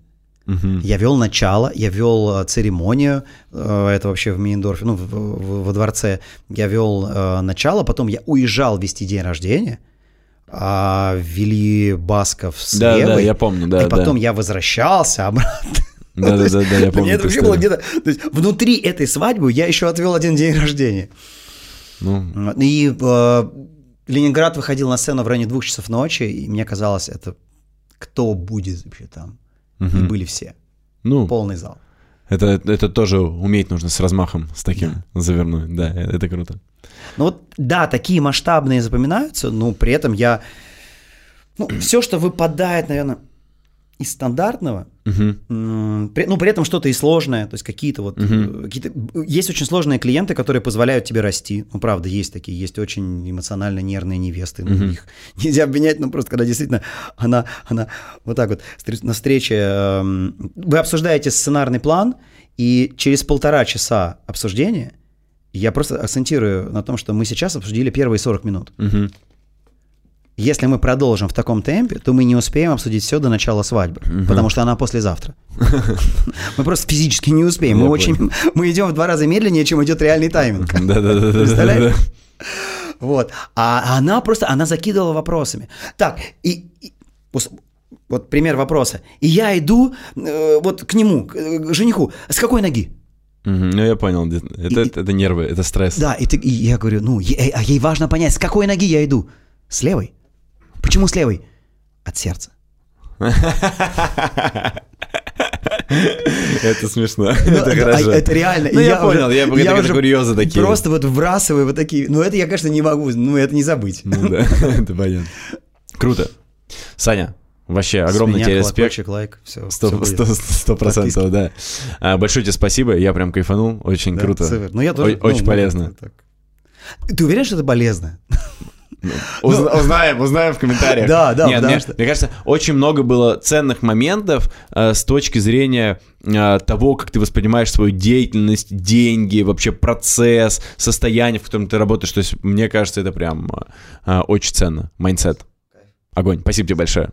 Я вел начало, я вел э, церемонию, э, это вообще в Мейндорфе, ну, в- в- во дворце. Я вел э, начало, потом я уезжал вести день рождения, а вели Басков с Да, да, Евой, я помню, да, И потом да. я возвращался обратно. Да, да, да, да, я помню это вообще было где-то... То есть внутри этой свадьбы я еще отвел один день рождения. Ну. И э, Ленинград выходил на сцену в районе двух часов ночи, и мне казалось, это кто будет вообще там? И мгм. были все. ну Полный зал. это, это тоже уметь нужно с размахом, с таким завернуть. Да, это круто. Ну вот, да, такие масштабные запоминаются, но при этом я... Ну, все, что выпадает, наверное, из стандартного, м, при- ну, при этом что-то и сложное, то есть какие-то вот... э, какие-то, есть очень сложные клиенты, которые позволяют тебе расти. Ну, правда, есть такие, есть очень эмоционально нервные невесты, ну, их нельзя обвинять, ну, просто когда действительно она, она вот так вот на встрече... эм, вы обсуждаете сценарный план, и через полтора часа обсуждения я просто акцентирую на том, что мы сейчас обсудили первые 40 минут. Мгм. Если мы продолжим в таком темпе, то мы не успеем обсудить все до начала свадьбы, потому что она послезавтра. Мы просто физически не успеем. Мы очень, мы идем в два раза медленнее, чем идет реальный тайминг. Да-да-да. Представляешь? Вот. А она просто, она закидывала вопросами. Так, и, и- вот, пример вопроса. И я иду э, вот к нему, к, э, к жениху. С какой ноги? Ну, я понял. Это, это, это нервы, это стресс. Да, и, ты- и я говорю, ну, е- а ей важно понять, с какой ноги я иду? С левой? Почему с левой? От сердца. Это смешно. Ну, Это а- хорошо. Это реально. Ну, я понял, я- это уже курьезы такие. Просто вот вбрасываю вот такие. Ну, это я, конечно, не могу, ну, это не забыть. Ну да, это понятно. Круто. Саня, вообще огромный тебе респект. лайк, все. Сто процентов, да. А, Большое тебе спасибо, я прям кайфанул, очень круто. Супер. Ну, я тоже, Ой- очень ну, полезно. Ты уверен, что это полезно? Узна- Узнаем, узнаем в комментариях. Да, да, Нет, мне, что- мне кажется, очень много было ценных моментов э, с точки зрения э, того, как ты воспринимаешь свою деятельность, деньги, вообще процесс, состояние, в котором ты работаешь. То есть, мне кажется, это прям э, э, очень ценно. Mindset. Огонь. Спасибо тебе большое.